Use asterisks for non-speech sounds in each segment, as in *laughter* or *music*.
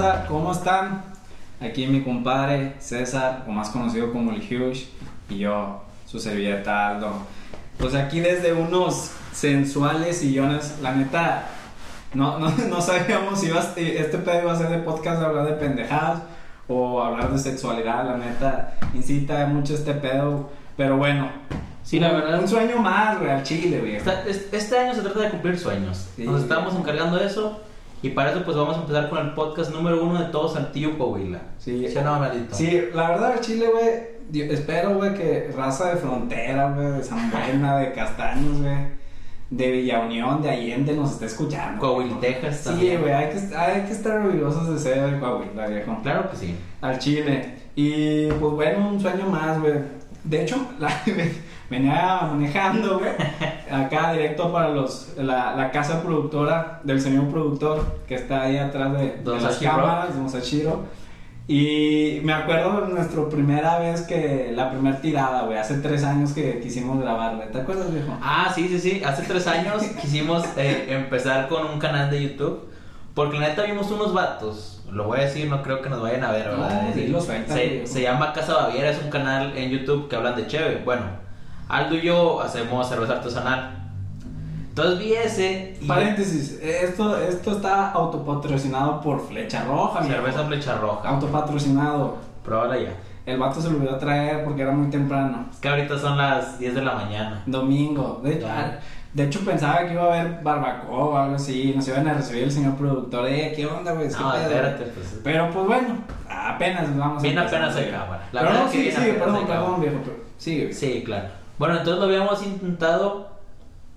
raza? ¿Cómo están? Aquí mi compadre César, o más conocido como el Huge, y yo, su servilleta Aldo. Pues aquí desde unos sensuales sillones, la neta, no, no, no sabíamos si iba a- este pedo iba a ser de podcast, hablar de pendejadas o hablar de sexualidad, la neta, incita mucho este pedo, pero bueno. Sí, la verdad. Un sueño más, güey, al chile, güey. Este año se trata de cumplir sueños. Sí. Nos estamos encargando de eso. Y para eso, pues vamos a empezar con el podcast número uno de todo Saltillo, Coahuila. Sí. ¿Sí no? Sí, la verdad, al Chile, güey, espero, güey, que raza de frontera, güey, de San Buena, de Castaños, güey, de Villa Unión, de Allende nos esté escuchando. Coahuila. Texas Sí, también. güey, hay que, hay que estar orgullosos de ser de Coahuila, viejo. Claro que sí. Al Chile. Y, pues, bueno, un sueño más, güey. De hecho, *laughs* la, venía manejando, güey, acá directo para los, la, la casa productora del señor productor que está ahí atrás de, de las cámaras, Don Sashiro. Y me acuerdo de nuestra primera vez que, la primera tirada, güey, hace tres años que quisimos grabar, güey. ¿Te acuerdas, viejo? Ah, sí, sí, sí. Hace tres años *laughs* quisimos eh, empezar con un canal de YouTube. Porque la neta vimos unos vatos. Lo voy a decir, no creo que nos vayan a ver, ¿verdad? No, sí, decir, lo suelta, se, se llama Casa Baviera, es un canal en YouTube que hablan de cheve. Bueno, Aldo y yo hacemos cerveza artesanal. Entonces vi ese y Paréntesis, esto, esto está autopatrocinado por Flecha Roja, cerveza flecha roja. Autopatrocinado. Pruébala ya. El vato se lo olvidó traer porque era muy temprano. Es que ahorita son las 10 de la mañana. Domingo. De, Ya. de hecho, pensaba que iba a haber barbacoa o algo así. Nos iban a recibir el señor productor. Eh, ¿qué onda, güey? ¿Qué No, pedo?" espérate, pues. Pero pues bueno, apenas vamos Bien empezar. apenas se graba. La pero verdad no, es que sí, sí, perdón, perdón, viejo. Sigue. Sí, claro. Bueno, entonces lo habíamos intentado.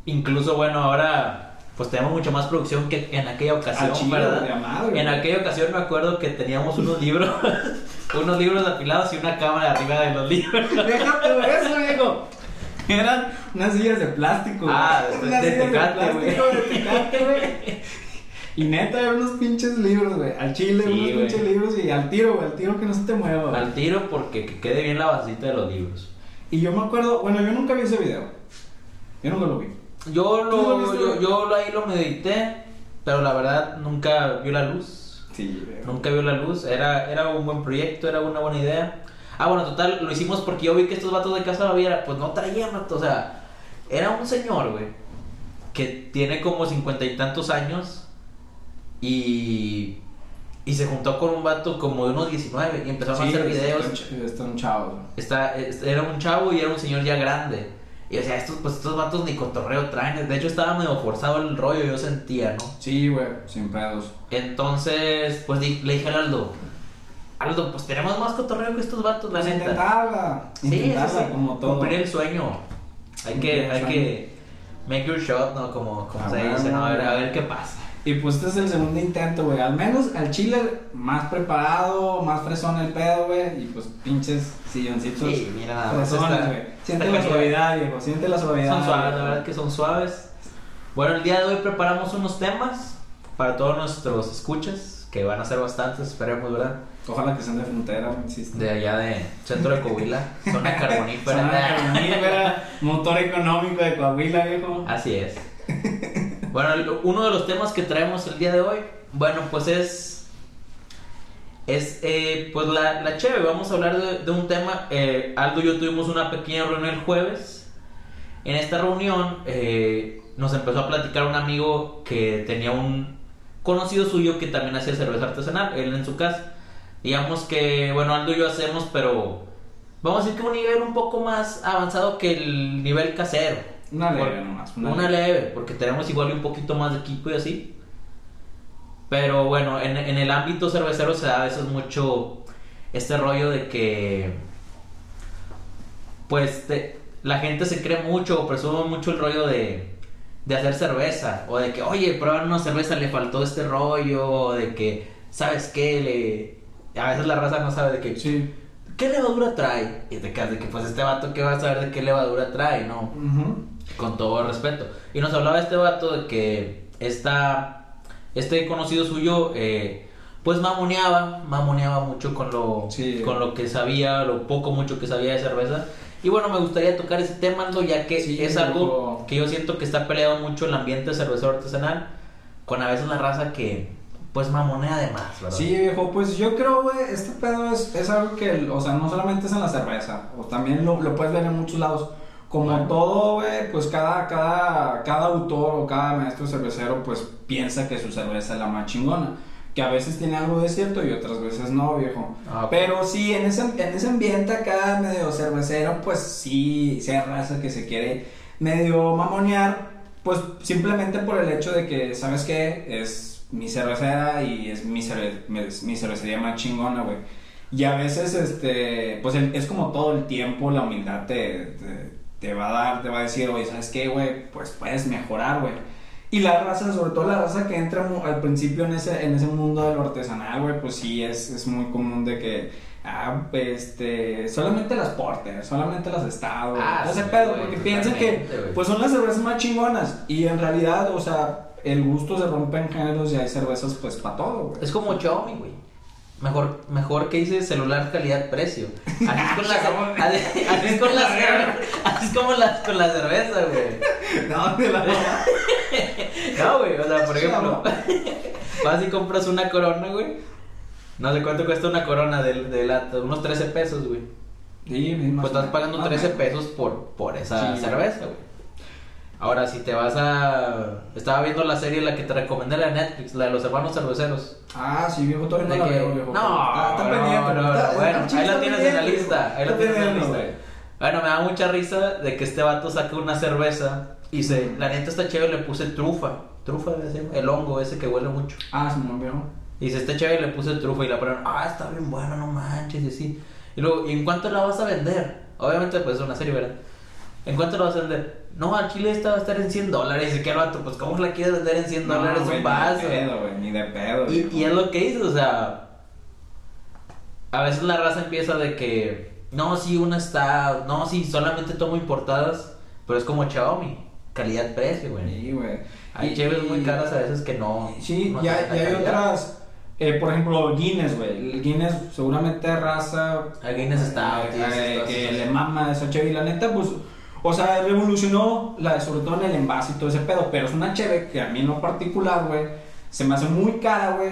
Incluso, bueno, ahora pues tenemos mucho más producción que en aquella ocasión, ¿verdad? En aquella ocasión me acuerdo que teníamos unos libros, *laughs* unos libros apilados y una cámara arriba de los libros. *laughs* Déjate eso, viejo. Eran unas sillas de plástico. Ah, de- de Tecate, güey. Y neta, eran unos pinches libros, güey. Al chile, Sí, unos pinches libros y al tiro, güey. Al tiro que no se te mueva, güey. Al tiro porque que quede bien la basita de los libros. Y yo me acuerdo, bueno, yo nunca vi ese video. Yo nunca lo vi. Yo ¿Tú lo lo, yo, yo ahí lo medité, pero la verdad nunca vio la luz. Sí. Nunca vio la luz, era, era un buen proyecto, era una buena idea. Ah, bueno, total, lo hicimos porque yo vi que estos vatos de Casa Baviera, pues no traían, o sea, era un señor, güey, que tiene como cincuenta y tantos años y, y se juntó con un vato como de unos 19 y empezaron a hacer videos. Está un chavo. Está, es- era un chavo y era un señor ya grande. Y o sea, estos, pues, estos vatos ni cotorreo traen. De hecho, estaba medio forzado el rollo, yo sentía, ¿no? Sí, güey, sin pedos. Entonces, pues le dije al Aldo, Aldo, pues tenemos más cotorreo que estos vatos, la Pues neta. intentarla. Sí, sí, intentarla sí. como todo. Cumplir el sueño. Hay Cumplir que, hay sueño. que make your shot, ¿no? Como, como Ah, se bueno, dice, ¿no? A ver, a ver qué pasa. Y pues este es el segundo intento, güey. Al menos al chile más preparado, más fresón el pedo, güey. Y pues pinches silloncitos. Sí, mira nada más. Siente la suavidad, viejo. Siente la suavidad. Son suaves, la verdad que son suaves. Bueno, el día de hoy preparamos unos temas para todos nuestros escuchas, que van a ser bastantes, esperemos, ¿verdad? Ojalá que sean de frontera, insisto. De allá de centro de Coahuila, zona *laughs* carbonífera. Zona carbonífera, motor económico de Coahuila, viejo. Así es. *laughs* Bueno, uno de los temas que traemos el día de hoy, bueno, pues es. Es, eh, pues la, la. Vamos a hablar de, de un tema. eh, Aldo y yo tuvimos una pequeña reunión el jueves. En esta reunión eh, nos empezó a platicar un amigo que tenía un conocido suyo que también hacía cerveza artesanal, él en su casa. Digamos que, bueno, Aldo y yo hacemos, pero vamos a decir que un nivel un poco más avanzado que el nivel casero. Una leve Por- nomás. Una, leve, porque tenemos igual un poquito más de equipo y así. Pero bueno, en, en el ámbito cervecero se da a veces mucho este rollo de que, pues, te- la gente se cree mucho o presume mucho el rollo de, de hacer cerveza. O de que, oye, probar una cerveza le faltó este rollo. O de que, ¿sabes qué? Le... A veces la raza no sabe de que, Sí. ¿Qué levadura trae? Y te quedas de que, pues, este vato, ¿qué va a saber de qué levadura trae? No. Ujú. Con todo respeto. Y nos hablaba este vato de que esta, este conocido suyo, eh, pues mamoneaba, mamoneaba mucho con lo, Sí. con lo que sabía, lo poco mucho que sabía de cerveza. Y bueno, me gustaría tocar ese tema, Aldo, ya que Sí, es algo loco. que yo siento que está peleado mucho el ambiente cervecero artesanal, con a veces la raza que, pues mamonea de más, ¿verdad? Sí, viejo, pues yo creo, güey, este pedo es, es algo que, o sea, no solamente es en la cerveza, o también lo, lo puedes ver en muchos lados. Como Bueno. todo, güey, pues cada, cada, cada autor o cada maestro cervecero, pues piensa que su cerveza es la más chingona. Que a veces tiene algo de cierto y otras veces no, viejo. Ah. Pero sí, en ese, en ese ambiente acá medio cervecero, pues sí, se raza que se quiere medio mamonear, pues simplemente por el hecho de que, ¿sabes qué? Es mi cervecera y es mi, cerve- mi cervecería más chingona, güey. Y a veces, este, pues el- es como todo el tiempo, la humildad te, te, te va a dar, te va a decir, oye, ¿sabes qué, güey? Pues puedes mejorar, güey. Y la raza, sobre todo la raza que entra al principio en ese, en ese mundo de lo artesanal, güey, pues sí, es, es muy común de que, ah, este, solamente las porter, solamente las estado, Ah, ese sí, pedo, güey, porque piensan que, güey. pues son las cervezas más chingonas. Y en realidad, o sea, el gusto se rompe en géneros y hay cervezas, pues, para todo, güey. Es como Xiaomi, güey. Mejor, mejor que dice celular calidad-precio. *laughs* Así es con la, Xiaomi. *laughs* así, así es con la *laughs* cerve- así es como la, con la cerveza, güey. No, de la No, güey, o sea, por ejemplo, vas y compras una corona, güey. No sé cuánto cuesta una corona de, de lata, unos 13 pesos, güey. Sí, más Pues estás pagando Más o 13 menos. pesos por, por esa Sí, cerveza, güey. Ahora, si te vas a... Estaba viendo la serie, la que te recomendé, la de Netflix, la de los hermanos cerveceros. Ah, sí, viejo, todavía no la que- veo, viejo. No, Está- está no, pendiente, no, está- no, bueno, está ahí la está tienes en la pendiente, lista, ahí la Está tienes en la pendiente, lista. Bueno, me da mucha risa de que este vato saca una cerveza y se, la neta está chévere, le puse trufa, trufa el hongo ese que huele mucho. Ah, sí, no, viejo. Y dice, este chévere, le puse trufa y la ponen, ah, está bien buena, no manches, y así. Y luego, ¿y en cuánto la vas a vender? Obviamente, pues es una serie, ¿verdad? ¿En cuánto la vas a vender? No, al chile esta va a estar en 100 dólares. Y ¿qué vato? Pues, ¿cómo la quieres vender en 100 No, dólares un vaso? Ni de pedo, güey, ni de pedo. Y, es lo que dices, o sea, a veces la raza empieza de que, no, sí, una está, no, sí, solamente tomo importadas, pero es como Xiaomi, calidad-precio, güey. Sí, güey. Hay cheves muy caras a veces que no. Sí, no y hay, otras. eh, por ejemplo, Guinness, güey. El Guinness, seguramente raza. El Guinness está, eh, eh, está, sí, que le mama esa cheve. Y la neta, pues. O sea, revolucionó, la, sobre todo en el envase y todo ese pedo. Pero es una cheve que a mí en lo particular, güey, se me hace muy cara, güey.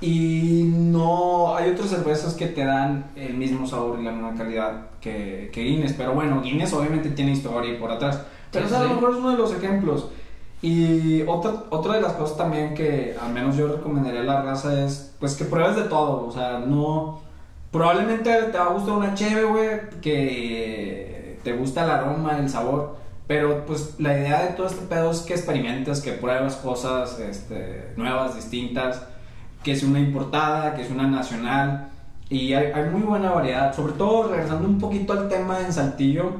Y no. Hay otras cervezas que te dan el mismo sabor y la misma calidad que, que Guinness. Pero bueno, Guinness obviamente tiene historia por atrás. Pero Sí, a lo mejor es uno de los ejemplos. Y otra, otra de las cosas también que al menos yo recomendaría a la raza es pues que pruebes de todo, o sea, no... Probablemente te va a gustar una cheve, güey, que te gusta el aroma, el sabor, pero pues la idea de todo este pedo es que experimentes, que pruebes cosas este, nuevas, distintas, que es una importada, que es una nacional, y hay, hay muy buena variedad, sobre todo regresando un poquito al tema en Saltillo,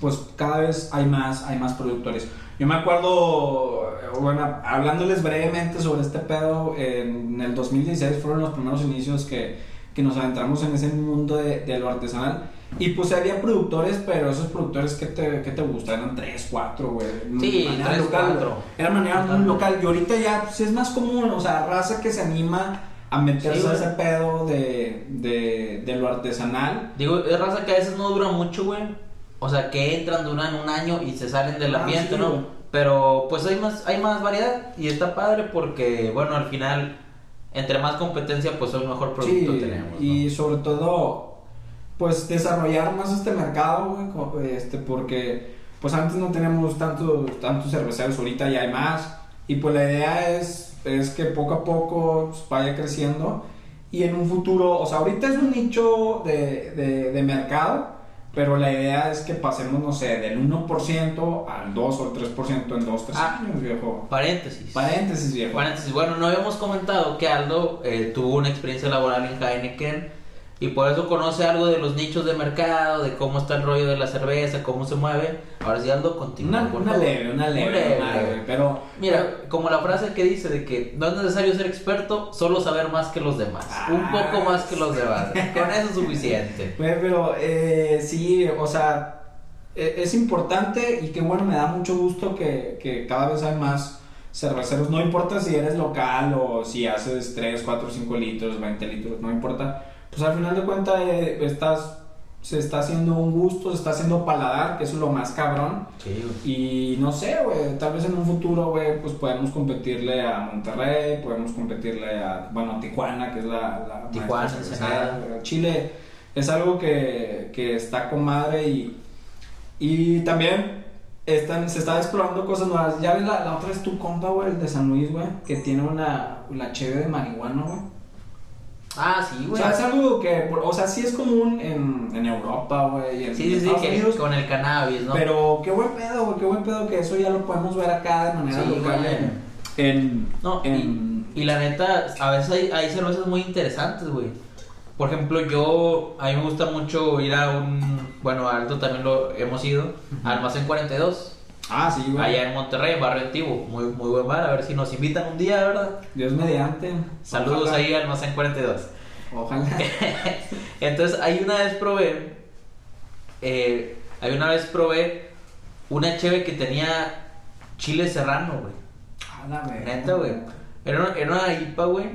pues cada vez hay más, hay más productores. Yo me acuerdo, eh, bueno, hablándoles brevemente sobre este pedo, en el 2016 fueron los primeros inicios que, que nos adentramos en ese mundo de, de lo artesanal. Y pues había productores, pero esos productores que te, que te gustan eran 3, 4, güey. Sí, Manera tres, local, cuatro. güey. Era manera muy local. Y ahorita ya pues, es más común, o sea, raza que se anima a meterse Sí, a ese pedo de, de, de lo artesanal. Digo, es raza que a veces no dura mucho, güey. O sea, que entran, duran un año y se salen del Ah, ambiente, sí, ¿no? güey. Pero pues hay más, hay más variedad y está padre porque, bueno, al final, entre más competencia, pues el mejor producto Sí, tenemos. ¿no? y sobre todo, pues desarrollar más este mercado, güey, este, porque pues antes no teníamos tantos, tantos cerveceros, ahorita ya hay más, y pues la idea es, es que poco a poco pues, vaya creciendo, y en un futuro, o sea, ahorita es un nicho de, de, de mercado, pero la idea es que pasemos, no sé, del 1% al 2 o el 3% en 2, 3 Ah. años, viejo. Paréntesis. Paréntesis, viejo. Paréntesis. Bueno, no habíamos comentado que Aldo eh, tuvo una experiencia laboral en Heineken y por eso conoce algo de los nichos de mercado, de cómo está el rollo de la cerveza, cómo se mueve. Ahora sí, Aldo, continúa. Una, una leve, una leve, leve. una leve, pero... Mira, como la frase que dice de que no es necesario ser experto, solo saber más que los demás. Un poco más que los demás. Con eso es suficiente. *laughs* Pues, pero eh, sí, o sea, e- es importante y que bueno, me da mucho gusto que, que cada vez hay más cerveceros. No importa si eres local o si haces 3, 4, 5 litros, 20 litros, no importa. Pues al final de cuentas eh, estás se está haciendo un gusto, se está haciendo paladar, que eso es lo más cabrón. Sí. Y no sé, güey, tal vez en un futuro, güey, pues podemos competirle a Monterrey, podemos competirle a, bueno, Tijuana, que es la... la Tijuana, maestra. Chile es algo que, que está con madre y, y también están, se está explorando cosas nuevas. Ya ves, la, la otra es tu compa, güey, el de San Luis, güey, que tiene una, la cheve de marihuana, güey. Ah, sí, O güey. sea, es algo que, o sea, sí es común en, en Europa, güey, en Sí, sí, sí, Estados que Unidos. con el cannabis, ¿no? Pero qué buen pedo, güey, qué buen pedo que eso ya lo podemos ver acá de manera Sí, local en, en, No, en- y, y la neta, a veces hay, hay cervezas muy interesantes, güey. Por ejemplo, yo, a mí me gusta mucho ir a un, bueno, a Alto también lo hemos ido, a Almacén 42, Ah, sí, güey. allá en Monterrey, Barrio Antiguo, muy, muy buen bar, a ver si nos invitan un día, ¿verdad? Dios mediante. Saludos Ojalá. ahí a Almacén 42. Ojalá. *laughs* Entonces, ahí una vez probé, eh, ahí una vez probé una cheve que tenía chile serrano, güey. A la verga. Neta, güey. Era una, era una IPA, güey.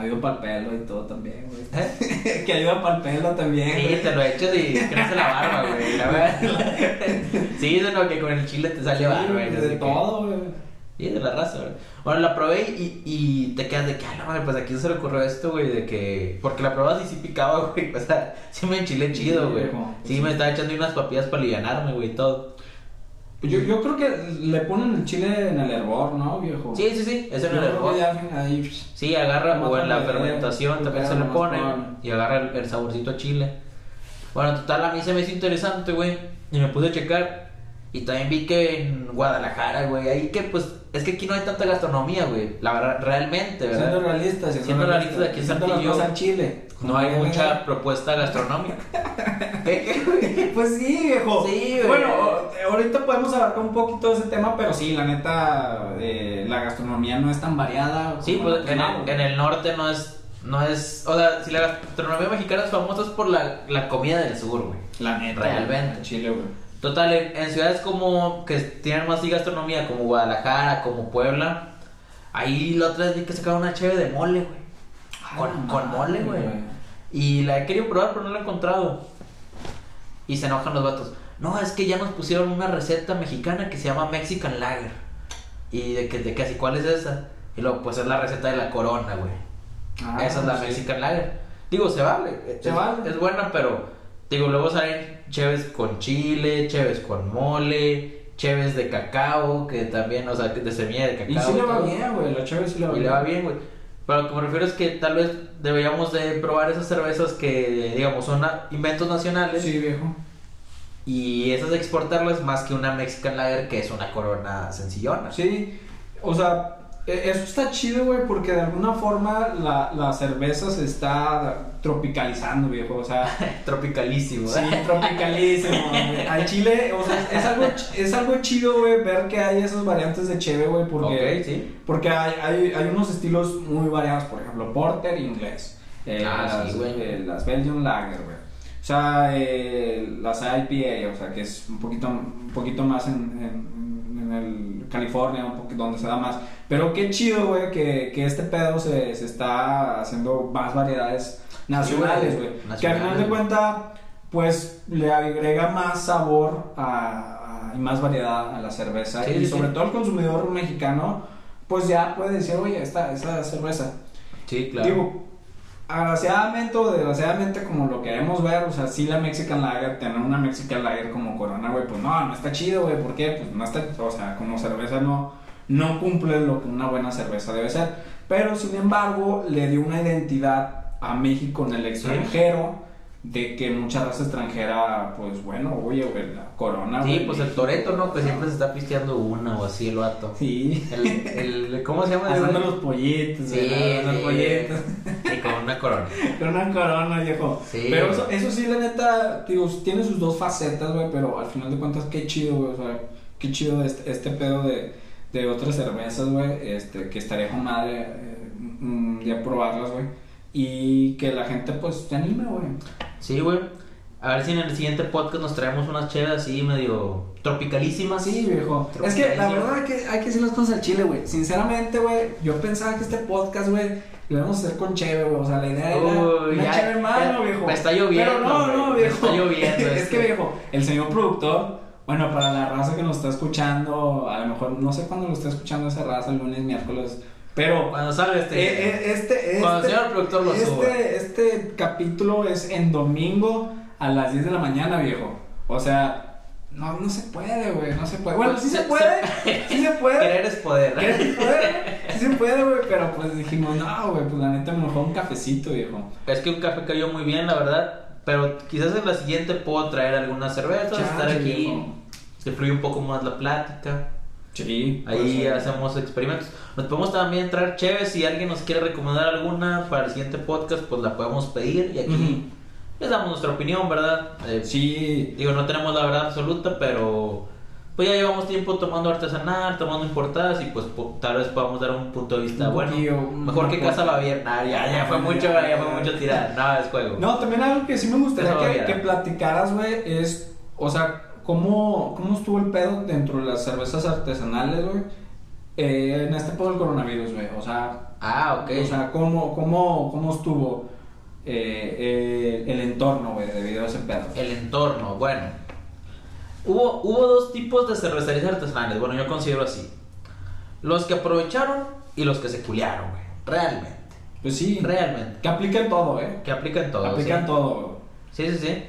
Ayuda para el pelo y todo también, güey. *laughs* Que ayuda para el pelo también, Sí, güey. te lo echas y crece la barba, güey. La verdad. *laughs* Sí, eso no, que con el chile te sale barba, güey. de todo, güey. Sí, de la raza, güey. Bueno, la probé y, y te quedas de que, ah, no, madre, pues aquí se le ocurrió esto, güey, de que. Porque la probas y sí picaba, *laughs* güey. O sea, sí me enchilé chido, Sí, güey. Sí, me estaba echando unas papillas para alivianarme, güey, y todo. Pues Yo, yo creo que le ponen el chile en el hervor, ¿no, viejo? Sí, sí, sí, Yo creo que le ya ahí. Sí, agarra, o en la fermentación eh, también se le pone y agarra el, el saborcito a chile. Bueno, total, a mí se me hizo interesante, güey, y me pude checar. Y también vi que en Guadalajara, güey, ahí que pues, es que aquí no hay tanta gastronomía, güey, la verdad, realmente, Siendo ¿verdad? realistas, Siendo realistas, aquí en Siendo al chile. No hay mucha propuesta gastronómica. *laughs* Pues sí, viejo. Sí, güey. Bueno, ahorita podemos abarcar un poquito ese tema, pero sí, la neta, eh, la gastronomía no es tan variada. Sí, pues en el, en el norte no es, no es, o sea, si la gastronomía mexicana es famosa es por la, la comida del sur, güey. La neta. Realmente. en Chile, güey. Total, en, en ciudades como que tienen más gastronomía, como Guadalajara, como Puebla, ahí la otra vez vi que sacaron una cheve de mole, güey. Con, con mole, güey. Y la he querido probar, pero no la he encontrado. Y se enojan los vatos. No, es que ya nos pusieron una receta mexicana que se llama Mexican Lager. Y de que, de que así, ¿cuál es esa? Y luego, pues es la receta de la corona, güey. Ah, esa es la sí. Mexican Lager. Digo, se vale. Se es, vale. Es buena, pero digo, luego salen cheves con chile, cheves con mole, cheves de cacao, que también, o sea, de semilla de cacao. Y sí le va bien, güey. La chévere sí le va Y bien. le va bien, güey. Pero lo que me refiero es que tal vez deberíamos de probar esas cervezas que, digamos, son inventos nacionales Sí, viejo. y esas de exportarlas más que una Mexican Lager que es una corona sencillona. Sí, o sea, eso está chido, güey, porque de alguna forma la, la cerveza se está tropicalizando, viejo. O sea, *laughs* Tropicalísimo, Sí, ¿eh? tropicalísimo. güey. Al Chile, o sea, es algo, es algo chido, güey, ver que hay esas variantes de cheve, güey, porque, sí. porque hay, hay, hay unos estilos muy variados, por ejemplo, porter inglés, eh, Ah, las, sí, güey. eh, las Belgian Lager, güey. O sea, eh, las IPA, o sea, que es un poquito, un poquito más en, en, en el California, un poquito donde se da más. Pero qué chido, güey, que, que este pedo se, se está haciendo más variedades nacionales, güey. que al final de cuenta, pues le agrega más sabor a, a- y más variedad a la cerveza. Sí, y sí, sobre sí. todo el consumidor mexicano, pues ya puede decir, oye, esta, esta cerveza. Sí, claro. Digo, agraciadamente o desgraciadamente como lo queremos ver, o sea, sí la Mexican Lager, tener una Mexican Lager como Corona, güey, pues no, no está chido, güey, ¿por qué? Pues no está, o sea, como cerveza no, no cumple lo que una buena cerveza debe ser, pero sin embargo le dio una identidad a México en el extranjero, de que mucha raza extranjera, pues bueno, oye, güey, la Corona, sí, pues el Toreto, ¿no? Que siempre se está pisteando una o así el vato. Sí. El, el, ¿Cómo se llama? *laughs* Haciendo los pollitos, Sí, los pollitos. Y con una corona. *laughs* Con una corona, viejo. Sí, pero eso, eso sí, la neta, digo, tiene sus dos facetas, güey, pero al final de cuentas, qué chido, güey, o sea, qué chido este, este pedo de, de otras cervezas, güey, este, que estaría con madre eh, mm, ya probarlas, güey, y que la gente, pues, se anime, güey. Sí, güey. A ver si en el siguiente podcast nos traemos unas chedas así medio tropicalísimas. Sí, viejo. Es que la verdad hay que, hay que decir las cosas al chile, güey. Sinceramente, güey, yo pensaba que este podcast, güey, lo íbamos a hacer con cheve, güey. O sea, la idea era Uy, una ya- cheve mano, viejo. me está lloviendo, Pero no, no, me viejo. está lloviendo *laughs* es que, viejo, el señor productor, bueno, para la raza que nos está escuchando, a lo mejor, no sé cuándo lo está escuchando esa raza, lunes, miércoles, pero... Cuando salga este. Eh, eh, este, este, Cuando el señor productor lo este, este capítulo es en domingo a las 10 de la mañana, viejo. O sea, no, no se puede, güey, no se puede. Bueno, sí se puede, sí se puede. Querer es poder. ¿Qué se puede? Sí se puede, güey, pero pues dijimos, no, güey, pues la neta mejor un cafecito, viejo. Es que un café cayó muy bien, la verdad. Pero quizás en la siguiente puedo traer algunas cervezas, estar aquí. Se fluye un poco más la plática. Sí. Ahí pues, hacemos experimentos. Nos podemos también traer chéves. Si alguien nos quiere recomendar alguna para el siguiente podcast, pues la podemos pedir. Y aquí les damos nuestra opinión, ¿verdad? Eh, Sí. Digo, no tenemos la verdad absoluta, pero pues ya llevamos tiempo tomando artesanal, tomando importadas y pues po- tal vez podamos dar un punto de vista Un bueno. Mejor que. Casa Baviera. Nah, ya, ya fue mucho, ya, fue mucho tirar. No, es juego. No, también algo que sí me gustaría que, que platicaras, güey, es, o sea, ¿cómo, cómo estuvo el pedo dentro de las cervezas artesanales, güey? Eh, en este pedo del coronavirus, güey. O sea, Ah, ok. o sea ¿cómo, cómo, cómo estuvo eh, eh, el entorno, güey, debido a ese pedo? El entorno, bueno. Hubo, hubo dos tipos de cervecerías artesanales, bueno, yo considero así. Los que aprovecharon y los que se culiaron, güey. Realmente. Pues sí. Realmente. Que apliquen todo, ¿eh? Que aplican todo. aplican ¿sí? todo, güey. Sí, sí, sí.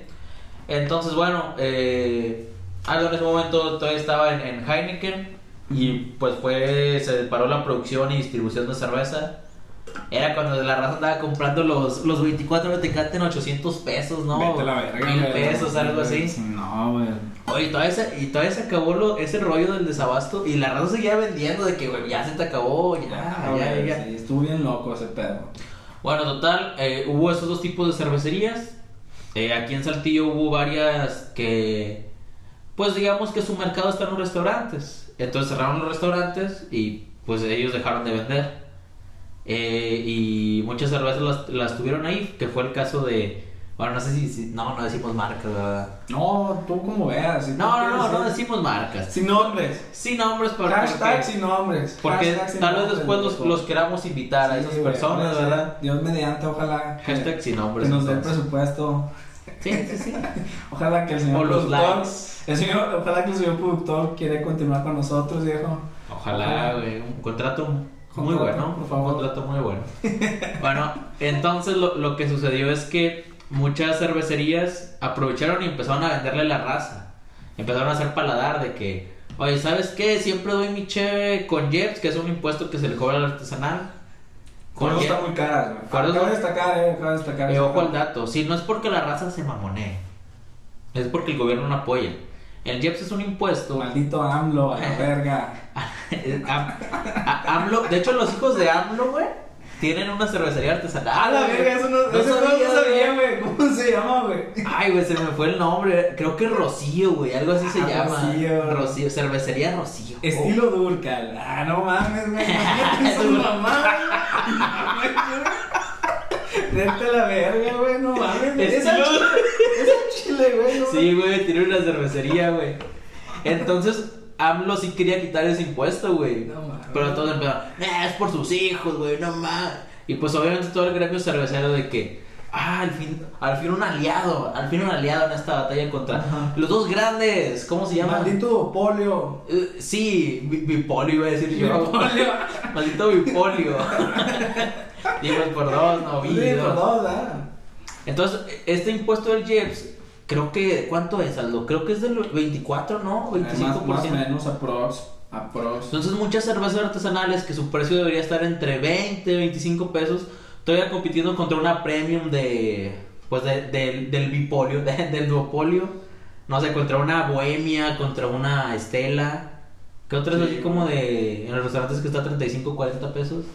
Entonces, bueno, eh, algo en ese momento todavía estaba en, en Heineken y pues fue, se paró la producción y distribución de cerveza. Era cuando la raza andaba comprando los, los 24 de Tecate en 800 pesos, ¿no? Vete la verga, Mil pesos, algo así. No, güey. Oye, todavía se, y todavía se acabó lo- ese rollo del desabasto y la raza seguía vendiendo de que, güey, ya se te acabó, ya, Ah, ya, güey, ya. sí, estuvo bien loco ese pedo. Bueno, total, eh, hubo esos dos tipos de cervecerías. Eh, aquí en Saltillo hubo varias que, pues digamos que su mercado está en los restaurantes. Entonces cerraron los restaurantes y pues ellos dejaron de vender. Eh, y muchas cervezas las, las tuvieron ahí, que fue el caso de... Bueno, no sé si... si- no, no decimos marcas, ¿verdad? No, tú como veas. si No, no, no, no decimos marcas. Sin nombres. Sin nombres, pero Hashtag porque, sin nombres. porque Hashtag tal vez después los, queramos invitar a esas personas, ¿verdad? Dios mediante, ojalá. que- Hashtag sin nombres. Que nos dé presupuesto. Sí, sí, sí. *laughs* Ojalá que el señor O los productor. likes. El señor, ojalá que el señor productor quiere continuar con nosotros, viejo. Ojalá, güey, un contrato muy Contrato, bueno, por favor. un contrato muy bueno. *laughs* bueno, entonces lo, lo que sucedió es que muchas cervecerías aprovecharon y empezaron a venderle la raza. Empezaron a hacer paladar de que, oye, ¿sabes qué? Siempre doy mi cheve con Jeps, que es un impuesto que se le cobra al artesanal. Con está muy caras, güey. Cabe destacar, eh, cabe destacar. Eh, ojo al dato, si no es porque la raza se mamonee, es porque el gobierno no apoya. El Jeps es un impuesto. Maldito AMLO, a la *laughs* verga. AMLO, de hecho, los hijos de AMLO, güey, tienen una cervecería artesanal. A la verga, eso no, eso no sabía, lo sabía, güey. ¿Cómo se llama, güey? Ay, güey, se me fue el nombre. Creo que Rocío, güey, algo así se Ah, llama. Rocío. Rocío, cervecería Rocío. Estilo Durcal. Ah, no mames, güey. Imagínate *laughs* su mamá. Vete la verga, güey. No mames. Estilo- chile, esa chile, güey. no Sí, güey, tiene una cervecería, güey. Entonces, AMLO sí quería quitar ese impuesto, güey. No mames. Pero todos empezaron, "Nah, es por sus hijos, güey, no más. Y pues obviamente todo el gremio cervecero de que, ah, al fin, al fin un aliado, al fin un aliado en esta batalla contra Ajá. los dos grandes, ¿cómo se llaman? Maldito polio. Eh, sí, bi- bipolio iba a decir yo. Bipolio. *laughs* Maldito bipolio. *laughs* Digo, por dos, no, Sí, vi por dos. dos, ah. Entonces, este impuesto del JEPS, creo que, ¿cuánto es, Aldo? Creo que es del 24, ¿no? 25%. Más, más o menos, aprox. Aprox. Entonces, muchas cervezas artesanales que su precio debería estar entre 20 y 25 pesos, todavía compitiendo contra una premium de, pues, de- del- del bipolio, *laughs* de- del duopolio. No sé, contra una bohemia, contra una estela. ¿Qué otras Sí. así como de en los restaurantes que está a 35, 40 pesos?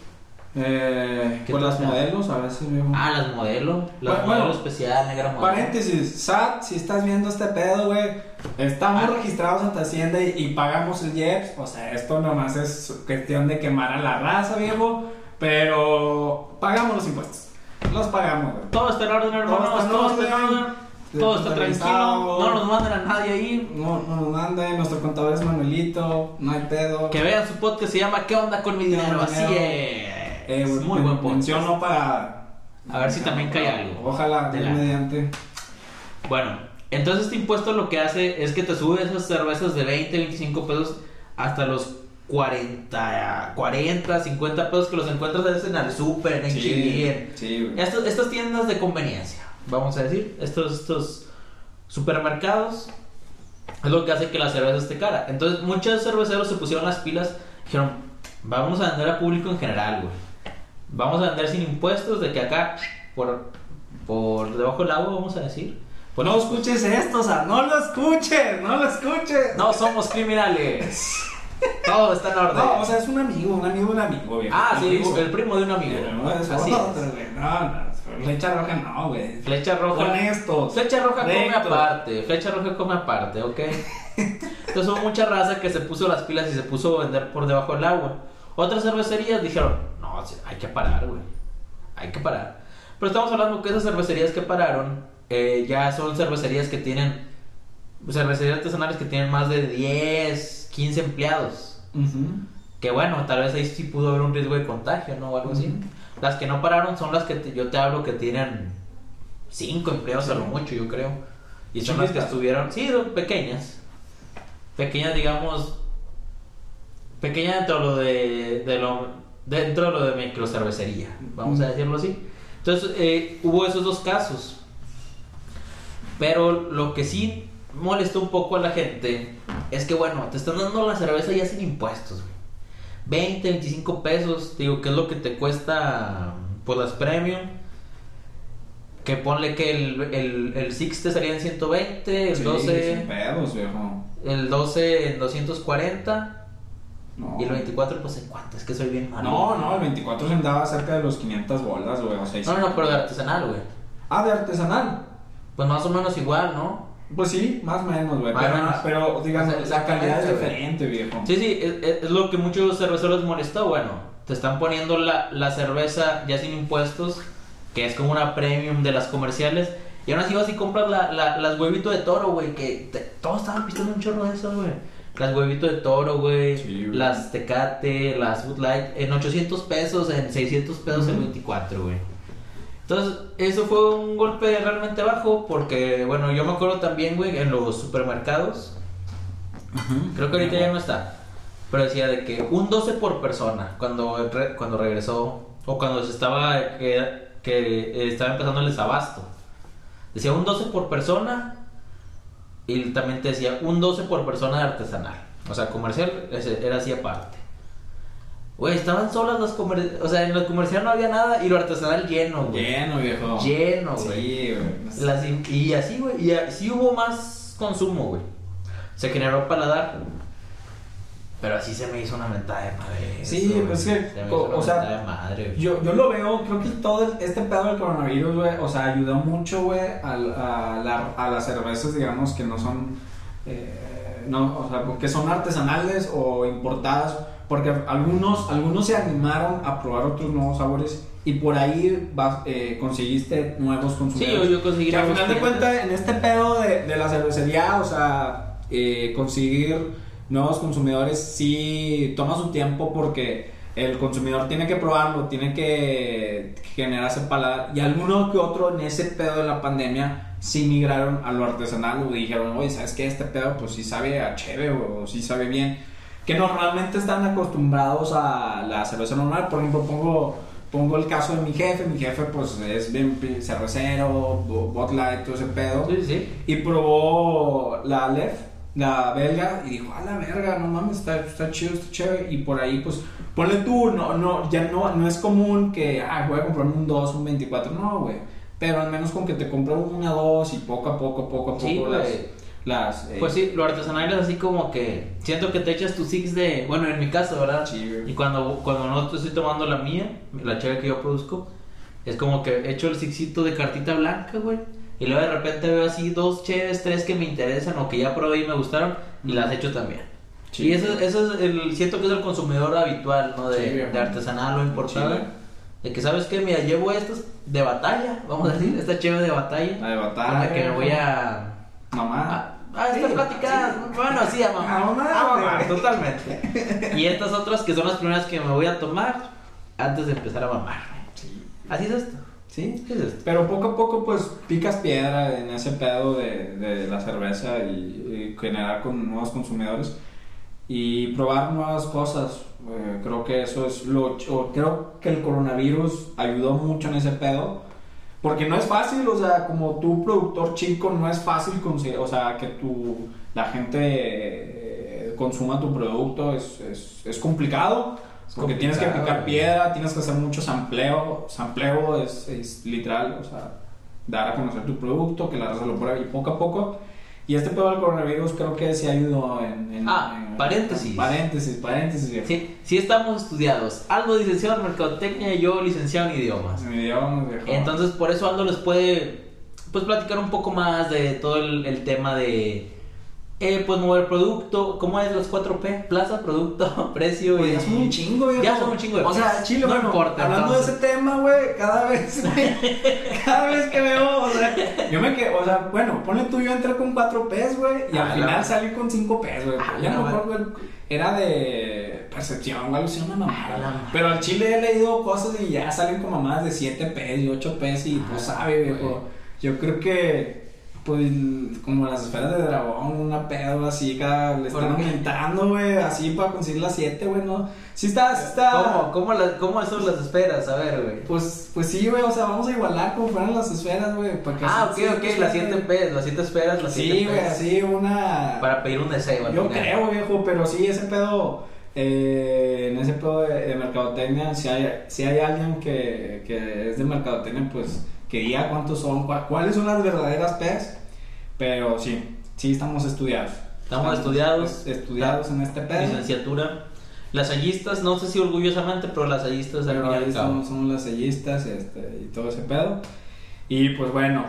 Eh, ¿Qué con las modelos, a veces, viejo. Ah, las modelo. Las Bueno, especial, negra modelo. Paréntesis, SAT, si estás viendo este pedo, güey, estamos Ah. registrados ante Hacienda y, y pagamos el IEPS. O sea, esto nomás es cuestión de quemar a la raza, viejo. Pero pagamos los impuestos. Los pagamos, güey. Todo está en orden, hermanos. Todo está en Todo está en orden. Todo está tranquilo. No nos mandan a nadie ahí. No, no nos manden, nuestro contador es Manuelito, no hay pedo. Que vean su podcast, se llama ¿Qué onda con mi ¿Qué onda dinero? Así es. Eh, muy buen podcast. Menciono para. A ver si también cae algo. Ojalá, De la- mediante. Bueno, entonces este impuesto lo que hace es que te sube esas cervezas de 20, 25 pesos hasta los 40, 40, 50 pesos que los encuentras a veces en el súper, en Sí, Chile, sí, estas tiendas de conveniencia, vamos a decir, estos, estos supermercados, es lo que hace que la cerveza esté cara. Entonces, muchos cerveceros se pusieron las pilas, dijeron, vamos a vender a público en general, güey. Vamos a vender sin impuestos, de que acá, por, por debajo del agua, vamos a decir. Pues no escuches esto, o sea, no lo escuches, no lo escuches. No somos criminales. Todo está en orden. No, o sea, es un amigo, un amigo un amigo, viejo. ah, sí, primo. el primo de un amigo. Pero no es Así otro, es. No, no, flecha roja no, güey. Flecha roja. Honestos. Flecha roja come Rectos. aparte, flecha roja come aparte, ¿ok? Entonces hubo mucha raza que se puso las pilas y se puso a vender por debajo del agua. Otras cervecerías dijeron, no, sí, hay que parar, güey. Hay que parar. Pero estamos hablando que esas cervecerías que pararon eh, ya son cervecerías que tienen, cervecerías artesanales que tienen más de 10, 15 empleados. Que bueno, tal vez ahí sí pudo haber un riesgo de contagio, ¿no? O algo así. Las que no pararon son las que te- yo te hablo que tienen cinco empleados a lo mucho, yo creo. Y son las que estuvieron, sí, son pequeñas. Pequeñas, digamos, pequeñas dentro de lo de, de lo, dentro de lo de microcervecería, vamos a decirlo así. Entonces, eh, hubo esos dos casos. Pero lo que sí molestó un poco a la gente es que, bueno, te están dando la cerveza ya sin impuestos, güey. 20, 25 pesos, digo, que es lo que te cuesta pues las premium. Que ponle que el, el, el Six te salía en 120, el Sí, 12, sin pedos, viejo. el 12 en 240 No. y el 24 pues en cuánto, es que soy bien malo. No, no, el 24 se andaba cerca de los 500 bolas, güey. O sea, No, no, pero de artesanal, güey. Ah, de artesanal. Pues más o menos igual, ¿no? Pues sí, más o menos, güey. Pero, menos. pero, digamos, O sea, la calidad es diferente, viejo. Sí, sí, es, es- lo que muchos cerveceros les molestó. Bueno, te están poniendo la, la cerveza ya sin impuestos, que es como una premium de las comerciales. Y aún así vas y compras la, la- las huevitos de toro, güey, que te- todos estaban pidiendo un chorro de eso, güey. Las huevitos de toro, güey. Sí, las Tecate, las Bud Light, en 800 pesos, en 600 pesos el Ujú. 24, güey. Entonces, eso fue un golpe realmente bajo porque, bueno, yo me acuerdo también, güey, en los supermercados, creo que ahorita ya no está, pero decía de que un 12 por persona cuando, re- cuando regresó o cuando se estaba, que, que eh, estaba empezando el desabasto. Decía un 12 por persona y también te decía un 12 por persona de artesanal. O sea, comercial era así aparte. Güey, estaban solas las comerciales. O sea, en lo comercial no había nada y lo artesanal lleno, güey. Lleno, viejo. Lleno, güey. Sí, güey. Las y así, güey. Y así hubo más consumo, güey. Se generó paladar. Pero así se me hizo una mentada de madre. Sí, eso, pues que, Se me hizo o- una o sea, de madre. Yo, yo lo veo, creo que todo el- este pedo del coronavirus, güey, o sea, ayudó mucho, güey, al- a, la- a las cervezas, digamos, que no son, eh, no, o sea, que son artesanales o importadas, porque algunos, algunos se animaron a probar otros nuevos sabores y por ahí vas, eh, conseguiste nuevos Sí, consumidores. yo, yo conseguí. Que al final de cuentas, en este pedo de, de la cervecería, o sea, eh, conseguir nuevos consumidores sí toma su tiempo porque el consumidor tiene que probarlo, tiene que generarse paladar. Y alguno que otro en ese pedo de la pandemia sí migraron a lo artesanal o dijeron, oye, ¿sabes qué? Este pedo pues sí sabe a chévere o sí sabe bien. Que normalmente están acostumbrados a la cerveza normal. Por ejemplo, pongo, pongo el caso de mi jefe. Mi jefe pues es bien cervecero, bo- Bud Light, todo ese pedo. Sí, sí. Y probó la Aleph, la belga, y dijo, a la verga, no mames, está, está chido, está chévere. Y por ahí, pues, ponle tú, no, no, ya no, no es común que, ah, voy a comprarme un 2, un 24, no, güey. Pero al menos con que te compre una 2 y poco a poco, poco a poco Sí, las... güey. las eh, Pues sí, lo artesanal es así como que siento que te echas tu six de, bueno, en mi caso, ¿verdad? Sí. Y cuando, cuando no estoy tomando la mía, la cheve que yo produzco, es como que echo el sixito de cartita blanca, güey. Y luego de repente veo así dos cheves, tres que me interesan o que ya probé y me gustaron y las echo también. Sí. Y eso, eso es el, siento que es el consumidor habitual, ¿no? De, Sí, de artesanal o. Sí, güey. de que, ¿sabes qué? Mira, llevo estas de batalla, vamos a decir, esta cheve de batalla. La de con batalla. la que me voy a... Mamá. Ah, ah, esta Sí, plática, sí. bueno, sí, a mamá. A mamar, A totalmente. *laughs* Y estas otras que son las primeras que me voy a tomar. antes de empezar a mamar. Sí. Así es esto. Sí. Pero poco a poco, pues, picas piedra en ese pedo de, de la cerveza y, y generar con nuevos consumidores y probar nuevas cosas. Eh, creo que eso es lo... o creo que el coronavirus ayudó mucho en ese pedo. Porque no es fácil, o sea, como tu productor chico, no es fácil conseguir, o sea, que tu, la gente eh, consuma tu producto, es, es, es complicado. Porque tienes que picar piedra, tienes que hacer mucho sampleo. Sampleo es, es literal, o sea, dar a conocer tu producto, que la raza lo pruebe y poco a poco. Y este pedo del coronavirus creo que sí ayudó en... en- Ah, en- paréntesis. Paréntesis, paréntesis. viejo. Sí, sí estamos estudiados. Aldo licenciado en mercadotecnia y yo licenciado en idiomas. En idiomas, viejo. Entonces, por eso Aldo les puede pues platicar un poco más de todo el, el tema de eh, pues mover producto, ¿cómo es los 4P? Plaza, producto, *laughs* precio Pues y ya son un chingo. Ya son un chingo de O sea. Chile, no bueno, importa. hablando entonces. de ese tema, güey, cada vez, *laughs* cada vez que veo, o sea, yo me quedo, o sea, bueno, ponle tú, yo entré con 4 P's, güey, y Ah, al final salí con 5 P's, güey. Ah, ya no me acuerdo, era de percepción, güey, sí, una Ah, mamada. Pero al Chile he leído cosas y ya salen como más de 7 P's y 8 P's y tú sabes, viejo. güey. Yo creo que. Pues como las esferas de dragón, una pedo así, cada, le están aumentando, güey, así para conseguir las 7, güey, ¿no? Sí está, sí está. ¿Cómo? ¿Cómo, las- ¿Cómo son las esperas? A ver, güey. Pues, pues sí, güey, o sea, vamos a igualar como fueran las esferas, güey. Ah, ok, ok, las sí, 7 güey. P's, las 7 esperas, las 7 Sí, güey, así una. Para pedir un deseo. Yo creo, viejo, pero sí, ese pedo. eh, en ese pedo de, de mercadotecnia, si hay, si hay alguien que, que es de mercadotecnia, pues que diga cuántos son, cua- cuáles son las verdaderas P's. Pero sí, sí estamos estudiados. Estamos estudiados. es- estudiados en este pedo. Licenciatura. Las hallistas, no sé si orgullosamente, pero las hallistas al Pero ahí al cabo. somos, somos las sellistas este, y todo ese pedo. Y pues bueno,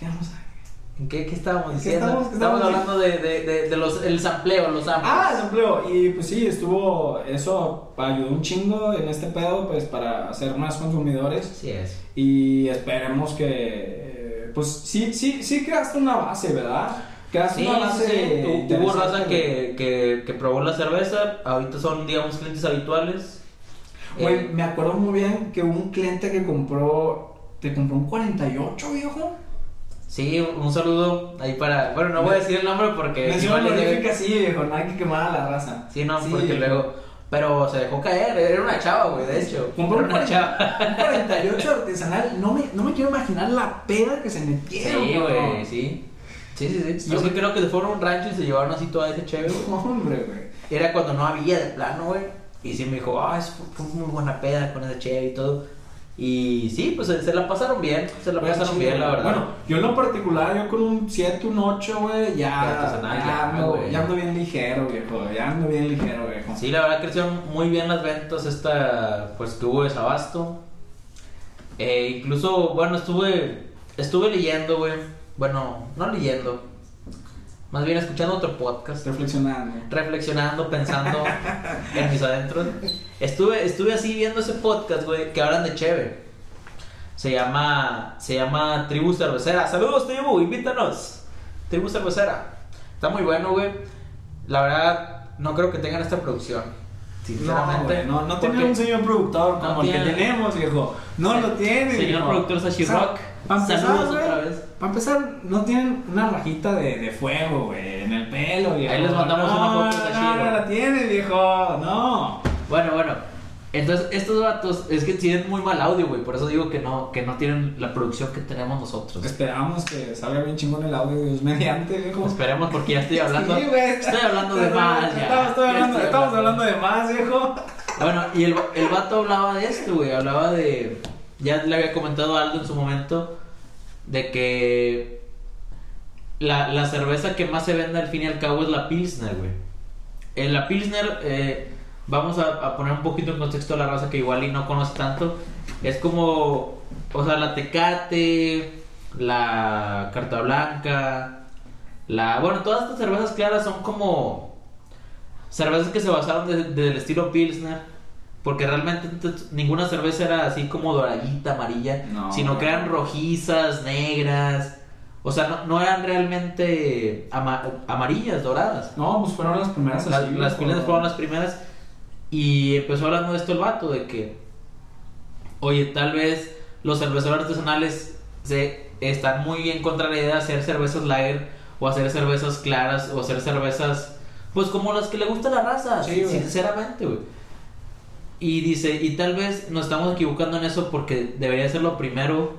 ¿qué vamos a ¿En qué, qué estábamos ¿Qué diciendo? estamos- qué Estamos estamos hablando de, de, de, de los, el sampleo, los samples. Ah, el empleo. Y pues sí, estuvo. Eso ayudó un chingo en este pedo, pues para hacer más consumidores. Así es. Y esperemos que. eh, Pues sí, sí, sí creaste una base, ¿verdad? Creaste Sí, una sí, base. sí. Hu- Hubo raza que, que, que probó la cerveza. Ahorita son, digamos, clientes habituales. Güey, Eh, me acuerdo muy bien que hubo un cliente que compró. Te compró un 48, viejo. Sí, un saludo ahí para. Bueno, no voy a decir el nombre porque. Mención honorífica, sí, viejo. No hay que quemar a la raza. Sí, no, Sí, porque viejo. luego. Pero se dejó caer, era una chava, güey, de hecho. Compró una 40 chava. un 48 artesanal. No me, no me quiero imaginar la peda que se metieron. Sí, güey, sí. Sí, sí, sí. Yo- sí creo que se fueron a un rancho y se llevaron así toda ese chévere. *laughs* Hombre, güey. Era cuando no había de plano, güey. Y sí me dijo, ah, es fue muy buena peda con ese chévere y todo. Y sí, pues se, se la pasaron bien. Se la pasaron bien, la verdad. Bueno, yo en lo particular, yo con un 7, un 8, güey, ya, ya, ya, ando, ya ando bien ligero, viejo. Ya ando bien ligero, viejo. Sí, la verdad crecieron muy bien las ventas esta, pues que hubo desabasto. Eh, incluso, bueno, estuve, estuve leyendo, güey. Bueno, no leyendo. Más bien escuchando otro podcast. Reflexionando. reflexionando, pensando *laughs* en mis adentros. Estuve, estuve así viendo ese podcast, güey, que hablan de Cheve. Se llama, se llama Tribu Cervecera. Saludos, Tribu, invítanos. Tribu Cervecera. Está muy bueno, güey. La verdad, no creo que tengan esta producción. No, Sinceramente. güey, no, no porque- tiene un señor productor No como el que tenemos, viejo. No lo tiene, Señor productor Sashi Rock. Para empezar. Para empezar, no tienen una rajita de, de fuego, güey, en el pelo, viejo. Ahí les mandamos no, una foto de No, Sashiro. no la tiene, viejo. No. Bueno, bueno. Entonces, estos datos es que tienen muy mal audio, güey. Por eso digo que no, que no tienen la producción que tenemos nosotros. Esperamos que salga bien chingón el audio, Dios mediante, viejo. Esperemos porque ya estoy hablando. Sí, güey. estoy hablando de más ya. Estamos, estoy Ya hablando, estoy estamos hablando de más, viejo. Bueno, y el, el vato hablaba de esto, güey. Hablaba de. Ya le había comentado algo en su momento. De que. La, la cerveza que más se vende al fin y al cabo es la Pilsner, güey. En la Pilsner, eh, vamos a, a poner un poquito en contexto a la raza que igual y no conoce tanto. Es como. O sea, la Tecate, la Carta Blanca, la. Bueno, todas estas cervezas claras son como cervezas que se basaron de- del estilo Pilsner. Porque realmente ninguna cerveza era así como doradita, amarilla. No. Sino que eran rojizas, negras. O sea, no, no eran realmente ama- amarillas, doradas. No, pues fueron las primeras Las, así, las viejo. Pilsner fueron las primeras. Y empezó hablando de esto el vato, de que, oye, tal vez los cerveceros artesanales se están muy en contra de la idea de hacer cervezas lager o hacer cervezas claras o hacer cervezas, pues como las que le gusta a la raza, Sí, sinceramente, güey. Y dice, y tal vez nos estamos equivocando en eso porque debería ser lo primero,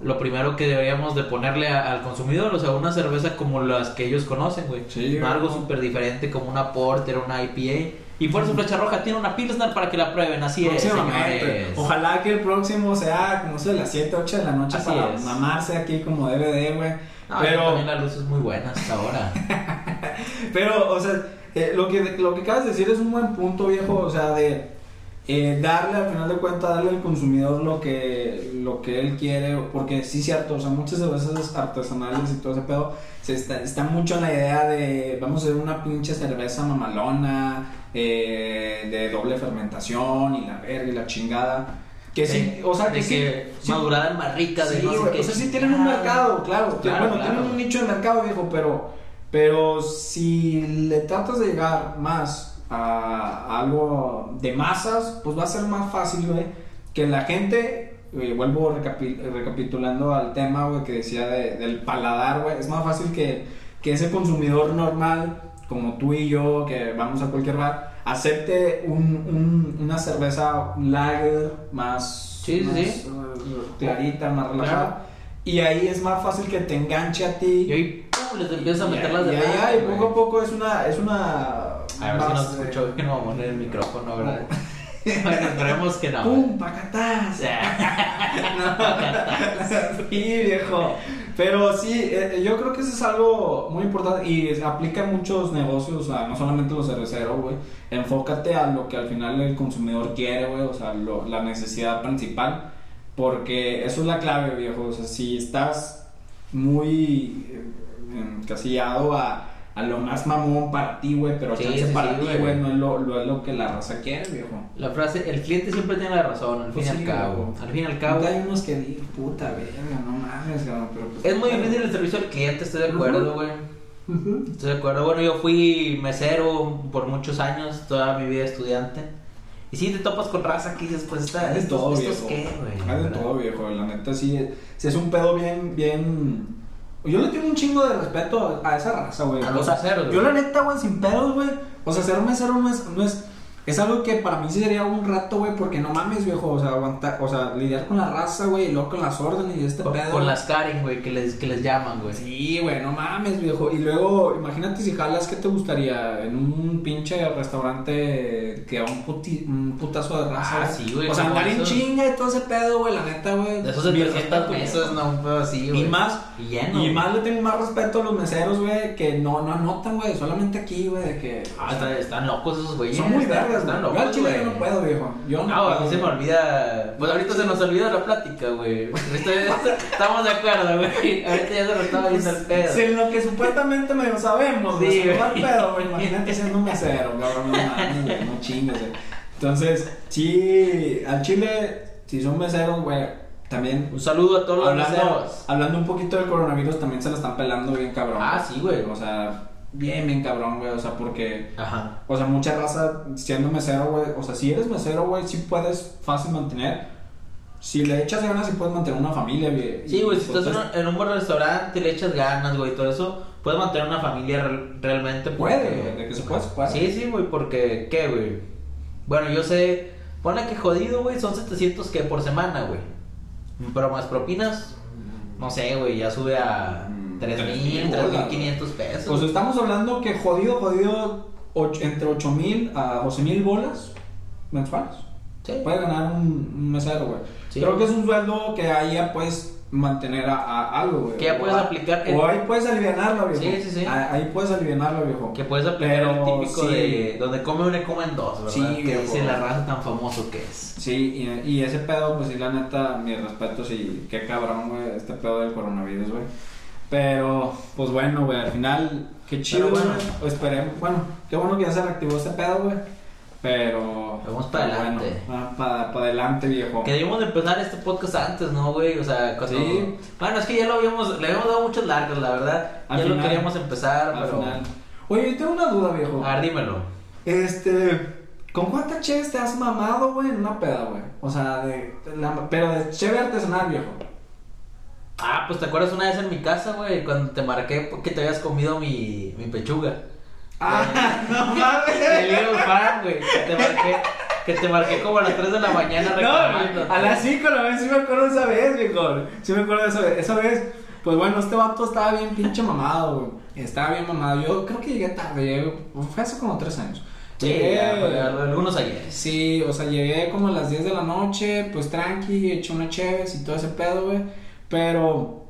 lo primero que deberíamos de ponerle a- al consumidor, o sea, una cerveza como las que ellos conocen, güey. Sí, algo súper diferente como una porter, una IPA. Y por eso Flecha Roja tiene una Pilsner para que la prueben, así es, señores. Ojalá que el próximo sea como de las 7, 8 de la noche Así para es. mamarse aquí como DVD, güey. No, pero, también la luz es muy buena hasta ahora. *laughs* pero, o sea, eh, lo, que, lo que acabas de decir es un buen punto, viejo. O sea, de eh, darle, al final de cuentas, darle al consumidor lo que, lo que él quiere. Porque sí, cierto, o sea, muchas cervezas artesanales y todo ese pedo se está, está mucho en la idea de vamos a hacer una pinche cerveza mamalona, eh, de doble fermentación y la verga y la chingada. Que sí, o sea, de que que sí, de no o sea, sí tienen un mercado, claro. Claro, bueno, claro. tienen un nicho de mercado, viejo, pero, pero si le tratas de llegar más a, algo de masas, pues va a ser más fácil, güey, que la gente, eh, vuelvo recapi- recapitulando al tema, güey, que decía de- del paladar, güey, es más fácil que, que ese consumidor normal, como tú y yo, que vamos a cualquier bar, acepte un, un- una cerveza lager más, Sí, sí, más, sí. eh, clarita, más relajada. Claro. Y ahí es más fácil que te enganche a ti. Y ¡pum! les empiezas a Y meter ahí- las de y ahí, güey. poco a poco es una. Es una A ver si más, nos eh, escuchó que no vamos a poner el micrófono, ¿verdad? *laughs* bueno, esperemos que no. ¡Pum! *laughs* *laughs* ¡Pacatás! sí, viejo. Pero sí, eh, yo creo que eso es algo muy importante y aplica en muchos negocios, o sea, no solamente los cerveceros, güey. Enfócate a lo que al final el consumidor quiere, güey, o sea, lo- la necesidad principal. Porque eso es la clave, viejo. O sea, si estás muy eh, encasillado a, a lo más mamón para ti, güey, pero Sí, chance sí, para sí, ti, güey. no es lo, lo- es lo que la raza quiere, viejo. La frase, el cliente siempre tiene la razón, al fin Pues y al cabo. Al fin y al cabo. Hay unos que digan, puta, verga, no mames, cabrón, pero pues, Es muy difícil el servicio al cliente, estoy de acuerdo, güey. Estoy de acuerdo. Bueno, yo fui mesero por muchos años, toda mi vida estudiante. Y sí, te topas con raza que dices, pues, de estos, todo, viejo. qué, güey. ¿verdad? todo, viejo. La neta, sí, sí es un pedo bien, bien. Yo le tengo un chingo de respeto a esa raza, güey. A los meseros, Yo, la neta, güey, sin pedos, güey. O sea, ser mesero no es. No es es algo que para mí sí sería un rato, güey, porque no mames, viejo. O sea, aguantar, o sea, lidiar con la raza, güey, y luego con las órdenes y este Con, pedo. con las Karen, güey, que les, que les llaman, güey. Sí, güey, no mames, viejo. Y luego, imagínate si jalas, ¿qué te gustaría? En un pinche restaurante que a un, puti- un putazo de raza. Ah, sí, güey, O sea, andar en chinga y todo ese pedo, güey, la neta, güey. De esos de Mi 300 respeto, pesos, no, un pedo así, güey. Y más, Y lleno. y más le tengo más respeto a los meseros, güey, que no, no anotan, güey, solamente aquí, güey, de que. Ah, están, están locos esos güeyes. son muy están- vergas, güey. Yo al chile yo no puedo, viejo. Yo no, No, a mí se me olvida. Pues ahorita se nos olvida la plática, güey. Estamos de acuerdo, güey. Ahorita ya se nos estaba yendo el pedo. Si en lo que supuestamente medio sabemos, Sí, güey, el pedo, güey. Imagínate siendo un mesero, cabrón, no no chingues, güey. Entonces, sí, al chile, si son meseros, güey, también. Un saludo a todos los Hablando, meseros. hablando un poquito del coronavirus, también se la están pelando bien cabrón. Ah, sí, güey. O sea, bien, bien cabrón, güey. O sea, porque. Ajá. O sea, mucha raza siendo mesero, güey. O sea, si eres mesero, güey, sí puedes fácil mantener. Si le echas ganas, sí puedes mantener una familia, güey. Sí, güey, si Y, pues, estás en un, en un buen restaurante, le echas ganas, güey, todo eso, puedes mantener una familia real- realmente. Puede, porque- güey, de que se puede, se puede. Sí, sí, güey, porque, ¿qué, güey? Bueno, yo sé, ponle que jodido, güey, son 700 que por semana, güey. Pero más propinas, no sé, güey, ya sube a 3.000, 3,000 bolas, 3.500 pesos. Pues estamos hablando que jodido, jodido, och- entre 8 mil a 12 mil bolas mensuales. Sí. Puede ganar un, un mesero, güey. Sí. Creo que es un sueldo que ahí ya puedes mantener a, a algo, güey. Que ya O puedes a- aplicar el- O ahí puedes alivianarlo, viejo. Sí, sí, sí. Ahí, puedes alivianarlo, viejo. Que puedes aplicar el Pero típico sí. de donde come uno y comen dos, ¿verdad? Sí, que viejo. dice la raza tan famoso que es. Sí, y, y ese pedo, pues sí, la neta, mis respetos y qué cabrón, güey, este pedo del coronavirus, güey. Pero, pues bueno, güey, al final, qué chido, güey. bueno. Pues Esperemos, bueno, qué bueno que ya se reactivó este pedo, güey. Pero. Vamos pa' pero adelante. Bueno, para adelante, viejo. Que debimos de empezar este podcast antes, ¿no, güey? O sea, cuando... Sí. Bueno, es que ya lo habíamos... Le habíamos dado muchos largos, la verdad. Al ya lo final. queríamos empezar, Al pero... final. Oye, tengo una duda, viejo. A ver, dímelo. Este. ¿Con cuántas cheves te has mamado, güey, en una peda, güey? O sea, de, la- pero de cheve artesanal, viejo. Ah, pues te acuerdas una vez en mi casa, güey, cuando te marqué que te habías comido mi, mi pechuga. Ah, *laughs* no El mames. Little Farm, güey, que te marqué, que te marqué como a las 3 de la mañana No, reclamando. a las 5 la vez sí me acuerdo esa vez, viejo. Sí me acuerdo de esa vez. Esa vez, pues bueno, este vato estaba bien pinche mamado, güey. Estaba bien mamado. Yo creo que llegué tarde, llegué- fue hace como 3 años. Sí, Llegué- ya, güey, algunos ayer. Sí, o sea, llegué como a las 10 de la noche, pues tranqui, eché una cheves y todo ese pedo, güey. Pero,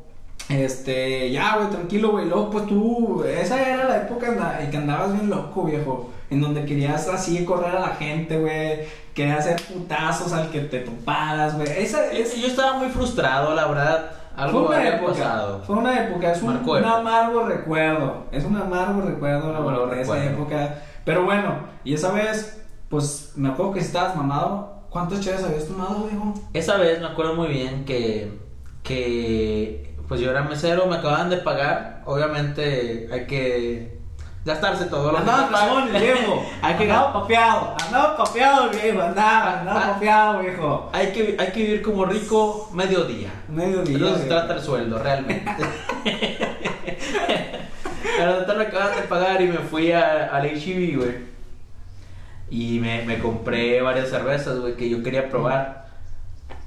este, ya, güey, tranquilo, güey. Luego, pues tú, esa era la época anda- en que andabas bien loco, viejo. En donde querías así correr a la gente, güey. Querías hacer putazos al que te toparas, güey. Esa es. Yo estaba muy frustrado, la verdad. Algo fue una época. pasado. Fue una época, es un, un amargo recuerdo. Es un amargo recuerdo, la verdad, de esa época. Pero bueno, y esa vez, pues me acuerdo que estabas mamado. ¿Cuántas cheves habías tomado, viejo? Esa vez me acuerdo muy bien que, que pues yo era mesero, me acababan de pagar. Obviamente hay que gastarse todo lo que Andaba te pagan. casón, viejo. Hay que andaba papeado. Andaba papeado, viejo. Andaba, andaba papeado, viejo. Hay que, hay que vivir como rico mediodía. Medio De día. eso se trata el sueldo, realmente. *laughs* Pero total me acaban de pagar y me fui a- al HEB, güey. Y me, me compré varias cervezas, güey, que yo quería probar.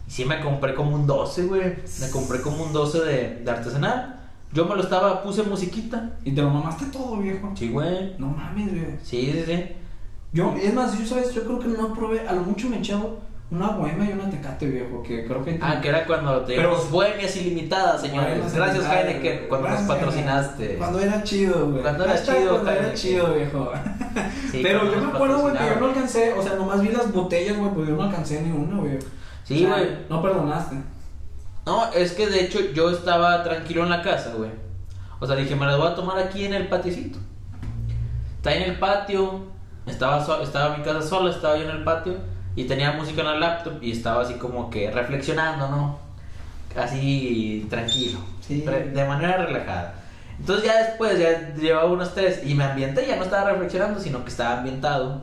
Y sí me compré como un 12, güey. Me compré como un 12 de, de artesanal. Yo me lo estaba, puse musiquita. Y te lo mamaste todo, viejo. Sí, güey. No mames, viejo. Sí, sí, sí. Yo, es más, yo sabes, yo creo que no probé, a lo mucho me echaba una bohema y una tecate, viejo, que creo que... Ah, que era cuando te Pero- bohemias ilimitadas, señores. Gracias, Heineken, güey. cuando nos patrocinaste. Cuando era chido, güey. Cuando era chido, Cuando era chido, viejo. Pero yo me acuerdo, güey, que yo no alcancé, o sea, nomás vi las botellas, güey, pues yo no alcancé ni una, güey. Sí, O sea, güey. No perdonaste. No, es que de hecho yo estaba tranquilo en la casa, güey. O sea, dije, me las voy a tomar aquí en el patiecito. Está en el patio, estaba, so- estaba mi casa sola, estaba yo en el patio y tenía música en la laptop y estaba así como que reflexionando, ¿no? Así tranquilo, Sí. de manera relajada. Entonces ya después, ya llevaba unos tres y me ambienté, ya no estaba reflexionando, sino que estaba ambientado.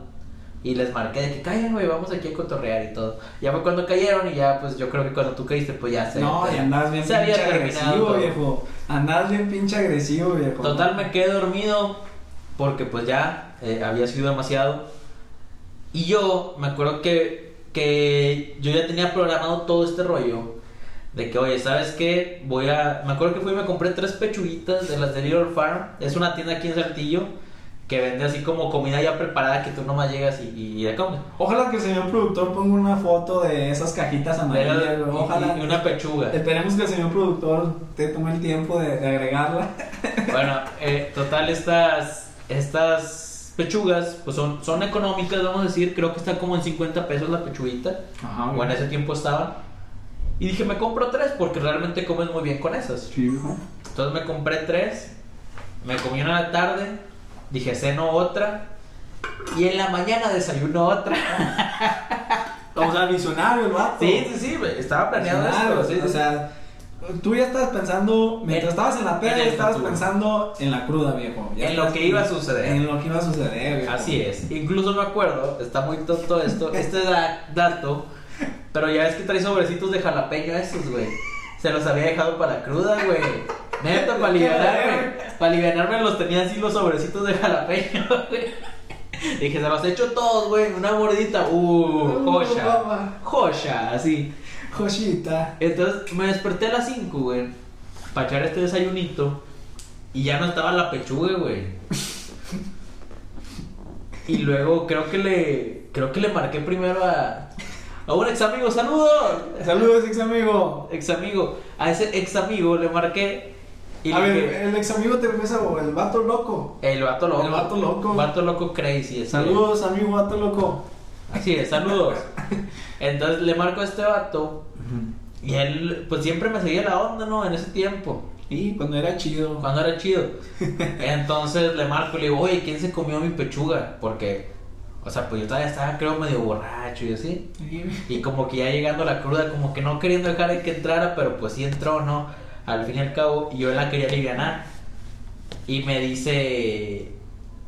Y les marqué de que caigan, güey, vamos aquí a cotorrear y todo. Ya fue cuando cayeron y ya, pues yo creo que cuando tú caíste, pues ya se. No, y andabas bien se pinche agresivo, viejo. Andabas bien pinche agresivo, viejo. Total, me quedé dormido porque pues ya eh, había sido demasiado. Y yo me acuerdo que, que yo ya tenía programado todo este rollo. De que, oye, ¿sabes qué? Voy a... Me acuerdo que fui y me compré tres pechuguitas de las de Little Farm. Es una tienda aquí en Saltillo que vende así como comida ya preparada que tú nomás llegas y, y, y la comes. Ojalá que el señor productor ponga una foto de esas cajitas amarillas, güey. y- Ojalá. y una pechuga. Esperemos que el señor productor te tome el tiempo de, de agregarla. *laughs* Bueno, eh, total, estas, estas pechugas pues son, son económicas, vamos a decir. Creo que está como en 50 pesos la pechuguita. Ajá, O en ese tiempo estaban. Y dije, me compro tres porque realmente comen muy bien con esas. Sí. Entonces me compré tres. Me comí una en la tarde. Dije, ceno otra. Y en la mañana desayuno otra. *laughs* O sea, visionario el vato. Sí, sí, sí, estaba planeado esto. sí, o sí. sea, tú ya estabas pensando, mientras En- estabas en la peda, el estabas futuro. pensando en la cruda, viejo. Ya En lo que iba a suceder. En lo que iba a suceder, viejo. Así es. Incluso me acuerdo, está muy tonto esto, *laughs* este da- dato, pero ya es que trae sobrecitos de jalapeño esos, güey. Se los había dejado para la cruda, güey. Neta, para aliviarme. Para aliviarme los tenía así los sobrecitos de jalapeño, *laughs* güey. Dije, se los he hecho todos, güey. Una mordita. Uh, joya. Joya, así. Joshita. Entonces me desperté a las 5, güey. Para echar este desayunito. Y ya no estaba la pechuga, güey. Y luego creo que le. Creo que le marqué primero a. A un ex amigo, saludos. Saludos, ex amigo. Ex amigo. A ese ex amigo le marqué. Y a ver, el ex amigo te refieres a el vato loco. el vato loco. el vato loco. Vato loco crazy. Saludos, amigo vato loco. Así es, saludos. Entonces le marco a este vato. Y él, pues siempre me seguía la onda, ¿no? En ese tiempo. Y cuando era chido. Cuando era chido. Entonces le marco y le digo, oye, ¿quién se comió mi pechuga? Porque, o sea, pues yo todavía estaba, creo, medio borracho y así. Y como que ya llegando a la cruda, como que no queriendo dejar de que entrara, pero pues sí entró, ¿no? Al fin y al cabo, yo la quería alivianar. Y me dice,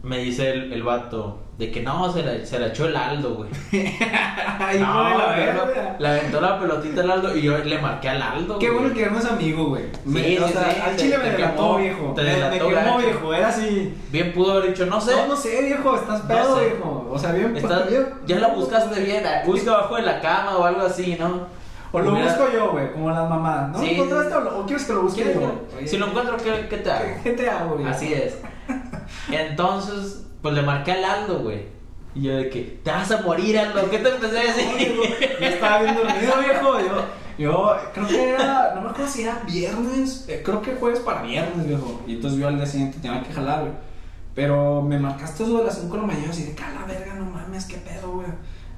me dice el, el vato, De que no, se la, se la echó el Aldo, güey. *laughs* Ay, No, la verga. Le aventó la pelotita al Aldo y yo le marqué al Aldo. Qué güey. bueno que éramos amigos, güey. Me- Sí, o sí, sea, sí, al chile te me quemó, viejo. te Me- me, quemó, viejo. Era así. Bien pudo haber dicho, no sé. No, no sé, viejo. Estás No pedo, sé. viejo. O sea, bien. Estás- bien- ya la buscaste bien, ah, busca abajo de la cama o algo así, ¿no? O lo Hubiera- busco yo, güey, como las mamás. ¿No Sí, lo encontraste o, lo- o quieres que lo busque ¿Quieres yo? que- Si lo encuentro, ¿qué, qué te hago? *laughs* ¿Qué te hago, güey? Así es. Entonces, pues le marqué al Aldo, güey. Y yo de que, te vas a morir, Aldo. ¿Qué te empecé a *laughs* decir? Ya estaba bien dormido, viejo. Yo, yo creo que era, no me acuerdo si era viernes, eh, creo que jueves para viernes, viejo. Y entonces yo al día siguiente tenía que jalar, güey. Pero me marcaste eso de las 5 de la mañana, así de cala verga, no mames, qué pedo, güey.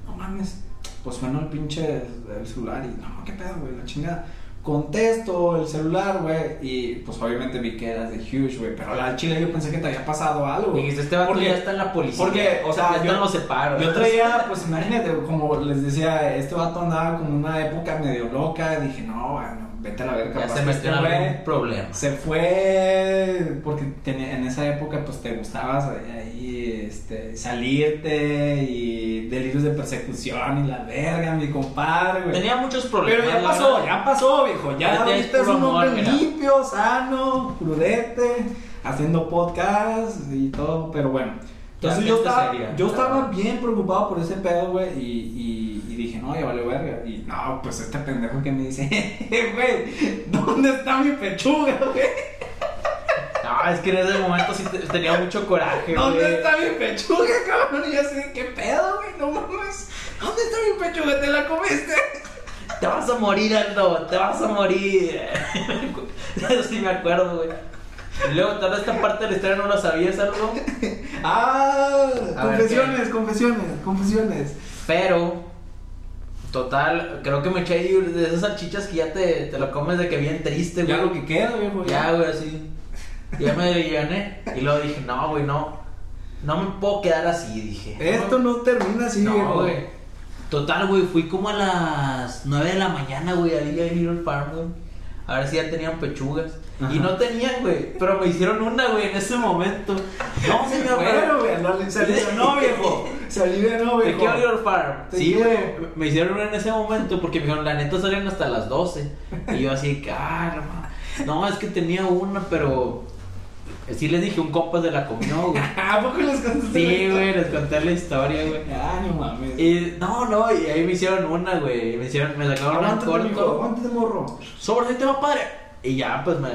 No mames. Pues suena el pinche el celular y no, qué pedo, güey, la chingada. Contesto el celular, güey, y pues obviamente vi que eras de Huge, güey. Pero al chile yo pensé que te había pasado algo. Y dijiste, este vato ya está en la policía. porque, o sea, ya yo- están los separos. Yo traía, pues imagínate, como les decía, este vato andaba como una época medio loca. Dije, no, bueno, vete a la verga. Ya se metió en algún problema. Se fue porque tenía- en esa época, pues te gustabas ahí este, salirte y delirios de persecución y la verga, mi compadre, güey. Tenía muchos problemas. Pero ya pasó, verdad. ya pasó, viejo. Ya ahorita es un hombre limpio, sano, prudente, haciendo podcast y todo, pero bueno. Entonces yo estaba, seria. yo estaba bien preocupado por ese pedo, güey, y dije, no, ya vale verga. Y no, pues este pendejo que me dice, *laughs* güey, ¿dónde está mi pechuga, güey? *laughs* No, es que en ese momento sí te- tenía mucho coraje, ¿Dónde güey. está mi pechuga, cabrón? Y yo así, ¿qué pedo, güey? No mames. ¿Dónde está mi pechuga? ¿Te la comiste? Te vas a morir, Aldo, te vas a morir. *laughs* Eso sí me acuerdo, güey. Y luego, toda esta parte de la historia no la sabías, Aldo. Ah, A ver, confesiones, confesiones, confesiones. Pero, total, creo que me eché ahí de esas salchichas que ya te, te lo comes de que bien triste, güey. Ya lo que queda, viejo. Ya, güey, así. Ya me llené. Y luego dije, no, güey, no. No me puedo quedar así, dije. Esto no termina así, No, viejo. güey. Total, güey, fui como a las 9 de la mañana, güey, ahí a Little Farm, güey. A ver si ya tenían pechugas. Ajá. Y no tenían, güey. Pero me hicieron una, güey, en ese momento. No, señor, Bueno, güey, no, se alivianó, viejo. Se alivianó, Te viejo. quiero Little Farm. Te Sí, quiero. güey. Me hicieron una en ese momento porque me dijeron, la neta salieron hasta las 12. Y yo así, cara, no, es que tenía una, pero. Sí les dije, un compa se la comió, güey. *laughs* ¿A poco les contaste? Sí, güey, les conté la historia, güey. Ah, no mames. Y no, no, y ahí me hicieron una, güey. Me hicieron, me sacaron un corto. aguántate, morro. Sobre te va padre. Y ya, pues me,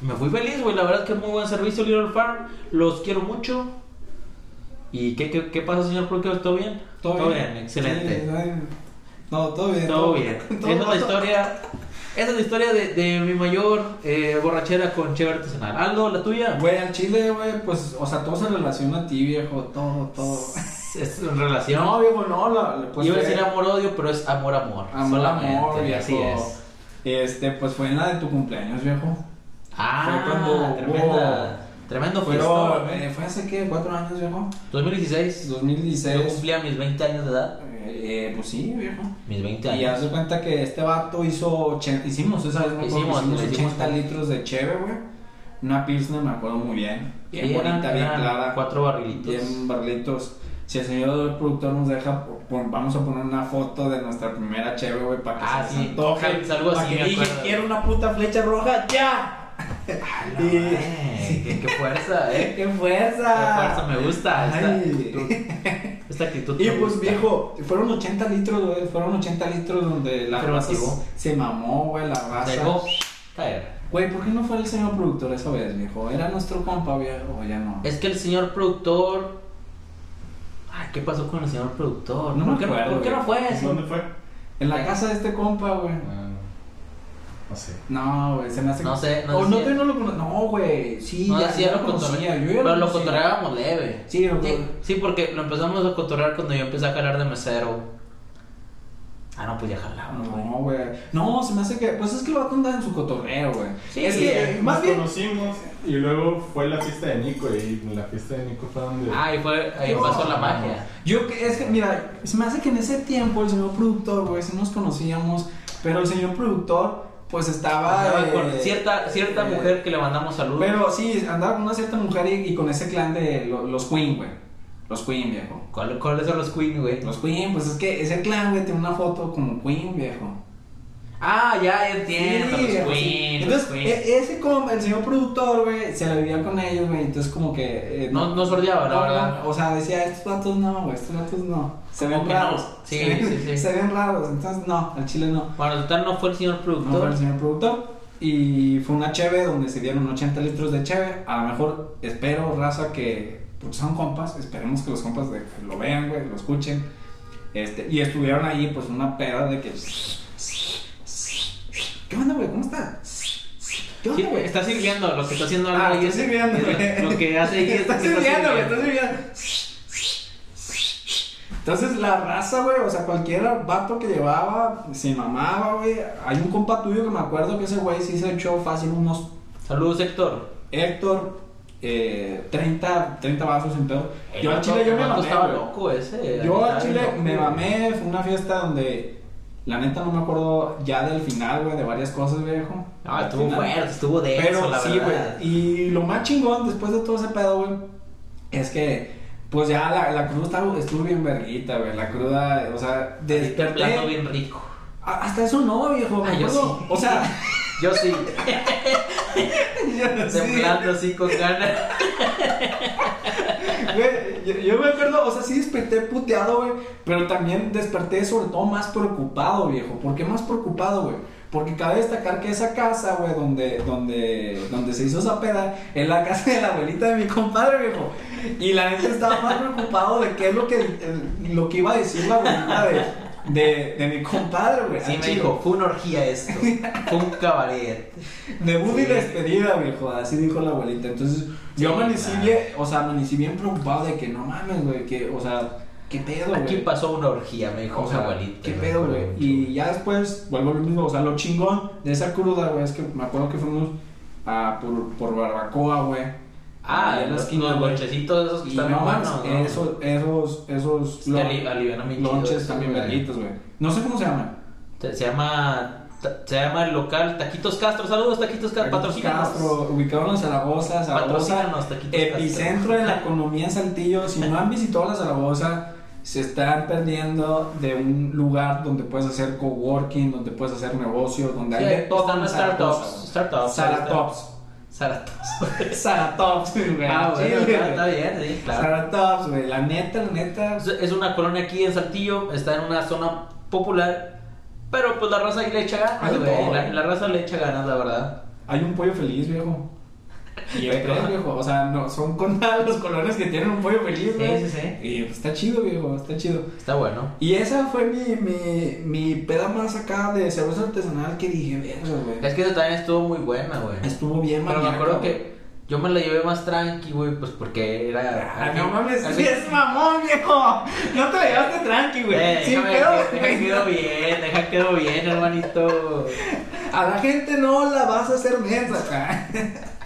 me fui feliz, güey. La verdad es que es muy buen servicio, Little Farm. Los quiero mucho. ¿Y qué, qué, qué pasa, señor productor? ¿Todo bien? excelente. Sí, no, todo bien. Todo bien. todo- *laughs* Esa es la historia. Esa es la historia de, de mi mayor eh, borrachera con cheve artesanal. Aldo, la tuya. Güey, al chile, güey, pues, o sea, todo se relaciona a ti, viejo, todo, todo. *laughs* Es en relación. No, viejo, no, la, pues Iba a decir amor-odio, pero es amor-amor. Amor, solamente, amor, viejo. Así es. Este, pues fue en la de tu cumpleaños, viejo. Ah, Fue cuando tremenda. Tremendo fiestón, eh, fue hace, ¿qué? ¿Cuatro años, viejo? 2016. 2016. Yo cumplía mis 20 años de edad. Eh, pues sí, viejo. Mis 20 Y haz años. de cuenta que este vato hizo, hicimos esa vez, me acuerdo que Hicimos, hicimos le hicimos 80 con- litros de cheve, güey. Una pilsner, me acuerdo muy bien. Bien Sí, eran- bonita, bien eran clara. Cuatro barrilitos. Bien barritos. Si el señor productor nos deja, pon- vamos a poner una foto de nuestra primera cheve, güey, para que Ah, se sí, nos antoje. es algo para así, que me dije, acuerdo. quiero una puta flecha roja, ya. Ah, Y- *laughs* Eh, qué, qué fuerza, eh. ¡Qué Qué fuerza! fuerza, me gusta esta Ay. actitud. Esta actitud Y pues gusta. viejo, fueron 80 litros, güey, fueron 80 litros donde la raza se mamó, güey, la raza. Dejó caer. Güey, ¿por qué no fue el señor productor esa vez, viejo? ¿Era nuestro compa, viejo, o ya no? Es que el señor productor. Ay, ¿qué pasó con el señor productor? No ¿Por, me qué, acuerdo, ¿Por qué no fue ese? ¿Dónde fue? En la casa de este compa, güey. Ah, no sé. No, güey, se me hace No sé, no sé no, tú no lo conoces. No, güey, sí, No, ya, sí, ya lo lo conocía. Yo ya Pero lo conocía. cotorreábamos leve. Sí, lo- Sí, sí, porque lo empezamos a cotorrear cuando yo empecé a jalar de mesero. Ah, no, pues ya jalábamos, güey. No, güey. No, se me hace que. Pues es que lo va a contar en su cotorreo, güey. Sí, es sí, que, eh, más Nos bien. conocimos y luego fue la fiesta de Nico y en la fiesta de Nico fue donde... Ah, y fue, ahí No, pasó la no. magia. Yo, que- es que, mira, se me hace que en ese tiempo el señor productor, güey, sí nos conocíamos, pero el señor productor, pues estaba. Andaba eh, con cierta, cierta eh, mujer que le mandamos saludos. Pero sí, andaba con una cierta mujer y, y con ese clan de lo- los Queen, güey. Los Queen, viejo. ¿Cuál- ¿Cuáles son los Queen, güey? Los Queen, pues es que ese clan, güey, tiene una foto como Queen, viejo. Ah, ya, ya entiendo. Sí, los los Entonces, Queen. e- ese como el señor productor, güey, se la vivía con ellos, güey. Entonces, como que. eh, No- no sordeaba, la no, verdad. no, o sea, decía, estos vatos no, güey, estos vatos no. Se ven no. raros. Sí, se ven, sí, sí. Se ven raros. Entonces, no, al chile no. Bueno, total no fue el señor No productor. fue el señor productor. Y fue una cheve donde se dieron 80 litros de cheve. A lo mejor espero, raza, que. Porque son compas. Esperemos que los compas de- lo vean, güey, lo escuchen. Este, y estuvieron ahí, pues, una peda de que. ¿Qué onda, güey? ¿Cómo está? ¿Qué onda, güey? está sirviendo, lo que está haciendo Ah, está es- sirviendo, güey. Lo que hace ahí es Está está sirviendo, güey, está sirviendo. Entonces la raza, güey, o sea, cualquier vato que llevaba, se mamaba, güey. Hay un compa tuyo que me acuerdo que ese güey sí se echó fácil unos Saludos, Héctor. Héctor, eh, 30, 30 vasos sin pedo. Yo al chile yo me mamé, estaba loco ese. Yo al chile loco, me mamé, fue una fiesta donde la neta no me acuerdo ya del final, güey, de varias cosas, viejo. Ah, estuvo final. fuerte, estuvo denso, Pero la sí, verdad. güey. Y lo más chingón después de todo ese pedo, güey, es que, pues ya la, la cruda estaba, estuvo bien verguita, güey. La cruda, o sea, desperté. bien rico. a- Hasta eso no, viejo. Ah, yo sí. O sea, *laughs* Yo sí, *laughs* yo sí. temblando así con ganas. Güey, yo, me acuerdo, o sea, sí desperté puteado, güey, pero también desperté sobre todo más preocupado, viejo. ¿Por qué más preocupado, güey? Porque cabe destacar que esa casa, güey, donde, donde, donde se hizo esa peda, es la casa de la abuelita de mi compadre, viejo. Y la neta estaba más preocupado de qué es lo que, lo que iba a decir la abuelita de, de, de mi compadre, güey. Sí, me chile. dijo, fue una orgía esto. Fue un cabaret. Debut y Sí. despedida, viejo, así dijo la abuelita. Entonces, yo Sí, amanecí claro. bien, o sea, amanecí bien preocupado de que no mames, güey, que, o sea, qué pedo, güey. Aquí pasó una orgía, me dijo O sea, abuelita. qué pedo, güey. Y ya después, vuelvo a lo mismo, o sea, lo chingón de esa cruda, güey, es que me acuerdo que fuimos a, por, por barbacoa, güey. Ah, en la los, esquina, los lonchecitos esos que están no buenos, ¿no? esos, esos, esos chido lonches también verguitos, güey. No sé cómo se llaman. Se, se llama se llama el local Taquitos Castro. Saludos Taquitos Castro, patrocínanos. Castro, ubicado en Zaragoza, Zaragoza, Taquitos epicentro de la economía en Saltillo. Si no han visitado la Zaragoza, se están perdiendo de un lugar donde puedes hacer coworking, donde puedes hacer negocios, donde Sí, hay de todo están las Zaragoza. startups. Startups. Zaratops. *laughs* Zaratops. Zaratops, güey. Ah, al bueno, está, bien, sí, claro. Zaratops, güey. La neta, la neta. Es- una colonia aquí en Saltillo, está en una zona popular, pero pues la raza ahí le echa ganas, La, güey. la raza le echa ganas, la verdad. Hay un pollo feliz, viejo. Y express, *laughs* viejo. O sea, no, son contados *laughs* los colores que tienen un pollo feliz, güey. Sí, sí, sí. Y pues, está chido, viejo. Está chido. Está bueno. Y esa fue mi, mi, mi peda más acá de cerveza artesanal que dije, verga, güey. Es que esa también estuvo muy buena, güey. Estuvo bien, Pero me acuerdo güey. que yo me la llevé más tranqui, güey, pues porque era. Ah, no mames, sí es mamón, viejo. No te la llevaste tranqui, güey. Eh, Sin déjame, pedo, deja quedó bien, deja quedó bien, hermanito. A la gente no la vas a hacer mensa acá. *laughs*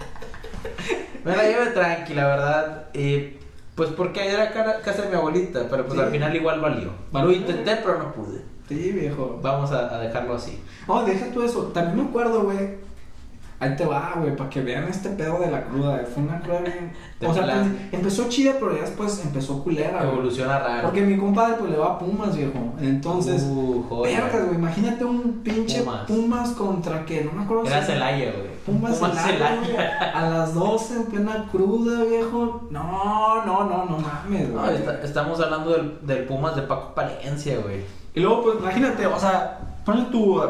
Me la llevé tranqui, la verdad. Y pues porque era ca- casa de mi abuelita, pero pues Sí. al final igual valió. Valió. Lo intenté, pero no pude. Sí, viejo. Vamos a, a dejarlo así. Oh, deja tú eso. También me acuerdo, güey. Ahí te va, güey, para que vean este pedo de la cruda. güey. Fue una cruda bien. De O sea, plan. pues, empezó chida, pero ya después empezó culera, güey. Evoluciona raro. Porque mi compadre, pues le va a Pumas, viejo. Entonces, Uh, joder. güey. Imagínate un pinche Pumas. Pumas, contra que no me acuerdo Era si- Celaya, güey. Pumas, Celaya, güey, A las 12 en plena cruda, viejo. No, no, no, no mames, No, güey. está- estamos hablando del, del Pumas de Paco Palencia, güey. Y luego, pues, imagínate, o sea, ponle tu.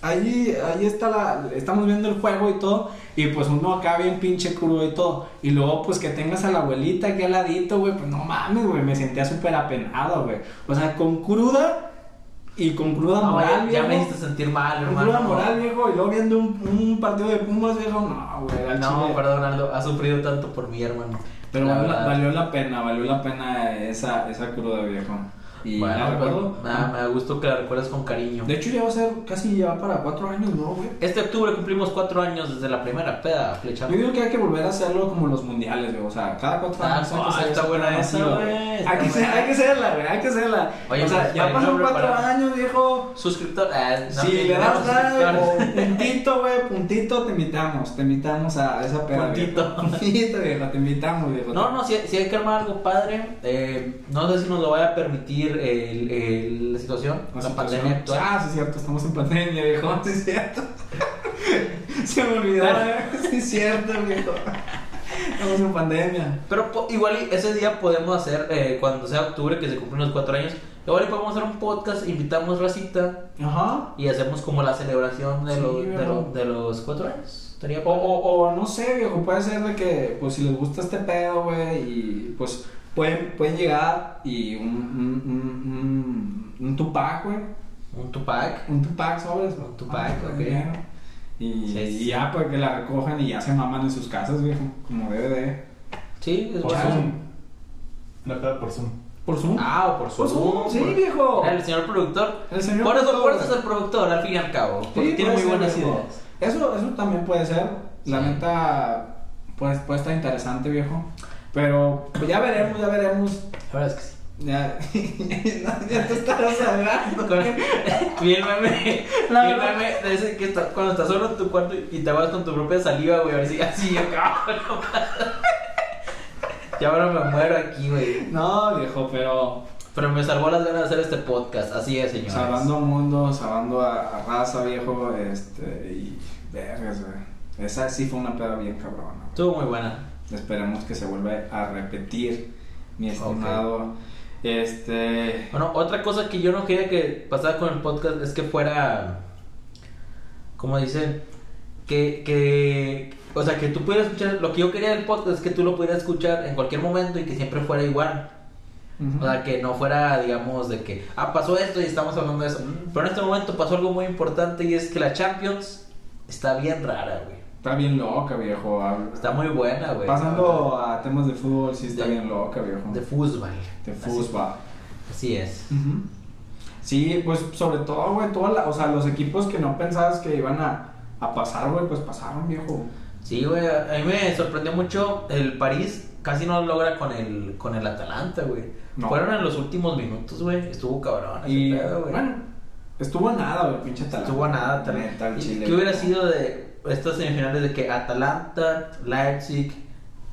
Ahí, ahí está la. Estamos viendo el juego y todo. Y pues uno acá bien pinche crudo y todo. Y luego, pues que tengas a la abuelita aquí al ladito, güey. Pues no mames, güey. Me sentía súper apenado, güey. O sea, con cruda y con cruda No, moral, ya, ya me hiciste sentir mal, Con hermano. cruda moral, viejo. Y luego viendo un, un partido de Pumas, viejo. No, güey. No, chile. perdón, Aldo. Ha sufrido tanto por mi hermano. Pero La valió, valió la pena, valió la pena esa, esa cruda, viejo. Y Bueno, la pues, recuerdo. me, da- me da gusto que la recuerdes con cariño. De hecho, ya va a ser casi ya para cuatro años, ¿no, güey? Este octubre cumplimos cuatro años desde la primera peda, flecha. Yo digo que hay que volver a hacerlo como los mundiales, güey. O sea, cada cuatro Ah, años ah, está buena esa, güey, Hay que, ser- hay que hacerla, güey. Hay que hacerla. Oye, o sea, ya pasaron cuatro para- años, viejo. Suscriptor. no, si le das suscriptores. puntito, güey, puntito, te invitamos. Te invitamos a esa peda. Puntito. *laughs* Puntito, viejo. Te invitamos, viejo. No, no, si, si hay que armar algo padre, eh, no sé si nos lo vaya a permitir el, el- la situación, la, situación. pandemia actual. Ah, sí, es cierto. Estamos en pandemia, viejo. *laughs* Sí, es cierto. *laughs* Se me olvidó, eh. Sí, es cierto, viejo. Estamos en pandemia. Pero igual ese día podemos hacer, eh, cuando sea octubre, que se cumplen los cuatro años, igual podemos hacer un podcast, invitamos racita Ajá. y hacemos como la celebración de, Sí, los, de, los, de los cuatro años. O, o, o no sé, viejo, puede ser de que, pues si les gusta este pedo, güey, y pues pueden, pueden llegar y un, un, un, un, un Tupac, güey, Un Tupac. un Tupac, ¿sabes? Un Tupac, Ah, ok. Y, Sí, sí, y sí. ya, pues que la recojan y ya se maman en sus casas, viejo, como debe de. Sí, es Por. Zoom. Peda por Zoom. ¿Por Zoom? Ah, o por Por Zoom. Zoom, sí, por- viejo. El señor productor. El señor por eso, productor, por eso es el productor, al fin y al cabo. Porque Sí, tiene muy buenas viejo. ideas. Eso, eso también puede ser. La Sí. neta, pues, puede estar interesante, viejo. Pero pues, ya veremos, ya veremos. La verdad es que sí. Ya, *laughs* ya te estás hablando. Meme de ese que está, cuando estás solo en tu cuarto y te vas con tu propia saliva, güey, a ver si así acá. Ya ahora me muero aquí, güey. No, viejo, pero Pero me salvó las ganas de hacer este podcast, así es, señores. salvando a mundo, salvando a, a raza, viejo, este, y vergas, güey. Esa sí fue una peda bien cabrona. Estuvo muy buena. Esperemos que se vuelva a repetir, mi estimado. Este. Bueno, otra cosa que yo no quería que pasara con el podcast es que fuera, como dicen, que, que, o sea, que tú pudieras escuchar, lo que yo quería del podcast es que tú lo pudieras escuchar en cualquier momento y que siempre fuera igual. O sea, que no fuera, digamos, de que, ah, pasó esto y estamos hablando de eso. Pero en este momento pasó algo muy importante y es que la Champions está bien rara, güey. Está bien loca, viejo. Hab- Está muy buena, güey. Pasando a temas de fútbol, sí está De- bien loca, viejo. De fútbol. De fútbol. Así es. Sí, pues sobre todo, güey, toda la- o sea, los equipos que no pensabas que iban a, a pasar, güey, pues pasaron, viejo. Sí, güey, a mí me sorprendió mucho el París casi no lo logra con el con el Atalanta, güey. No. Fueron en los últimos minutos, güey. Estuvo cabrón Y pedo, güey. bueno, estuvo a nada, güey, pinche Atalanta. Estuvo a nada también. Neta, el ¿Y Chile, ¿Qué hubiera sido de estas semifinales de que Atalanta, Leipzig,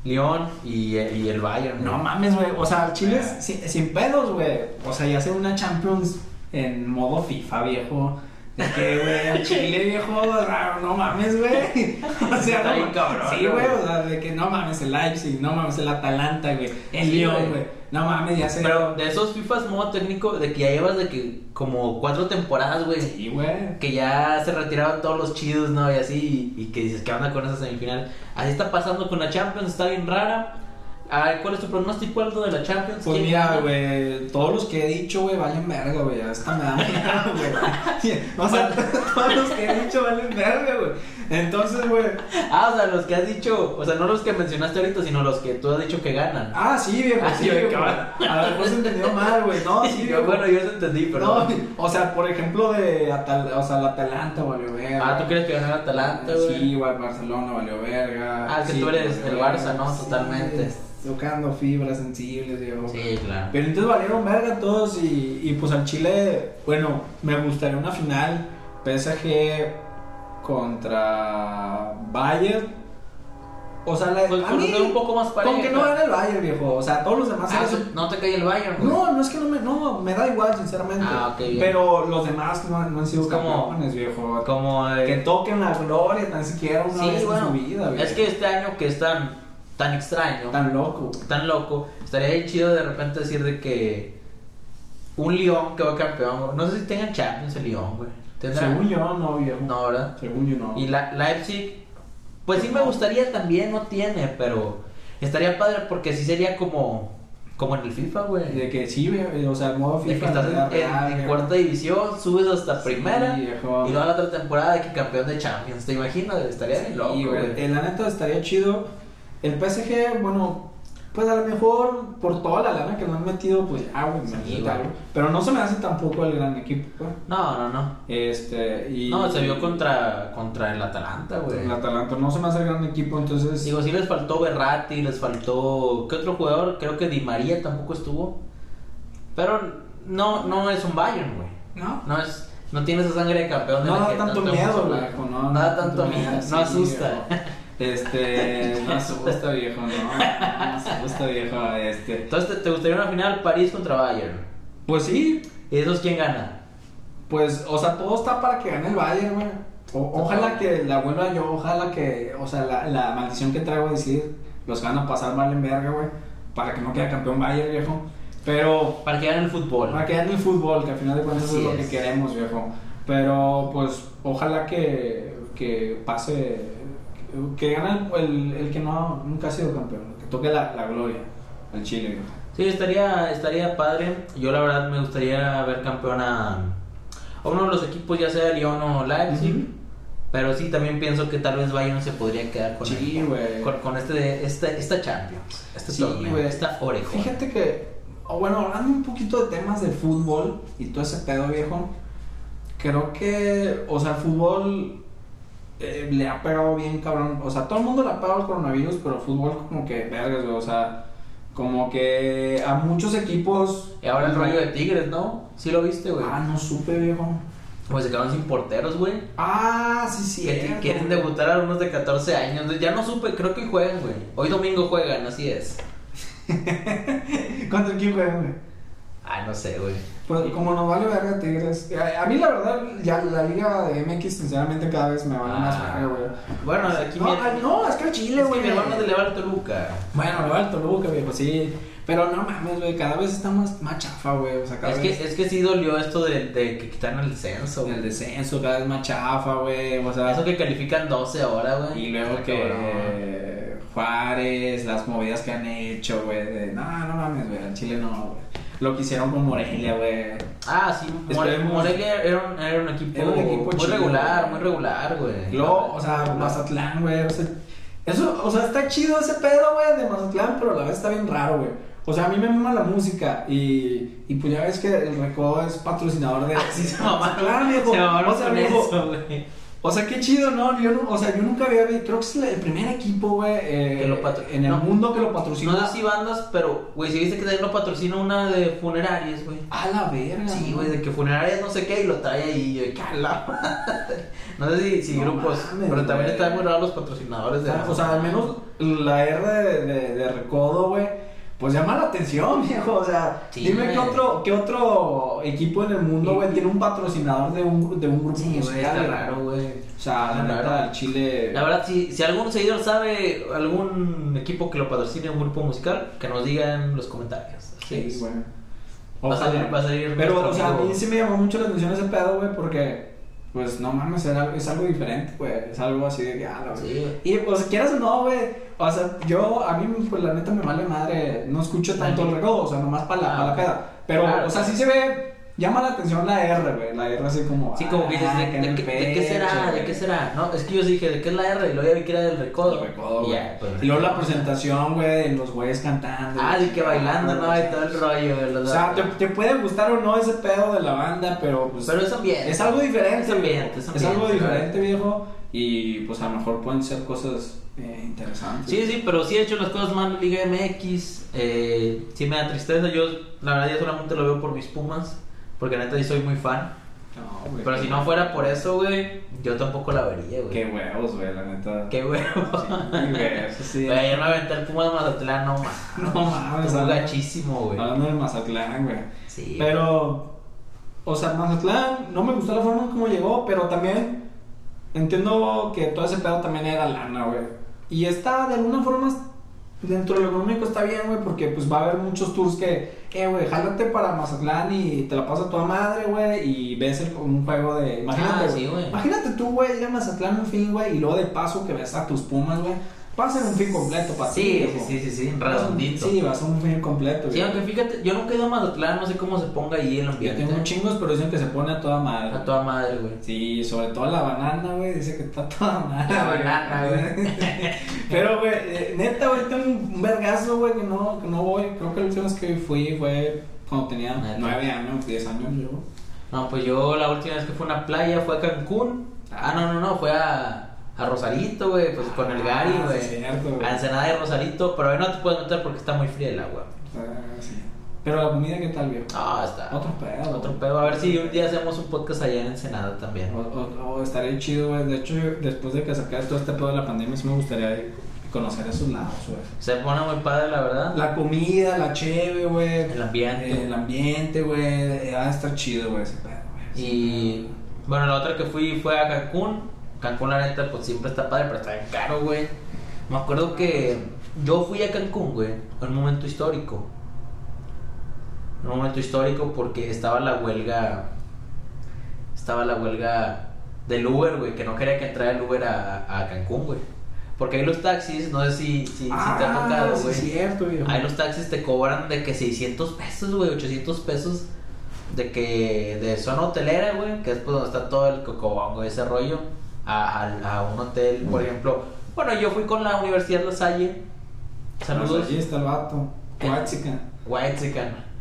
Lyon y, y el Bayern? No mames, güey, o sea, el Chile es sin, sin pedos, güey. O sea, ya hacer una Champions en modo FIFA, viejo. De que, güey, el *laughs* Chile, viejo, no, no mames, güey. *laughs* O sea, no, cabrón, Sí, güey, o sea, de que no mames el Leipzig, no mames el Atalanta, güey. El Lyon, güey. No mames, ya sé. Pero de esos FIFAs modo técnico, de que ya llevas de que como cuatro temporadas, güey. Sí, güey. que ya se retiraron todos los chidos, ¿no? Y así, y, y que dices, ¿qué onda con esa semifinal? Así está pasando con la Champions, está bien rara. A ver, ¿cuál es tu pronóstico algo de la Champions? Pues ¿Quién mira, güey, todos los que he dicho, güey, valen verga, güey. Esta me da miedo, güey. *laughs* *laughs* O sea, *laughs* todos los que he dicho valen verga, güey. Entonces, güey. Ah, o sea, los que has dicho, o sea, no los que mencionaste ahorita, sino los que tú has dicho que ganan. Ah, sí, viejo, Ah, sí, viejo. A ver, pues entendió mal, güey. No, sí, Yo, bueno, yo eso entendí, pero. No, o sea, por ejemplo, de Atal o sea, el Atalanta valió verga. Ah, ¿tú crees que ganará Atalanta, güey? Sí, igual Barcelona valió verga. Ah, es que Sí, tú eres del. Barça, ¿no? Totalmente. Tocando fibras sensibles, viejo. Sí, claro. Pero entonces valieron verga todos y, y pues al Chile, bueno, me gustaría una final PSG contra Bayern. O sea, la, Pues a por mí, ser un poco más pareja. con que no gane el Bayern, viejo. O sea, todos los demás Ah, eran- no te cae el Bayern, güey. No, no es que no me, no, me da igual, sinceramente. Ah, ok, bien. Pero los demás no, no han sido campeones, viejo. Como. eh, Que toquen la gloria tan siquiera una sí, vez bueno. en su vida, viejo. es que este año que es tan, tan extraño. Tan loco. tan loco, estaría chido de repente decir de que un León que va campeón, güey. no sé si tengan Champions el León, güey. ¿Tendrá? Según yo, no, viejo. No, ¿verdad? Según yo, no. Y la Leipzig, pues sí me gustaría también, no tiene, pero estaría padre porque sí sería como, como en el FIFA, güey. De que sí, viejo, o sea, el modo De que FIFA. estás en, real, cuarta división, subes hasta Sí, primera viejo. y luego la otra temporada de que campeón de Champions. ¿Te imaginas? Estaría loco, Sí, güey. güey. Eh, La neta estaría chido. El PSG, bueno, Pues a lo mejor por toda la lana que nos han metido, pues ya, güey, Sí, algo. Pero no se me hace tampoco el gran equipo, güey. No, no, no. Este, y. No, se vio contra, contra el Atalanta, güey. El Atalanta no se me hace el gran equipo, entonces. Digo, sí les faltó Berratti, les faltó. ¿Qué otro jugador? Creo que Di María tampoco estuvo. Pero no, no es un Bayern, güey. no. No es. No tiene esa sangre de campeón de No la da tanto tanto miedo, hemos hablado. viejo, no. No da tanto miedo, no asusta. Este, *laughs* no asusta, viejo, no. No asusta, viejo, este. Entonces, ¿te, gustaría una final París contra Bayern? Pues sí, ¿Y esos quién gana? pues, o sea, todo está para que gane el Bayern, güey. Ojalá que la vuelva yo, ojalá que, o sea, la, la maldición que traigo a decir, los van a pasar mal en verga, güey. Para que no quede campeón Bayern, viejo. Pero Para que gane el fútbol. Para que gane el fútbol, que al final de cuentas Así es lo es. que queremos, viejo. Pero pues ojalá que, que pase, que, gane el, el, el que no, nunca ha sido campeón, que toque la, la gloria al Chile. Sí, estaría, estaría padre. Yo la verdad me gustaría ver campeón a, a uno de los equipos, ya sea Lyon o Leipzig. Ujú. Pero sí, también pienso que tal vez Bayern se podría quedar con, Sí, el- con, con este, esta, esta Champions. Este Sí, torneo, esta orejón. Fíjate que, bueno, hablando un poquito de temas de fútbol y todo ese pedo, viejo, creo que, o sea, el fútbol eh, le ha pegado bien, cabrón. O sea, todo el mundo le ha pegado el coronavirus, pero el fútbol como que, vergas, güey, o sea, como que a muchos equipos... Y ahora el rollo de Tigres, ¿no? Sí lo viste, güey. Ah, no supe, viejo. Pues se quedaron sin porteros, güey. Ah, sí, sí. Que quieren debutar a unos de 14 años. Ya no supe, creo que juegan, güey. Hoy domingo juegan, así es. *laughs* ¿Contra quién juegan, güey? Ay, no sé, güey. Pues como nos vale verga Tigres. A, a mí la verdad, ya la liga de MX sinceramente cada vez me vale más Ah. verga, güey. Bueno, aquí no, mi, ay, no, es que el Chile, es que güey. mi hermano le va al Toluca. Bueno, le va al Toluca, viejo, sí. Pero no mames, güey, cada vez está más, más chafa, güey. O sea, cada Es vez... que, es que sí dolió esto de, de que quitaron el censo. En güey. el descenso, cada vez más chafa, güey. O sea, Eso que califican 12 ahora, güey. y luego que cabrón. eh, Juárez, las movidas que han hecho, güey. de, No, no mames, güey, al Chile no, güey. Lo que hicieron con Morelia, güey. Ah, sí, More- Morelia era un, era un equipo, Era un equipo muy regular, muy regular, güey. Luego, o sea, Mazatlán, güey. O sea, eso, o sea, está chido ese pedo, güey, de Mazatlán, pero a la vez está bien raro, güey. O sea, a mí me mama la música y, y pues ya ves que el Recodo es patrocinador de Ah, sí, se mamaron, Mazatlán, se mamaron o sea, con eso, güey. O sea, qué chido, ¿no? Yo no, o sea, yo nunca había visto, creo que es el primer equipo, güey, eh, en el no. mundo que lo patrocina. No sé si bandas, pero, güey, si viste que también lo patrocina una de funerarias, güey. A la verga. Sí, güey, de que funerarias no sé qué y lo trae ahí, yo, cala. *laughs* No sé si, si No grupos, mames, pero también están muy raros los patrocinadores de O sea, al menos la R de, de, de Recodo, güey, pues llama la atención, *laughs* viejo. O sea, Sí, dime qué otro, qué otro equipo en el mundo, güey, tiene un patrocinador de un, de un grupo Sí, musical. está güey. raro, güey. O sea, la Está neta, el Chile. La verdad, si, si algún seguidor sabe algún equipo que lo patrocine un grupo musical, que nos diga en los comentarios. Sí, güey. Va a salir, va a salir Pero, o sea, a mí sí me llamó mucho la atención ese pedo, güey, porque, pues, no mames, es algo diferente, güey. Es algo así de que, ah, la Sí. Y pues quieras o no, güey. O sea, yo, a mí, pues la neta me vale madre. No escucho tanto el recodo, o sea, nomás para la, Ah, pa' la ok. peda. Pero, Claro, o sea, sí se ve. Llama la atención la R, güey. La R así como. Sí, como que dices, ah, ¿de, qué- de qué será? ¿De güey. qué será? No, es que yo dije, ¿de qué es la R? Y luego ya vi que era del recodo. El recodo, Y güey. pues, Y luego la presentación, güey, de los güeyes cantando. Ah, de que bailando, ¿no? güey. Y todo el rollo. los- O sea, te, te puede gustar o no ese pedo de la banda, pero pues. Pero es ambiente. Es algo diferente. Es ambiente, viejo. es algo ¿verdad? diferente, viejo. Y pues a lo mejor pueden ser cosas eh, interesantes. Sí, sí, pero sí he hecho las cosas mal Liga MX. Eh, sí me da tristeza. Yo, la verdad, ya solamente lo veo por mis Pumas. Porque neta, sí soy muy fan. No, güey. Pero si no fuera por eso, güey, yo tampoco la vería, güey. Qué huevos, güey, la neta. Qué huevo. Sí, güey, eso sí. Güey, yo me aventé el Puma de Mazatlán, no mames. *laughs* No mames, Estuvo gachísimo, güey. Hablando de Mazatlán, güey. Sí. Pero, o sea, Mazatlán, no me gustó la forma en cómo llegó, pero también entiendo que todo ese pedo también era lana, güey. Y está, de alguna forma, dentro de lo económico está bien, güey, porque pues va a haber muchos tours que, eh, güey, jálate para Mazatlán y te la pasas toda madre, güey, y ves el- un juego de... Imagínate, Ah, sí, güey. Imagínate tú, güey, ir a Mazatlán un fin, güey, y luego de paso que ves a tus pumas, güey. Va a ser un fin completo para. Sí, sí, sí, sí, sí, redondito. Sí, va a ser un fin completo. Sí, aunque fíjate, yo nunca he ido a Mazatlán, no sé cómo se ponga ahí el Yo ambiente. tengo chingos, pero dicen que se pone a toda madre. A toda madre, güey. Sí, sobre todo la banana, güey, dice que está toda madre. La banana, güey. *laughs* Pero, güey, eh, neta, güey, tengo un vergazo, güey, que no, que no voy. Creo que la última vez que fui fue cuando tenía. 9 años, 10 años, yo. No, pues yo la última vez que fui a una playa fue a Cancún. Ah, no, no, no, fue a, a Rosarito, güey, pues con el Gary, Ah, güey. sí, a Ensenada de Rosarito, pero ahí no te puedes meter porque está muy fría el agua. Ah, sí. Pero la comida, ¿qué tal, viejo? Ah, está. Otro pedo. Otro pedo. A ver si un día hacemos un podcast allá en Ensenada también. O, o- o estaría chido, güey. De hecho, después de que sacaras todo este pedo de la pandemia, sí me gustaría conocer esos lados, güey. Se pone muy padre, la verdad. La comida, la cheve, güey. El ambiente. Eh, El ambiente, güey. Va a estar chido, güey, ese pedo, güey. Y bueno, la otra que fui fue a Cancún. Cancún, la neta, pues siempre está padre, pero está bien caro, güey. Me acuerdo que yo fui a Cancún, güey, en un momento histórico. En un momento histórico porque estaba la huelga. Estaba la huelga del Uber, güey, que no quería que entrara el Uber a, a Cancún, güey. Porque ahí los taxis, no sé si, si, si te ha tocado, Ah, sí, güey. es cierto, viejo. Ahí los taxis te cobran de que 600 pesos, güey, 800 pesos de que de zona hotelera, güey, que es pues donde está todo el cocobongo, ese rollo, a, a- a un hotel, por ejemplo. Bueno, yo fui con la Universidad La Salle. Saludos. Allí está el vato. Eh. Huachica. Whitezican. *laughs*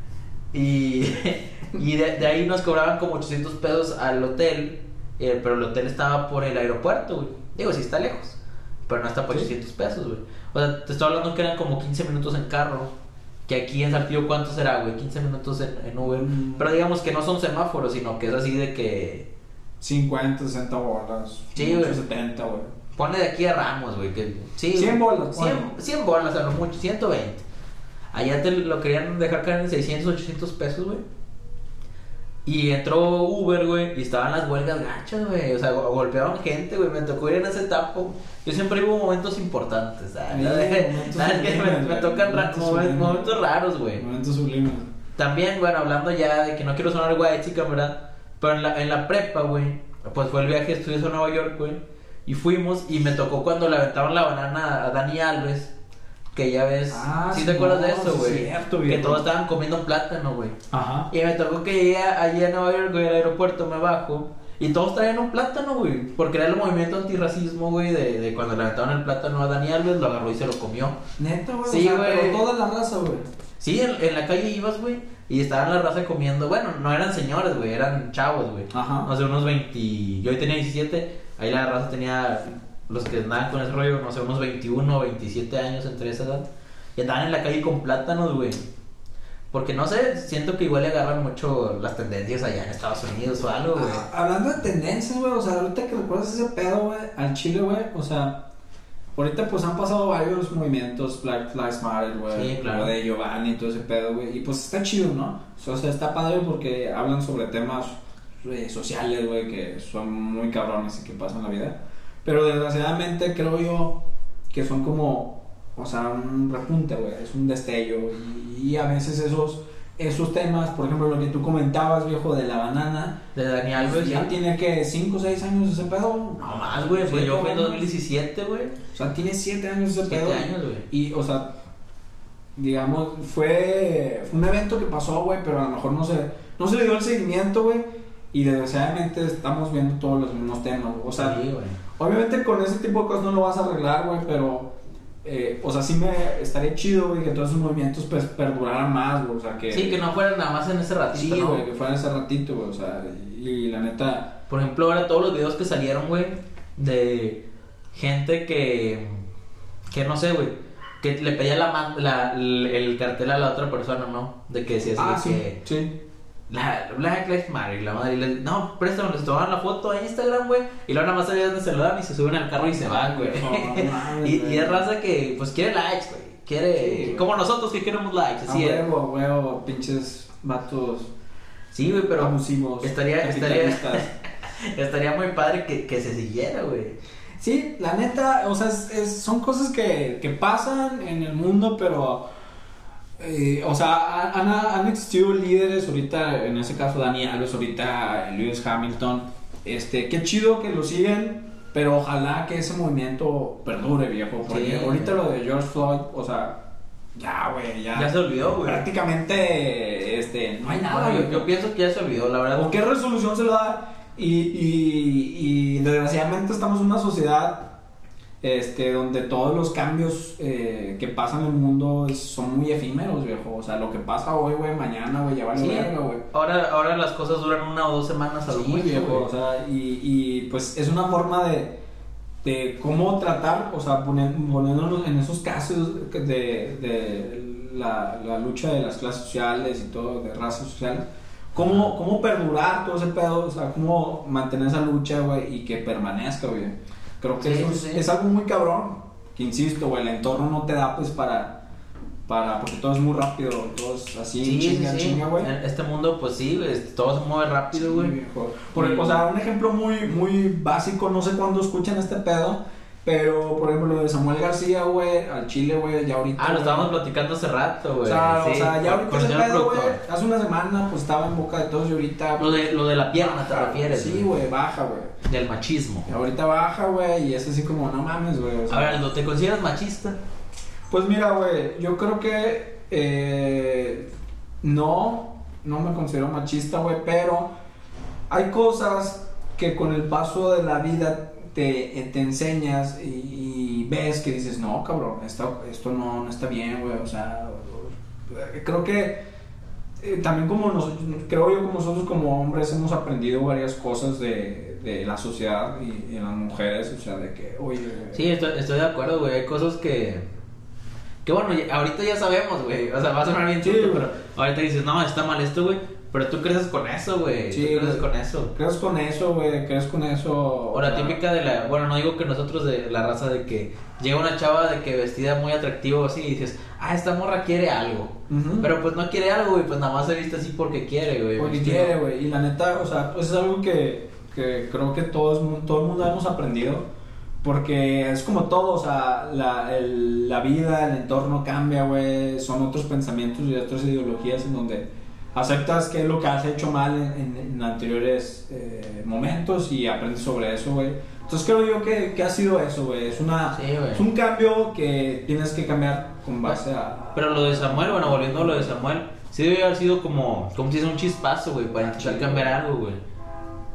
Y, *laughs* y de, de ahí nos cobraban como 800 pesos al hotel, eh, pero el hotel estaba por el aeropuerto, güey. Digo, sí está lejos, pero no está por Sí. 800 pesos, güey. O sea, te estoy hablando que eran como 15 minutos en carro. Que aquí en Saltillo, ¿cuánto será, güey? 15 minutos en, en Uber. Mm. Pero digamos que no son semáforos, sino que es así de que. 50, 60 bolas. Sí, güey. 70, güey. Ponle de aquí a Ramos, güey. Que, sí, 100 bolas, 100, ponle. 100 bolas, a lo mucho, 120. Allá te lo querían dejar caer en 600, 800 pesos, güey. Y entró Uber, güey, y estaban las huelgas gachas, güey. O sea, go- golpeaban gente, güey. Me tocó ir en ese tapo. Yo siempre vivo momentos importantes, ¿sabes? Sí, momentos que me, sublimes, me güey, tocan momentos sublimes. momentos raros, güey. Momentos sublimes. También, bueno, hablando ya de que no quiero sonar guay, chica, ¿verdad? Pero en la, en la prepa, güey, pues fue el viaje de estudios a Nueva York, güey. Y fuimos y me tocó cuando le aventaron la banana a Dani Alves. Que ya ves, Ah, ¿sí sí, te acuerdas de eso, güey? que todos estaban comiendo plátano, güey. Ajá. Y me tocó que llegué allí a Nueva York, güey, al aeropuerto, me bajo. Y todos traían un plátano, güey. Porque era el movimiento antirracismo, güey, de, de cuando le aventaron el plátano a Dani Alves, lo agarró y se lo comió. Neta, güey. Sí, o sea, güey. Toda la raza, güey. Sí, en, en la calle ibas, güey, y estaban la raza comiendo. Bueno, no eran señores, güey, eran chavos, güey. Ajá. No sé, unos 20. Yo hoy tenía 17, ahí la raza tenía. Los que andaban con ese rollo, no sé, unos 21 o 27 años entre esa edad. Y andaban en la calle con plátanos, güey. Porque no sé, siento que igual le agarran mucho las tendencias allá en Estados Unidos o algo, güey. Ah, Hablando de tendencias, güey, o sea, ahorita que recuerdas ese pedo, güey, al Chile, güey, o sea, ahorita pues han pasado varios movimientos, Black Lives Matter, güey, Sí, claro. de Giovanni y todo ese pedo, güey, y pues está chido, ¿no? O sea, está padre porque hablan sobre temas eh, sociales, güey, que son muy cabrones y que pasan la vida, pero desgraciadamente creo yo que son como, o sea, un repunte, güey, es un destello, y, y a veces esos... Esos temas, por ejemplo, lo que tú comentabas, viejo, de la banana, De Dani Alves, pues ya sí. tiene que 5 o 6 años ese pedo. No más, güey, Siete yo en años. 2017, güey. O sea, tiene 7 años ese 7 pedo. años, güey. Y, o sea, digamos, fue, fue un evento que pasó, güey, pero a lo mejor no se, no se le dio el seguimiento, güey. Y desgraciadamente estamos viendo todos los mismos temas. O sea, Sí, obviamente con ese tipo de cosas no lo vas a arreglar, güey, pero. Eh, o sea, sí me estaría chido, güey, que todos esos movimientos pues perduraran más, güey. O sea, que. Sí, que no fuera nada más en ese ratito, Sí, ¿no? güey, que fuera ese ratito, güey. O sea, y, y la neta. Por ejemplo, ahora todos los videos que salieron, güey, de gente que, que no sé, güey, que le pedía la, man- la- el, el cartel a la otra persona, ¿no? De que decía así, Ah, de sí, que sí. La Black Lives Matter y la madre, y le, no, préstame, les tomaban la foto a Instagram, güey, y luego nada más sabían donde se lo dan y se suben al carro y se van, güey. Mames, *laughs* y, es raza que, pues, quiere likes, güey, quiere, Sí, como nosotros que queremos likes, así es. huevo, huevo, pinches vatos Sí, güey, pero abusivos. estaría- estaría- *laughs* estaría muy padre que, que se siguiera, güey. Sí, la neta, o sea, es- es- son cosas que, que pasan en el mundo, pero. Eh, o sea, han, han existido líderes ahorita, en ese caso Dani Alves, ahorita Lewis Hamilton. Este, qué chido que lo siguen, Pero ojalá que ese movimiento perdure, viejo. Porque Sí. ahorita lo de George Floyd, o sea, ya, güey, ya. Ya se olvidó, güey. Prácticamente, este, no hay nada, Bueno, yo, yo pienso que ya se olvidó, la verdad. ¿O qué resolución se le da? Y, y, y desgraciadamente estamos en una sociedad este, donde todos los cambios eh, que pasan en el mundo son muy efímeros, viejo. O sea, lo que pasa hoy, güey, mañana, güey, ya vale Sí. verga, güey. Ahora, ahora las cosas duran una o dos semanas a lo Sí, mucho, viejo, güey. o sea, y, y pues es una forma de, de cómo tratar, o sea, poner- poniéndonos en esos casos de, de la, la lucha de las clases sociales y todo, de razas sociales, cómo, cómo perdurar todo ese pedo, o sea, cómo mantener esa lucha, güey, y que permanezca, güey. Creo que Sí, eso es, sí. es algo muy cabrón, que insisto, güey, el entorno no te da, pues, para... Para, porque todo es muy rápido, todo es así, Sí, chinga, chinga, güey. Este mundo, pues sí, todo se mueve rápido, güey. o sea, un ejemplo muy, muy básico, no sé cuándo escuchan este pedo, pero por ejemplo lo de Samuel García, güey, al Chile, güey, ya ahorita. Ah, lo estábamos platicando hace rato, güey. O sea, Sí, o sea, ya ahorita ese pedo, güey, hace una semana pues estaba en boca de todos y ahorita. Lo de, lo de la pierna, ¿te refieres? Sí, güey, baja, güey. Del machismo. Y ahorita baja, güey, y es así como, no mames, güey. o sea. A ver, Aldo, ¿te consideras machista? Pues mira, güey, yo creo que eh, no, no me considero machista, güey, pero hay cosas que con el paso de la vida te, eh, te enseñas y, y ves que dices, no, cabrón, esto, esto no, no está bien, güey, o sea, eh, creo que eh, también como nos, creo yo como nosotros como hombres hemos aprendido varias cosas de, de la sociedad y, y en las mujeres, o sea, de que, oye, Sí, estoy, estoy de acuerdo, güey. Hay cosas que. Que bueno, ahorita ya sabemos, güey. O sea, va a sonar bien Sí, güey. pero ahorita dices, no, está mal esto, güey. Pero tú creces con eso, güey. Sí, tú creces con eso. ¿Crees con eso, güey? ¿Crees con eso? O la típica de la. Bueno, no digo que nosotros de la raza de que llega una chava de que vestida muy atractivo así y dices, ah, esta morra quiere algo. Pero pues no quiere algo, güey. Pues nada más se viste así porque quiere, güey. Porque ¿me quiere, güey. Y la neta, o sea, pues es algo que, que creo que todos, todo el mundo hemos aprendido. Porque es como todo, o sea, la, el- la vida, el entorno cambia, güey. Son otros pensamientos y otras ideologías en donde aceptas qué es lo que has hecho mal en, en- en anteriores eh, momentos y aprendes sobre eso, güey. Entonces creo yo que, que ha sido eso, güey. Es, una, Sí, es un cambio que tienes que cambiar con base a... Pero lo de Samuel, bueno, volviendo a lo de Samuel, sí debe haber sido como, como si es un chispazo, güey, para intentar Sí, cambiar güey. algo, güey.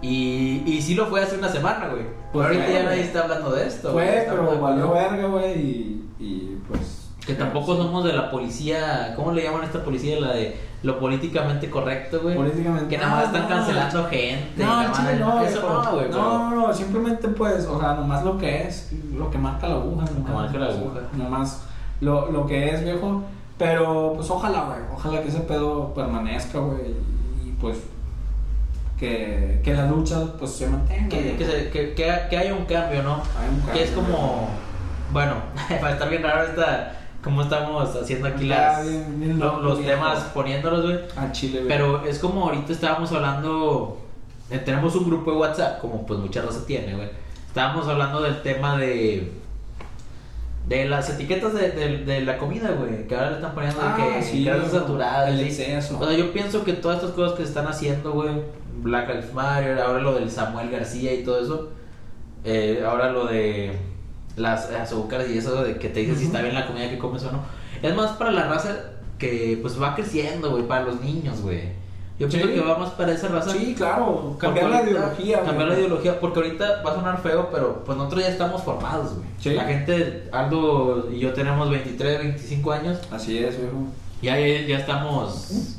Y, y sí lo fue hace una semana, güey. Pues ahorita ya nadie está hablando de esto. güey. Fue, pero valió verga, güey, y, y pues... Que tampoco somos de la policía, ¿cómo le llaman a esta policía? La de lo políticamente correcto, güey. Políticamente. Que nada más Ah, están no. cancelando gente. No, chile no, Eso no, güey. pero- No, no, no, simplemente pues, o sea, nomás lo que es, lo que marca la aguja. Lo que nomás, marca la sea, aguja. Nomás lo, lo que es, viejo. Pero pues ojalá, güey, ojalá que ese pedo permanezca, güey, y pues que, que la lucha pues se mantenga. Que, que, se- que, que, que haya un cambio, ¿no? Hay un Que es cambio, como, bueno, *laughs* para estar bien raro esta, como estamos haciendo aquí las, bien, bien los temas, poniéndolos, güey. Al chile, güey. Pero es como ahorita estábamos hablando, eh, tenemos un grupo de WhatsApp, como pues mucha raza tiene, güey. Estábamos hablando del tema de de las etiquetas de, de, de la comida, güey, que ahora le están poniendo de Ah, que sí, grasas saturadas, El exceso. O sea, yo pienso que todas estas cosas que se están haciendo, güey, Black Lives Matter, ahora lo del Samuel García y todo eso, eh, ahora lo de las azúcares y eso de que te dice si Ujú. está bien la comida que comes o no, es más para la raza que pues va creciendo, güey, para los niños, güey. Yo Sí. pienso que va más para esa raza. Sí, claro, cambiar la ideología, güey. Cambiar la ideología, porque ahorita va a sonar feo, pero pues nosotros ya estamos formados, güey. Sí. La gente, Aldo y yo tenemos 23, 25 años, Así es, viejo. ya, ya, ya estamos...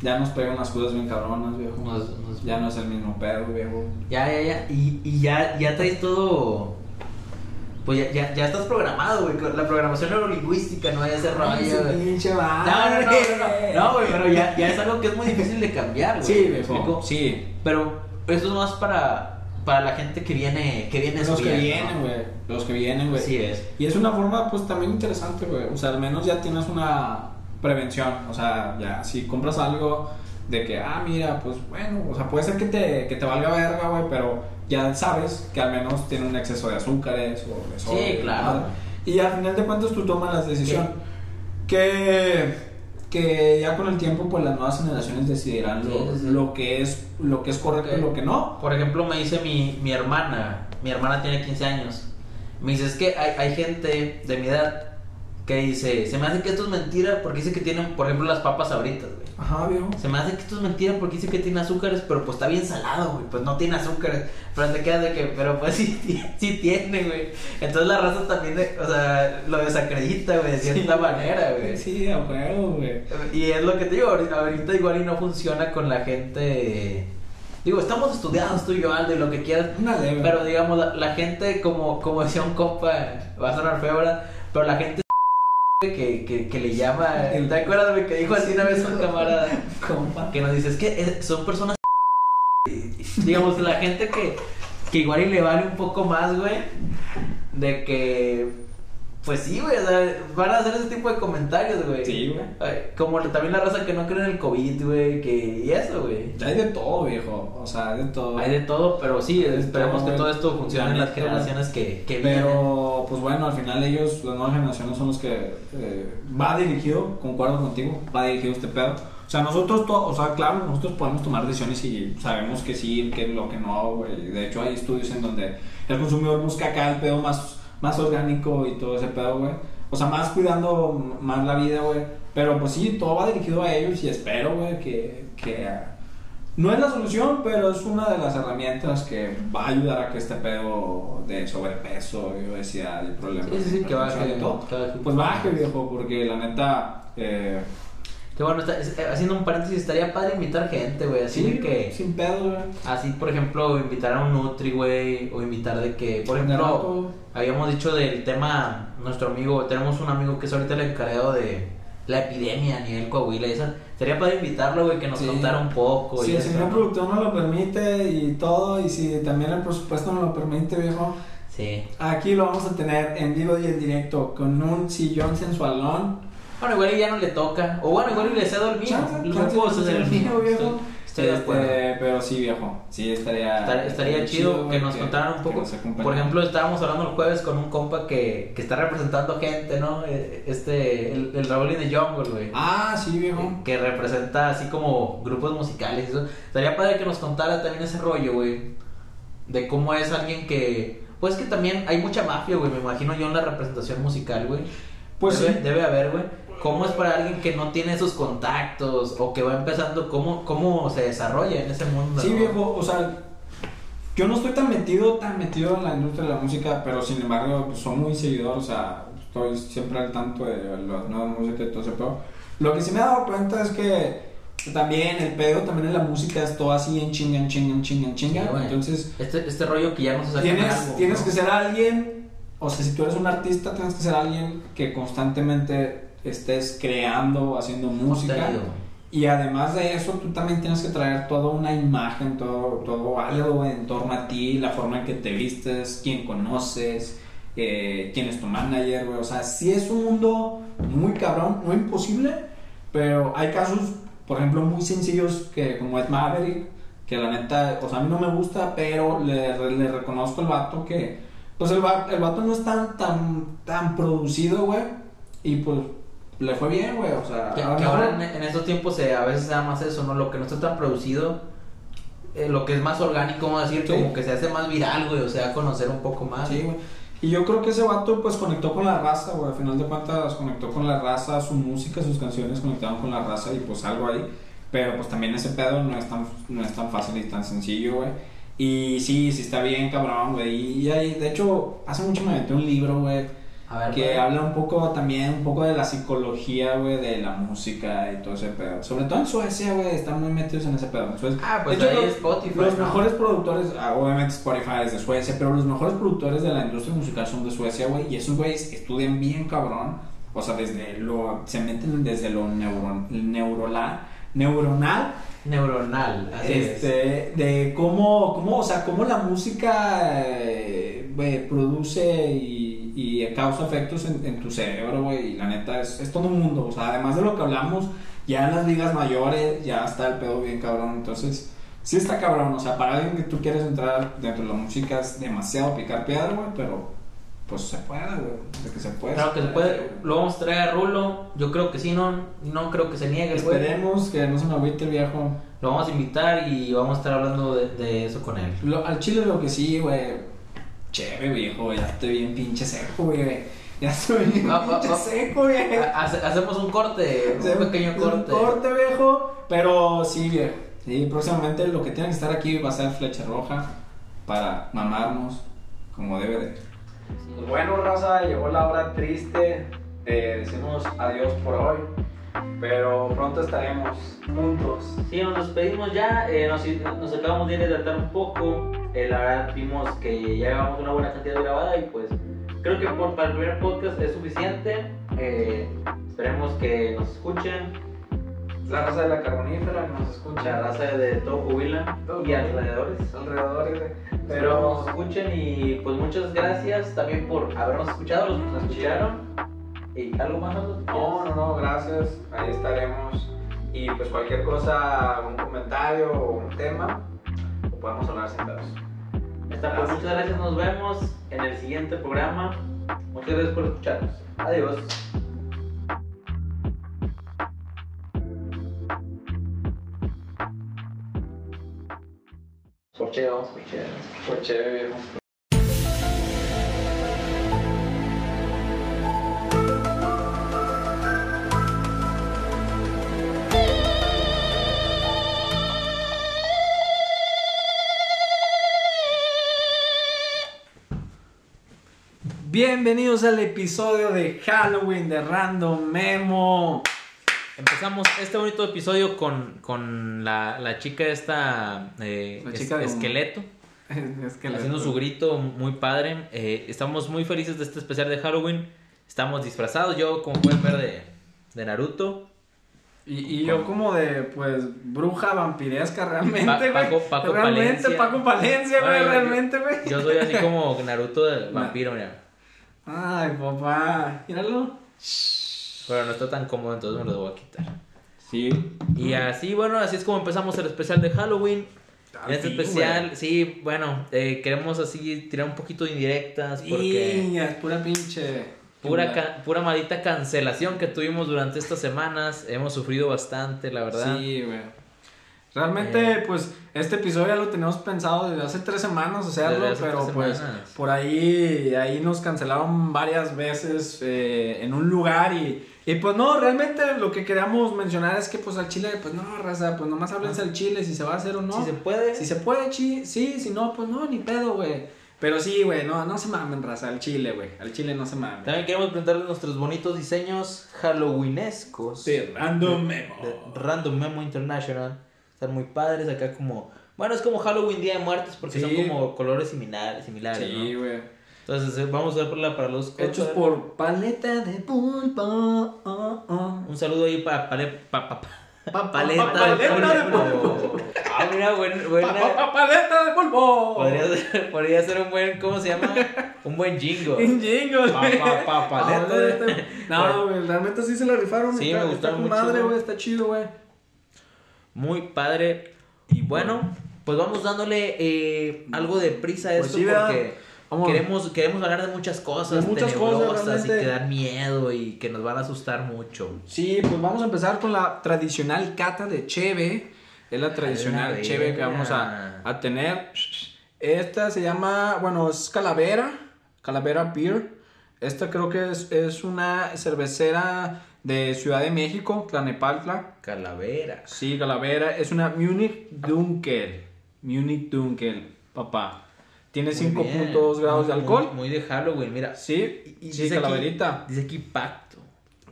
Ya nos pegan las cosas bien cabronas, viejo. nos- nos- Ya no es el mismo pedo, viejo. Ya, ya, ya. Y, y ya, ya traes todo. Pues ya, ya, ya estás programado, güey. La programación neurolingüística, no hay ese rollo. No, no, no, no, no, no, güey, pero ya, ya es algo que es muy difícil de cambiar, güey. Sí, ¿me explico? Sí. Pero eso es más para, para la gente que viene, que viene Los que vienen, ¿no? güey. Los que vienen, güey. Así es. Y es una forma, pues, también interesante, güey. O sea, al menos ya tienes una prevención. O sea, ya, si compras algo de que, ah, mira, pues, bueno, o sea, puede ser que te, que te valga verga, güey, pero ya sabes que al menos tiene un exceso de azúcares o de sodio. Sí, claro. ¿verdad? Y al final de cuentas tú tomas la decisión. Que que ya con el tiempo pues las nuevas generaciones decidirán lo, Sí, sí, sí. lo que es lo que es correcto y lo que no. Por ejemplo, me dice mi, mi hermana, mi hermana tiene 15 años, me dice, es que hay, hay gente de mi edad que dice, se me hace que esto es mentira porque dice que tienen, por ejemplo, las papas abritas, güey. Ajá, viejo. Se me hace que esto es mentira porque dice que tiene azúcares, pero pues está bien salado, güey. Pues no tiene azúcares. Pero te quedas de que, pero pues *laughs* sí, sí tiene, güey. Entonces la raza también, de- o sea, lo desacredita, güey, de cierta manera, güey. Sí, a huevo, güey. Y es lo que te digo, ahorita, ahorita igual y no funciona con la gente. Digo, estamos estudiados tú y yo, Aldo, y lo que quieras. Una leve. Pero digamos, la, la gente, como, como decía un compa, va a sonar feo, ¿verdad? Pero la gente que, que, que le llama. ¿Te acuerdas güey, que dijo así una vez un camarada? compa. Que nos dice, es que eh, son personas. *laughs* Digamos, la gente que, que igual y le vale un poco más, güey. De que. Pues sí, güey, o sea, van a hacer ese tipo de comentarios, güey. Sí, güey. Como también la raza que no cree en el COVID, güey, que... Y eso, güey. Hay de todo, viejo. O sea, hay de todo. Hay de todo, pero sí, esperemos todo, que todo esto funcione en La las generaciones que, que vienen. Pero, pues bueno, al final ellos, las nuevas generaciones son los que eh, va dirigido, concuerdo contigo, va dirigido este pedo. O sea, nosotros, to- o sea, claro, nosotros podemos tomar decisiones y sabemos que sí, que lo que no, güey. De hecho, hay estudios en donde el consumidor busca acá el pedo más, más orgánico y todo ese pedo, güey. O sea, más cuidando más la vida, güey. Pero pues sí, todo va dirigido a ellos y espero, güey, que, que no es la solución, pero es una de las herramientas que va a ayudar a que este pedo de sobrepeso y obesidad y problemas Sí, sí, sí, que baje, todo, pues baje, viejo, porque la neta, eh, Que bueno, está- es- eh, haciendo un paréntesis, estaría padre invitar gente, güey. Así de que... sin pedo, güey. Así, por ejemplo, invitar a un Nutri, güey. O invitar de que... Por ejemplo. Habíamos dicho del tema... Nuestro amigo... Tenemos un amigo que es ahorita el encargado de... La epidemia a nivel Coahuila y esa. Sería para invitarlo, güey, que nos Sí. contara un poco. Si y el señor ¿no? productor no lo permite y todo, y si también el presupuesto no lo permite, viejo, Sí. aquí lo vamos a tener en vivo y en directo con un sillón sensualón. Bueno, igual ya no le toca. O bueno, igual le cedo el mío. Chance, chance, puedo ceder el mío, viejo. Estoy, de acuerdo. Este, pero sí, viejo. Sí, estaría. Estar- estaría chido que nos contaran un poco. Por ejemplo, estábamos hablando el jueves con un compa que, que está representando gente, ¿no? Eh, Este, el, el Raúl in the Jungle, güey. Ah, sí, viejo. Que representa así como grupos musicales y eso. Estaría padre que nos contara también ese rollo, güey. De cómo es alguien que. Pues que también hay mucha mafia, güey. Me imagino yo en la representación musical, güey. Pues debe, sí. debe haber, güey. ¿Cómo es para alguien que no tiene esos contactos o que va empezando? ¿Cómo, cómo se desarrolla en ese mundo? Sí, viejo, o sea, yo no estoy tan metido, tan metido en la industria de la música, pero sin embargo, pues, soy muy seguidor, o sea, estoy siempre al tanto de las nuevas músicas y todo ese pedo. Lo que sí me he dado cuenta es que también el pedo también en la música es todo así en chinga, en chinga, en chinga, en chinga. Sí. Entonces, Este, este rollo que ya no se saca tienes, algo, tienes ¿no? que ser alguien, o sea, si tú eres un artista, tienes que ser alguien que constantemente estés creando, haciendo música. Contenido. Y además de eso, tú también tienes que traer toda una imagen, todo, todo algo en torno a ti, la forma en que te vistes, quién conoces, eh, quién es tu manager, güey. O sea, sí es un mundo muy cabrón, no imposible, pero hay casos, por ejemplo, muy sencillos que como Ed Maverick, que la neta, o sea, a mí no me gusta, pero le, le reconozco al vato que, pues el, va- el vato no es tan, tan, tan producido, güey, y pues le fue bien, güey, o sea... Que, que ahora en, en estos tiempos se, a veces se da más eso, ¿no? Lo que no está tan producido, eh, lo que es más orgánico, vamos a decir, Sí. como que se hace más viral, güey, o sea, conocer un poco más. Sí, güey. Y yo creo que ese vato pues conectó con la raza, güey. Al final de cuentas conectó con la raza, su música, sus canciones conectaron con la raza y pues algo ahí. Pero pues también ese pedo no es tan, no es tan fácil y tan sencillo, güey. Y sí, sí está bien, cabrón, güey. Y, ahí, de hecho, hace mucho me metí un libro, güey. A ver, Que habla un poco también, un poco de la psicología, güey, de la música y todo ese pedo. Sobre todo en Suecia, güey, están muy metidos en ese pedo. En Suecia- Ah, pues de hecho, ahí los- Spotify, Los ¿no? mejores productores, ah, obviamente Spotify es de Suecia, pero los mejores productores de la industria musical son de Suecia, güey. Y esos güeyes estudian bien cabrón. O sea, desde lo, se meten desde lo neuron, neurola- neuronal Neuronal, así es. este, de cómo, cómo, o sea, cómo la música eh, produce y, y causa efectos en, en tu cerebro, güey, y la neta es, es todo un mundo, o sea, además de lo que hablamos, ya en las ligas mayores ya está el pedo bien cabrón, entonces, sí está cabrón, o sea, para alguien que tú quieres entrar dentro de la música es demasiado picar piedra, güey, pero pues se puede, güey. De que se puede. Claro que se puede. Lo vamos a traer a Rulo. Yo creo que sí, no, no creo que se niegue güey. Esperemos que no se me agüite el viejo. Lo vamos a invitar y vamos a estar hablando de, de eso con él. Lo- al chile lo que sí, güey. Chévere, viejo. Ya estoy bien pinche seco, güey. Ya estoy bien Va, va, pinche va. seco, güey. Hace- hacemos un corte, un pequeño corte. Un corte, viejo. Pero sí, viejo. Sí, próximamente lo que tiene que estar aquí va a ser flecha roja para mamarnos como debe de. Pues bueno, raza, llegó la hora triste de decirnos adiós por hoy. Pero pronto estaremos juntos. Sí, nos despedimos ya. eh, nos, nos acabamos de hidratar un poco. Eh, la verdad, vimos que ya llevamos una buena cantidad de grabada y pues creo que por, para el primer podcast es suficiente. eh, esperemos que nos escuchen. La raza de la carbonífera que nos escucha. La raza de todo Jubila Todo y alrededores. alrededores de. Pero nos escuchen y pues muchas gracias también por habernos escuchado, los que nos escucharon. ¿Y algo más? No, no, no, gracias. Ahí estaremos. Y pues cualquier cosa, un comentario o un tema, lo podemos hablar. Ya está, pues muchas gracias, nos vemos en el siguiente programa. Muchas gracias por escucharnos. Adiós. Porcheo, porcheo. Viejo. Bienvenidos al episodio de Halloween de Random Memo. Empezamos este bonito episodio con, con la, la chica esta eh, La es- chica de- esqueleto. *laughs* Es que haciendo su grito muy padre. Eh, estamos muy felices de este especial de Halloween. Estamos disfrazados. Yo, como pueden ver, de, de Naruto. Y, y yo como de, pues, bruja vampiresca realmente, Pa-. Paco- Paco realmente, Palencia. Paco Palencia, güey, realmente, güey. Yo soy así como *laughs* Naruto del vampiro, mira. Ay, papá, míralo. Pero no está tan cómodo, entonces me lo voy a quitar. Sí. Y así, bueno, así es como empezamos el especial de Halloween. En este especial, sí, bueno, eh, queremos así tirar un poquito de indirectas porque Y es pura pinche. pura, ca- pura maldita cancelación que tuvimos durante estas semanas. Hemos sufrido bastante, la verdad. Sí, güey. Realmente, pues, este episodio ya lo teníamos pensado desde hace tres semanas hacerlo, pero pues, semanas. por ahí, ahí nos cancelaron varias veces eh, en un lugar y, y pues no, realmente lo que queríamos mencionar es que pues al chile, pues no, raza, pues nomás háblense al chile si se va a hacer o no. Si se puede. Si se puede, chi, sí, si no, pues no, ni pedo, güey. Pero sí, güey, no, no se mamen, raza, al chile, güey. Al chile no se mamen. También queremos presentarles nuestros bonitos diseños halloweenescos. Sí, random memo. de Random Memo International. Están muy padres acá como... Bueno, es como Halloween Día de Muertos porque Sí. son como colores similares, similares Sí, ¿no? güey. Entonces eh, vamos a verla para los... Hechos por paleta de pulpo. oh, oh. Un saludo ahí para pa, pa, pa- Pa- paleta, pa- de paleta de pulpo. Ah, mira, buen, buena... Pa- pa- paleta de pulpo. Podría ser, podría ser un buen, ¿cómo se llama? Un buen jingo. Un pa- pa- paleta de- Paleta. No, güey, realmente sí se la rifaron. Sí, está, me está gustaron con mucho, madre, güey, está chido, güey. Muy padre. Y bueno, pues vamos dándole eh, algo de prisa a Pues esto porque Vamos. queremos, queremos hablar de muchas cosas, De muchas cosas, y que dan miedo y que nos van a asustar mucho. Sí, pues vamos a empezar con la tradicional cata de cheve. Es la tradicional cheve que vamos a, a tener. Esta se llama, bueno, es Calavera. Calavera Beer. Esta creo que es, es una cervecera de Ciudad de México, Tlanepantla. Calavera. Sí, Calavera. Es una Munich Dunkel. Munich Dunkel, papá. Tiene Muy 5.2 bien. grados de Muy- alcohol. Muy, de Halloween, mira. Sí, Y sí, dice aquí- Calaverita. Dice aquí pacto.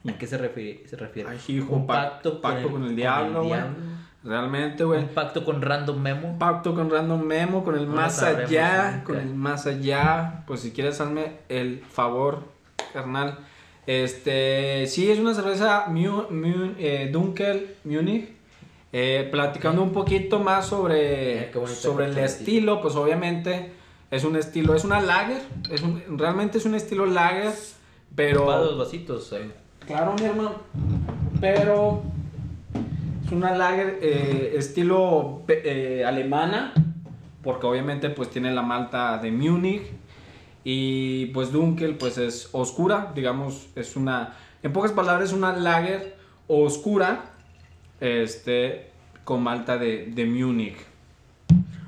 ¿A qué se refiere? Se refiere? Ay, hijo, un pa- pacto, pacto con el diablo, güey. Realmente, güey. Un pacto con Random Memo. Pacto con Random Memo, con el No más allá, con el más allá. Pues si quieres, hazme el favor, carnal. Este, sí, es una cerveza eh, Dunkel Munich. Eh, platicando un poquito más sobre, bonita sobre el estilo, pues obviamente es un estilo, es una lager, es un- realmente es un estilo lager, pero... Para los vasitos. eh. Claro, mi hermano. Pero es una lager eh, estilo eh, alemana, porque obviamente pues tiene la malta de Múnich Y pues Dunkel pues es oscura, digamos, es una, en pocas palabras, una lager oscura, este, con malta de, de Múnich.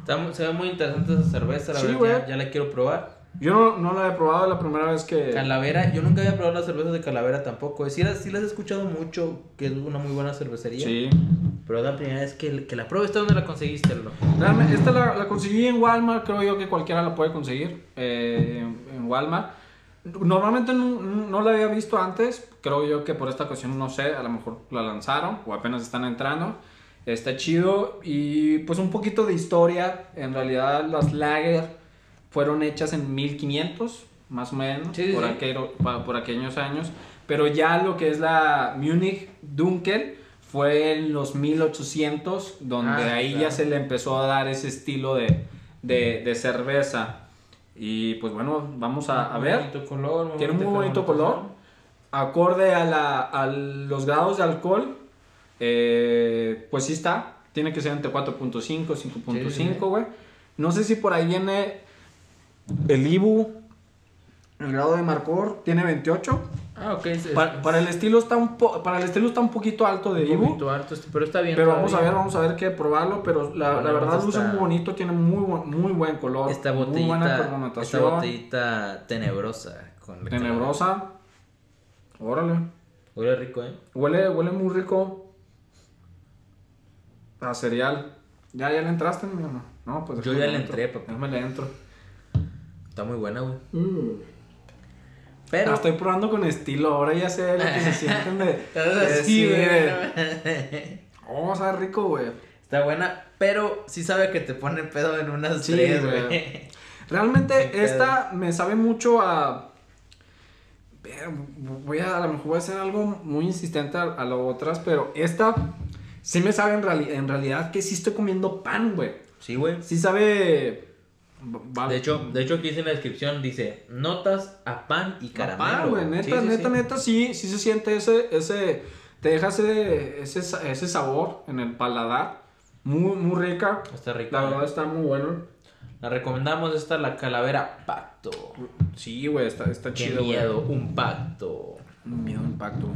Está se ve muy interesante esa cerveza, la Sí, verdad, ya la quiero probar. Yo no, no la he probado la primera vez que... Calavera, yo nunca había probado las cervezas de Calavera tampoco. Sí, las, sí las he escuchado mucho, que es una muy buena cervecería. Sí. Pero es la primera vez que, que la pruebo. ¿Esta dónde la conseguiste? Realmente, esta la, la conseguí en Walmart, creo yo que cualquiera la puede conseguir eh, en, en Walmart. Normalmente no, no la había visto antes, creo yo que por esta ocasión, no sé, a lo mejor la lanzaron o apenas están entrando. Está chido y pues un poquito de historia, en realidad las lager fueron hechas en 1500, más o menos, Sí, por, sí. pa- por aquellos años, pero ya lo que es la Munich Dunkel fue en los 1800, donde Ah, ahí ya claro. se le empezó a dar ese estilo de, de, de cerveza. Y pues bueno, vamos a, a Muy ver. bonito color, muy Tiene muy bonita bonito color. Acorde a, la, a los grados de alcohol, eh, pues sí está. Tiene que ser entre 4.5, 5.5, Sí, sí, sí. güey. No sé si por ahí viene el Ibu. El grado de marcor tiene 28. Ah, ok. es- es- Pa- para, el estilo está un po- para el estilo está un poquito alto de un Ibu. poquito alto, este, pero está bien. Pero vamos a ver, vamos a ver qué probarlo. Pero la, verdad luce muy bonito, tiene muy, buen- muy buen color. Esta muy buena botellita, esta botellita tenebrosa. Con que- Tenebrosa. Órale. Huele rico, ¿eh? Huele, huele muy rico a cereal. ¿Ya, ya le entraste, mi hermano? No, pues Yo ya le entré, papá. Déjame le entro. Está muy buena, güey. Pero Pero... estoy probando con estilo. Ahora ya sé lo que se sienten de. *laughs* de güey. Oh, sabe rico, güey. Está buena, pero sí sabe que te pone pedo en unas Sí, tres, güey. Realmente esta me sabe mucho a... Voy a, a lo mejor voy a hacer algo muy insistente a, a las otras, pero esta sí me sabe en, reali- en realidad que sí estoy comiendo pan, güey. Sí, güey. Sí sabe... va- De hecho, de hecho aquí dice en la descripción, dice, notas a pan y caramelo. pan, güey. Neta, Sí, sí, neta, sí. neta, sí, sí se siente ese, ese, te deja ese, ese, sa- ese sabor en el paladar. Muy, muy rica. Está rico. La verdad está muy bueno. La recomendamos esta, la calavera pacto. Sí, güey, está, está Qué chido, miedo, un pacto. Miedo impacto.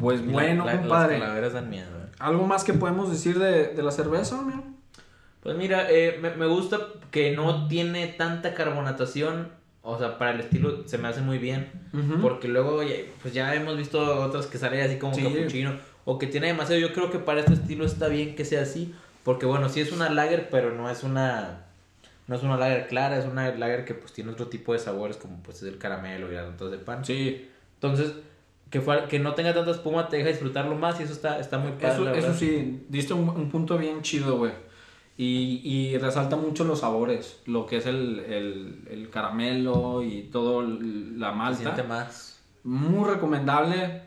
Pues La- bueno, la- compadre. Las calaveras dan miedo. güey. ¿Algo más que podemos decir de, de la cerveza, amigo? Pues mira, eh, me, me gusta que no tiene tanta carbonatación. O sea, para el estilo se me hace muy bien. Porque luego ya, pues ya hemos visto otras que salen así como Sí. capuchino. O que tiene demasiado. Yo creo que para este estilo está bien que sea así. Porque bueno, sí es una lager, pero no es una. No es una lager clara, es una lager que pues tiene otro tipo de sabores como pues es el caramelo y las notas de pan. Sí, Entonces, que, fuera- que no tenga tanta espuma te deja disfrutarlo más y eso está, está muy padre. eso, eso sí, diste un, un punto bien chido, güey. Y, y resalta mucho los sabores, lo que es el, el, el caramelo y todo el- la malta. siente más. Muy recomendable.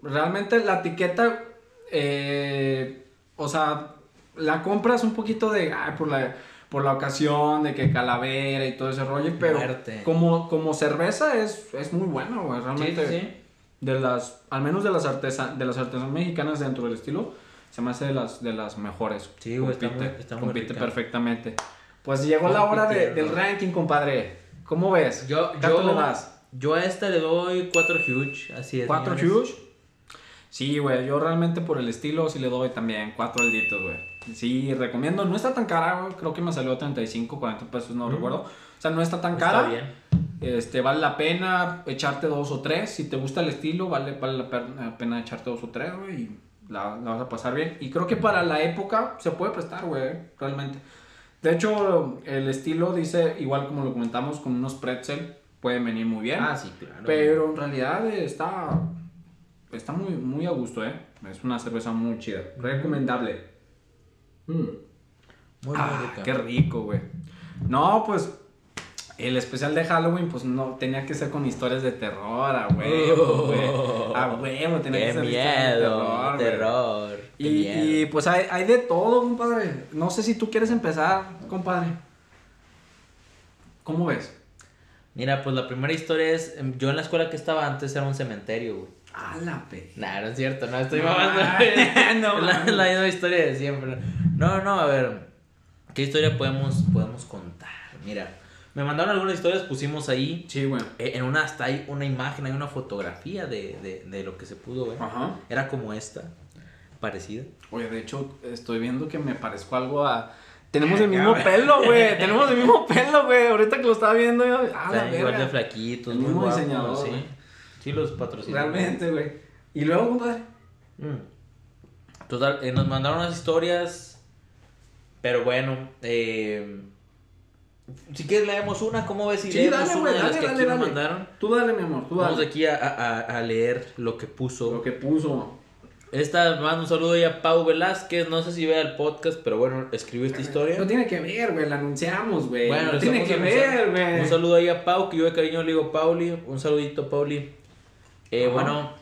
Realmente la etiqueta, eh, o sea, la compras un poquito de, ay, por la, por la ocasión, de que calavera y todo ese rollo, pero Muerte. como, como cerveza es, es muy bueno, güey, realmente. sí, sí. De las, al menos de las artesan, de las artesanas mexicanas dentro del estilo, se me hace de las, de las mejores. Sí, güey, está compite, muy- está muy compite rica. perfectamente. Pues llegó la hora de- del ranking, compadre. ¿Cómo ves? Yo, ¿Cuánto yo, le das? yo a esta le doy 4 huge, así es. ¿Cuatro señores. huge? Sí, güey, yo realmente por el estilo sí le doy también cuatro alditos, güey. Sí, recomiendo, no está tan cara, güey, creo que me salió 35, 40 pesos, no Mm. recuerdo. O sea, no está tan Está cara. bien. Este, vale la pena echarte dos o tres. Si te gusta el estilo, vale, vale la la pena echarte dos o tres, güey. Y la, la vas a pasar bien. Y creo que para la época se puede prestar, güey, realmente. De hecho, el estilo dice, igual como lo comentamos, con unos pretzel, pueden venir muy bien. Ah, sí, claro. Pero en realidad está, está muy, muy a gusto, ¿eh? Es una cerveza muy chida. Recomendable. Muy, muy Ah, rica. qué rico, güey. No, pues el especial de Halloween, pues no tenía que ser con historias de terror, a huevo, güey. A huevo, tenía que Qué ser historias de miedo, terror. terror. Y, miedo. y, pues hay, hay de todo, compadre. No sé si tú quieres empezar, compadre. ¿Cómo ves? Mira, pues la primera historia es, em, yo en la escuela que estaba antes era un cementerio, güey. A la pe. Nah, no es cierto, no estoy No, mamando. *laughs* no, *laughs* la, la misma historia de siempre. No, no, a ver. ¿Qué historia podemos, podemos contar? Mira, Me mandaron algunas historias, pusimos ahí. Sí, güey. eh, En una hasta hay una imagen, hay una fotografía de, de, de lo que se pudo ver. Ajá. Era como esta, parecida. Oye, de hecho, estoy viendo que me parezco algo a. Tenemos el *laughs* mismo pelo, güey. Tenemos el mismo pelo, güey. Ahorita que lo estaba viendo yo. Ah, la igual de verga. flaquitos, El muy mismo diseñador, sí. Sí, los patrocinamos. Realmente, güey. Y luego, compadre. Mm. Total, eh, nos mandaron unas historias. Pero bueno, eh, si quieres leemos una, ¿cómo ves si Sí, leemos dale, una güey. de las Dale, que aquí nos mandaron? Tú dale, mi amor. Tú Vamos aquí a, a- a leer lo que puso. Lo que puso. Esta manda un saludo ahí a Pau Velázquez, no sé si vea el podcast, pero bueno, escribió esta historia. No tiene que ver, güey. La anunciamos, güey. Bueno, no tiene que ver, güey. Un saludo ahí a Pau, que yo de cariño le digo Pauli. Un saludito, Pauli. Eh, bueno,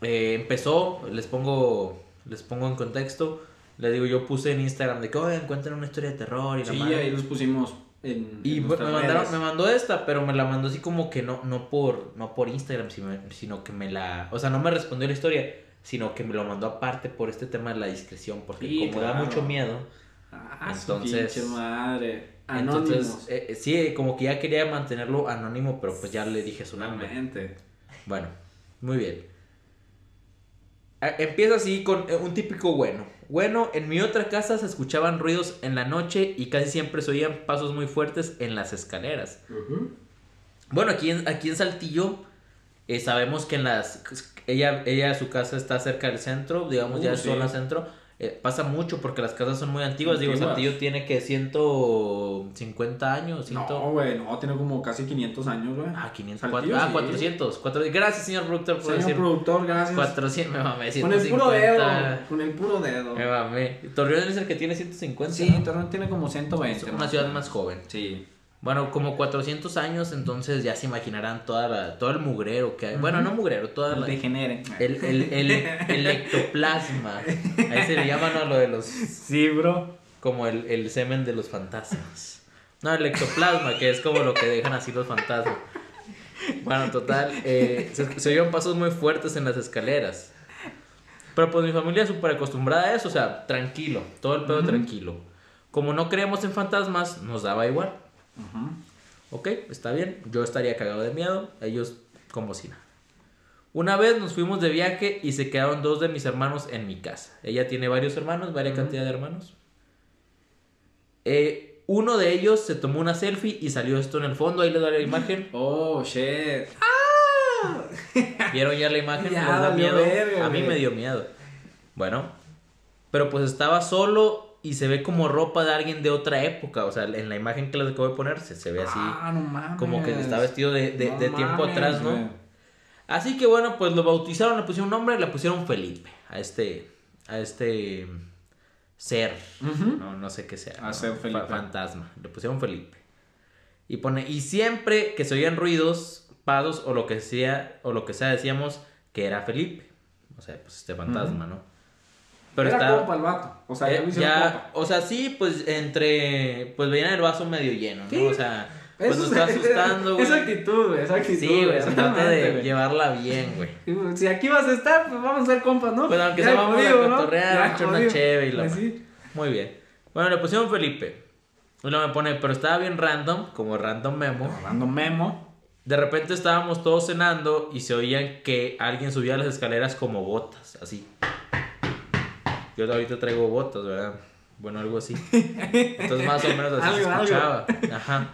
eh, empezó, les pongo, les pongo en contexto. Les digo, yo puse en Instagram de que, oye, encuentran una historia de terror y la Sí, madre". ahí los pusimos en. Y en me, mandaron, me mandó esta, pero me la mandó así como que no, no por, no por Instagram, sino, que me la, o sea, no me respondió la historia, sino que me lo mandó aparte por este tema de la discreción, porque Sí, como da mucho miedo, Ah, Entonces- madre. Anónimos. entonces, eh, eh, sí, como que ya quería mantenerlo anónimo, pero pues ya le dije su nombre. Bueno, muy bien. Ah, Empieza así con eh, un típico bueno. Bueno, en mi otra casa se escuchaban ruidos en la noche y casi siempre se oían pasos muy fuertes en las escaleras. Bueno, aquí en, aquí en Saltillo eh, sabemos que en las... Ella, ella, su casa está cerca del centro, digamos Uh, ya sí. zona centro. Eh, pasa mucho porque las casas son muy antiguas. Digo. Saltillo tiene que 150 años. 100... No, güey, no, tiene como casi 500 años, güey. Ah, 500, Saltillo, ah, sí. 400, 400. Gracias, señor productor, por Señor decir. productor, gracias. 400, me mamé, Con el puro 150. dedo. Con el puro dedo. Me mamé. Torreón es el que tiene 150. Sí, ¿no? Torreón tiene como 120. Es una más ciudad más joven. Sí. Bueno, como 400 años, entonces ya se imaginarán toda la, todo el mugrero que hay. Bueno, no mugrero, toda la, Degenere. el, el, el, el *laughs* ectoplasma. Ahí se le llama ¿no? lo de los. Sí, bro. como el, el semen de los fantasmas. No, el ectoplasma, que es como lo que dejan así los fantasmas. Bueno, total, eh, se, se pasos muy fuertes en las escaleras. Pero pues mi familia es súper acostumbrada a eso, o sea, tranquilo, todo el pedo tranquilo. Como no creemos en fantasmas, nos daba igual. Ok, está bien, yo estaría cagado de miedo, ellos como si nada. Una vez nos fuimos de viaje y se quedaron dos de mis hermanos en mi casa. Ella tiene varios hermanos, varias cantidad de hermanos. Eh, uno de ellos se tomó una selfie y salió esto en el fondo, ahí le doy la imagen. *laughs* Oh, shit. *laughs* ¿Vieron ya la imagen? Ya, ¿Les da valió miedo? verga, a mí me dio miedo. Bueno, pero pues estaba solo y se ve como ropa de alguien de otra época. O sea, en la imagen que les acabo de poner se, se ve así. Ah, no mames. como que está vestido de, de- No de tiempo mames, atrás, ¿no? Así que bueno, pues lo bautizaron, le pusieron un nombre, le pusieron Felipe a este, a este ser, no, no sé qué sea, A ¿no? ser Felipe. Fa- fantasma, le pusieron Felipe. Y pone, y siempre que se oían ruidos, pasos o lo que sea, o lo que sea, decíamos que era Felipe, o sea, pues este fantasma, ¿no? Pero Era está, compa el vato. O sea, ya eh, hicieron ya, compa. o sea, sí, pues entre, pues veían el vaso medio lleno, ¿no? Sí. O sea, pues Eso nos *laughs* es- está asustando, güey. Esa actitud, güey. Esa actitud. Sí, güey, se trata de güey. llevarla bien, güey. *laughs* Si aquí vas a estar, pues vamos a ser compas, ¿no? Pues aunque Ya sea vamos a jodido, ¿no? cotorrear, Ya a echar una cheve y la Pues madre. sí. Muy bien. Bueno, le pusieron Felipe. Y luego me pone, pero estaba bien random, como random memo. Hablando memo. De repente estábamos todos cenando y se oían que alguien subía las escaleras como botas, así. Yo ahorita traigo botas, ¿verdad? Bueno, algo así. Entonces más o menos así se algo. escuchaba. Ajá.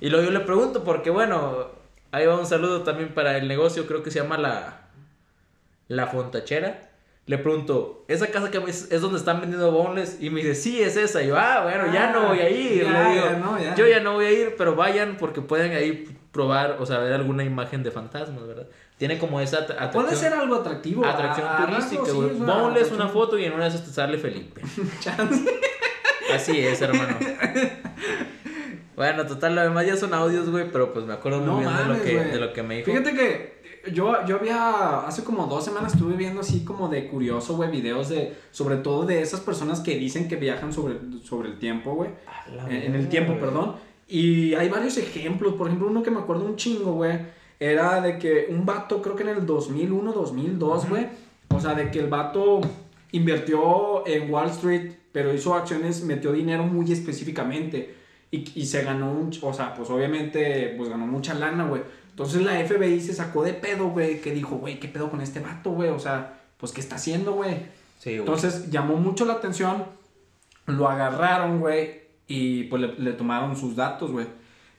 Y luego yo le pregunto, porque bueno, ahí va un saludo también para el negocio, creo que se llama La, la Fontachera. Le pregunto, ¿esa casa que es donde están vendiendo boneless? Y me dice, sí, es esa. Y yo, ah, bueno, ya Ah, no voy a ir. ya, Le digo, ya no, ya. Yo ya no voy a ir, pero vayan porque pueden ahí probar o sea, ver alguna imagen de fantasmas, ¿verdad? Tiene como esa at- atracción, Puede ser algo atractivo. atracción a- a turística, sí, güey. es una Boneless atracción- una foto y en una de esas te sale Felipe. *laughs* Así es, hermano. Bueno, total, lo demás ya son audios, güey, pero pues me acuerdo muy No bien de, lo que, de lo que me dijo. Fíjate que yo, yo había, hace como dos semanas estuve viendo así como de curioso, güey, videos de, sobre todo de esas personas que dicen que viajan sobre, sobre el tiempo, güey. En, en el tiempo, perdón. Y hay varios ejemplos, por ejemplo, uno que me acuerdo un chingo, güey, era de que un vato, creo que en el 2001, 2002, güey, o sea, de que el vato invirtió en Wall Street, pero hizo acciones, metió dinero muy específicamente. Y, y se ganó un, o sea, pues obviamente, pues ganó mucha lana, güey. Entonces la FBI se sacó de pedo, güey, que dijo, güey, ¿qué pedo con este vato, güey? O sea, pues, ¿qué está haciendo, güey? Sí, güey. Entonces llamó mucho la atención, lo agarraron, güey, y pues le, le tomaron sus datos, güey.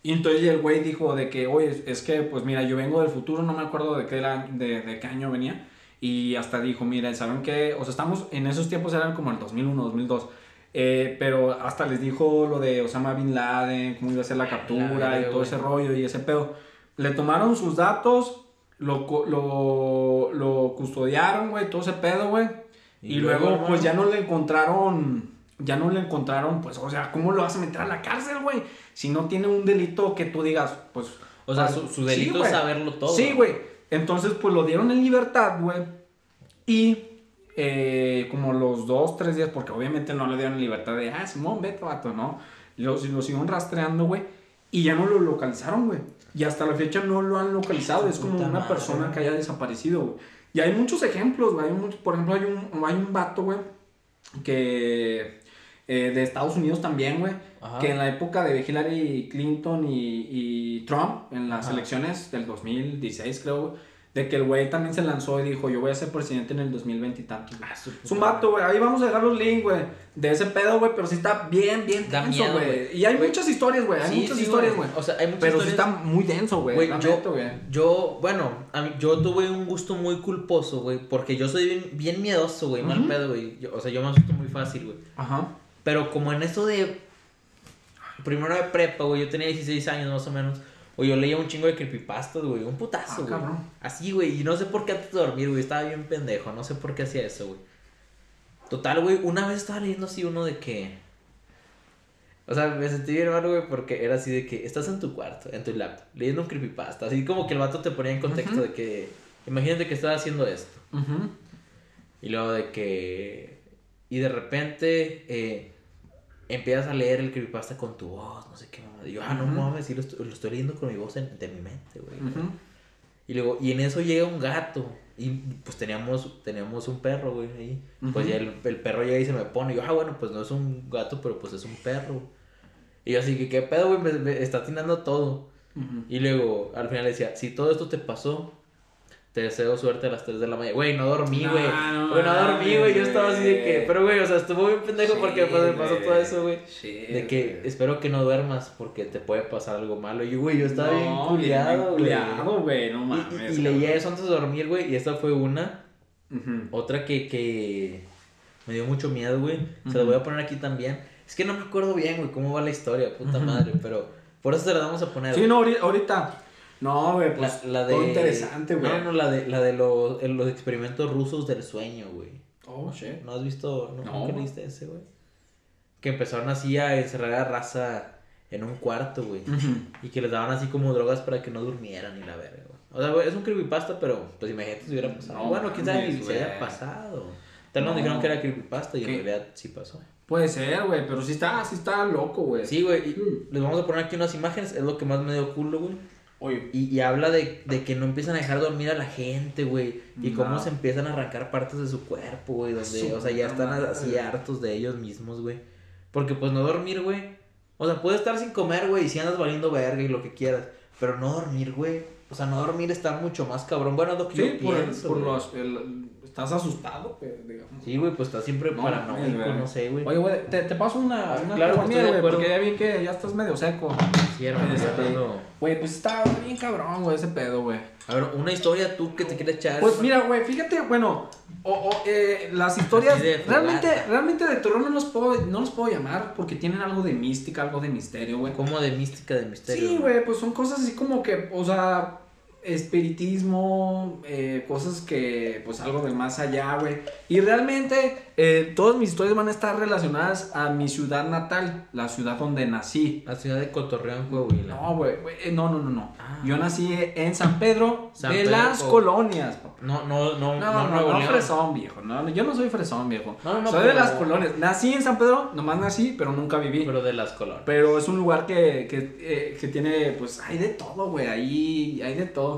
Y entonces el güey dijo de que, oye, es- que, pues mira, yo vengo del futuro, no me acuerdo de qué, era, de, de qué año venía. Y hasta dijo, mira, ¿saben qué? O sea, estamos, en esos tiempos eran como el 2001, 2002. Eh, pero hasta les dijo lo de Osama Bin Laden, cómo iba a ser la captura y todo güey. ese rollo y ese pedo. Le tomaron sus datos, lo, lo, lo custodiaron, güey, todo ese pedo, güey. Y, Y luego, luego, pues ya no le encontraron, ya no le encontraron, pues, o sea, ¿cómo lo vas a meter a la cárcel, güey? Si no tiene un delito que tú digas, pues... O sea, pues, su, sí, delito es saberlo todo. Sí, güey. Entonces, pues lo dieron en libertad, güey. Y eh, como los dos, tres días, porque obviamente no le dieron en libertad de, ah, Simón, vete, vato, ¿no? Lo, lo siguieron rastreando, güey. Y ya no lo localizaron, güey. Y hasta la fecha no lo han localizado. Es como una madre, persona que haya desaparecido, güey. Y hay muchos ejemplos, güey. Por ejemplo, hay un, hay un vato, güey, que... eh, de Estados Unidos también, güey. Que en la época de Hillary Clinton y, y Trump, en las Ajá. elecciones del 2016, creo, de que el güey también se lanzó y dijo, yo voy a ser presidente en el 2020 y tantos. güey. Ah, Es un vato, güey. Ahí vamos a dejar los links, güey. De ese pedo, güey. Pero sí está bien, bien Da denso, güey. Y hay muchas historias, güey. Hay Sí, muchas sí, historias, güey. O sea, hay muchas Pero sí historias. está muy denso, güey. Yo, bueno, a mí, yo tuve un gusto muy culposo, güey, porque yo soy bien, bien miedoso, güey, mal pedo, güey. O sea, yo me asusto muy fácil, güey. Ajá. Pero como en eso de primero de prepa, güey, yo tenía 16 años más o menos, o yo leía un chingo de creepypastas, güey, un putazo, Ah, güey. cabrón. Así, güey, y no sé por qué antes de dormir, güey, estaba bien pendejo, no sé por qué hacía eso, güey. Total, güey, una vez estaba leyendo así uno de que... O sea, me sentí bien mal, güey, porque era así de que estás en tu cuarto, en tu laptop, leyendo un creepypasta, así como que el vato te ponía en contexto de que... Imagínate que estás haciendo esto. Y luego de que. Y de repente eh, empiezas a leer el creepypasta con tu voz, no sé qué mamá. Y yo, ah, no mames, sí lo estoy, lo estoy leyendo con mi voz en- de mi mente, güey. Ujú. Y luego, y en eso llega un gato. Y pues teníamos, teníamos un perro, güey, ahí. Pues ya el, el perro llega y se me pone. Y yo, ah, bueno, pues no es un gato, pero pues es un perro. Y yo así que, ¿qué pedo, güey? Me, me está atinando todo. Y luego, al final decía, si todo esto te pasó, te deseo suerte a las 3 de la mañana. Güey, no dormí, güey. no Güey, no dormí, güey. Yo estaba así de que... Pero, güey, o sea, estuvo bien pendejo porque pues, me pasó todo eso, güey. Sí, De que espero que no duermas porque te puede pasar algo malo. Y, güey, yo estaba bien No, culiado, güey. culiado, güey. No Y- mames. Y, y leía eso antes de dormir, güey. Y esta fue una. Otra que, que me dio mucho miedo, güey. Se la voy a poner aquí también. Es que no me acuerdo bien, güey, cómo va la historia, puta madre. Pero por eso se la vamos a poner. Sí, no, ahori- ahorita. No, güey, pues. La, la de. todo interesante, güey. No, no, la de, la de los, los experimentos rusos del sueño, güey. Oh, shit. ¿No has visto? ¿No, No. ¿Nunca leíste ese, güey? Que empezaron así a encerrar a raza en un cuarto, güey. Y que les daban así como drogas para que no durmieran y la verga, güey. O sea, güey, es un creepypasta, pero pues imagínate si hubiera pasado. No bueno, quién sabe si se haya güey. pasado. Tal vez nos No. dijeron que era creepypasta y en realidad sí pasó. Puede ser, güey, pero sí está, sí está loco, güey. Sí, güey, Mm. les vamos a poner aquí unas imágenes, es lo que más me dio culo, güey. Oye. Y, y habla de, de que no empiezan a dejar dormir a la gente, güey. Y cómo se empiezan a arrancar partes de su cuerpo, güey. Donde, Su o sea, ya están madre. así hartos de ellos mismos, güey. Porque pues no dormir, güey. O sea, puedes estar sin comer, güey, y si andas valiendo verga y lo que quieras. Pero no dormir, güey. O sea, no dormir está mucho más cabrón. Bueno, es lo que Sí, yo por, pienso. por los. el- estás asustado, güey, digamos. Sí, güey, pues está siempre No, paranoico, no sé, güey. Oye, güey, te, te paso una. una Claro güey, porque ya vi que ya estás medio seco. Sí, hermano, Este, dando- Güey, pues está bien cabrón, güey, ese pedo, güey. A ver, una historia tú que te quieres echar. Pues mira, güey, fíjate, bueno, o, o, eh, las historias realmente, realmente de terror no los puedo, no los puedo llamar porque tienen algo de mística, algo de misterio, güey. Como de mística, de misterio. Sí, güey, pues son cosas así como que, o sea, espiritismo, eh, cosas que, pues algo del más allá, güey. Y realmente eh, todas mis historias van a estar relacionadas a mi ciudad natal, la ciudad donde nací. La ciudad de Cotorreón, Coahuila. No, güey, eh, no, no, no, no. Ah. Yo nací en San Pedro San de Pedro, las Co- colonias, papá. No, no, no, No, no, no, no, no fresón, viejo. No, no, yo no soy fresón, viejo. No, no, no, soy de pero- las colonias. Nací en San Pedro, nomás nací, pero nunca viví. Pero, Pero de las colores. es un lugar que, que, eh, que tiene, pues, hay de todo, güey. Ahí hay de todo.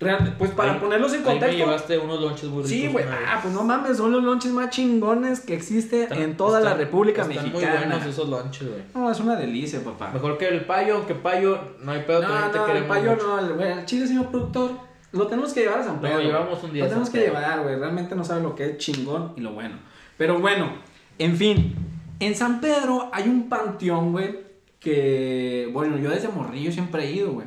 Real- pues para Ahí- ponerlos en Ahí me contexto. llevaste unos lonches muy Sí, güey. Ah, pues no mames, son los lonches más chingones que existen Están- en toda la República están Mexicana. muy buenos esos lonches, güey. No, es una delicia, papá. Mejor que el payo, aunque payo, no hay pedo, No, también te no, el payo mucho. no, el, el chile, señor productor, lo tenemos que llevar a San Lo Pedro. llevamos un día Lo tenemos que llevar, güey. Realmente no sabe lo que es chingón y lo bueno. Pero bueno, en fin. En San Pedro hay un panteón, güey, que, bueno, yo desde morrillo siempre he ido, güey.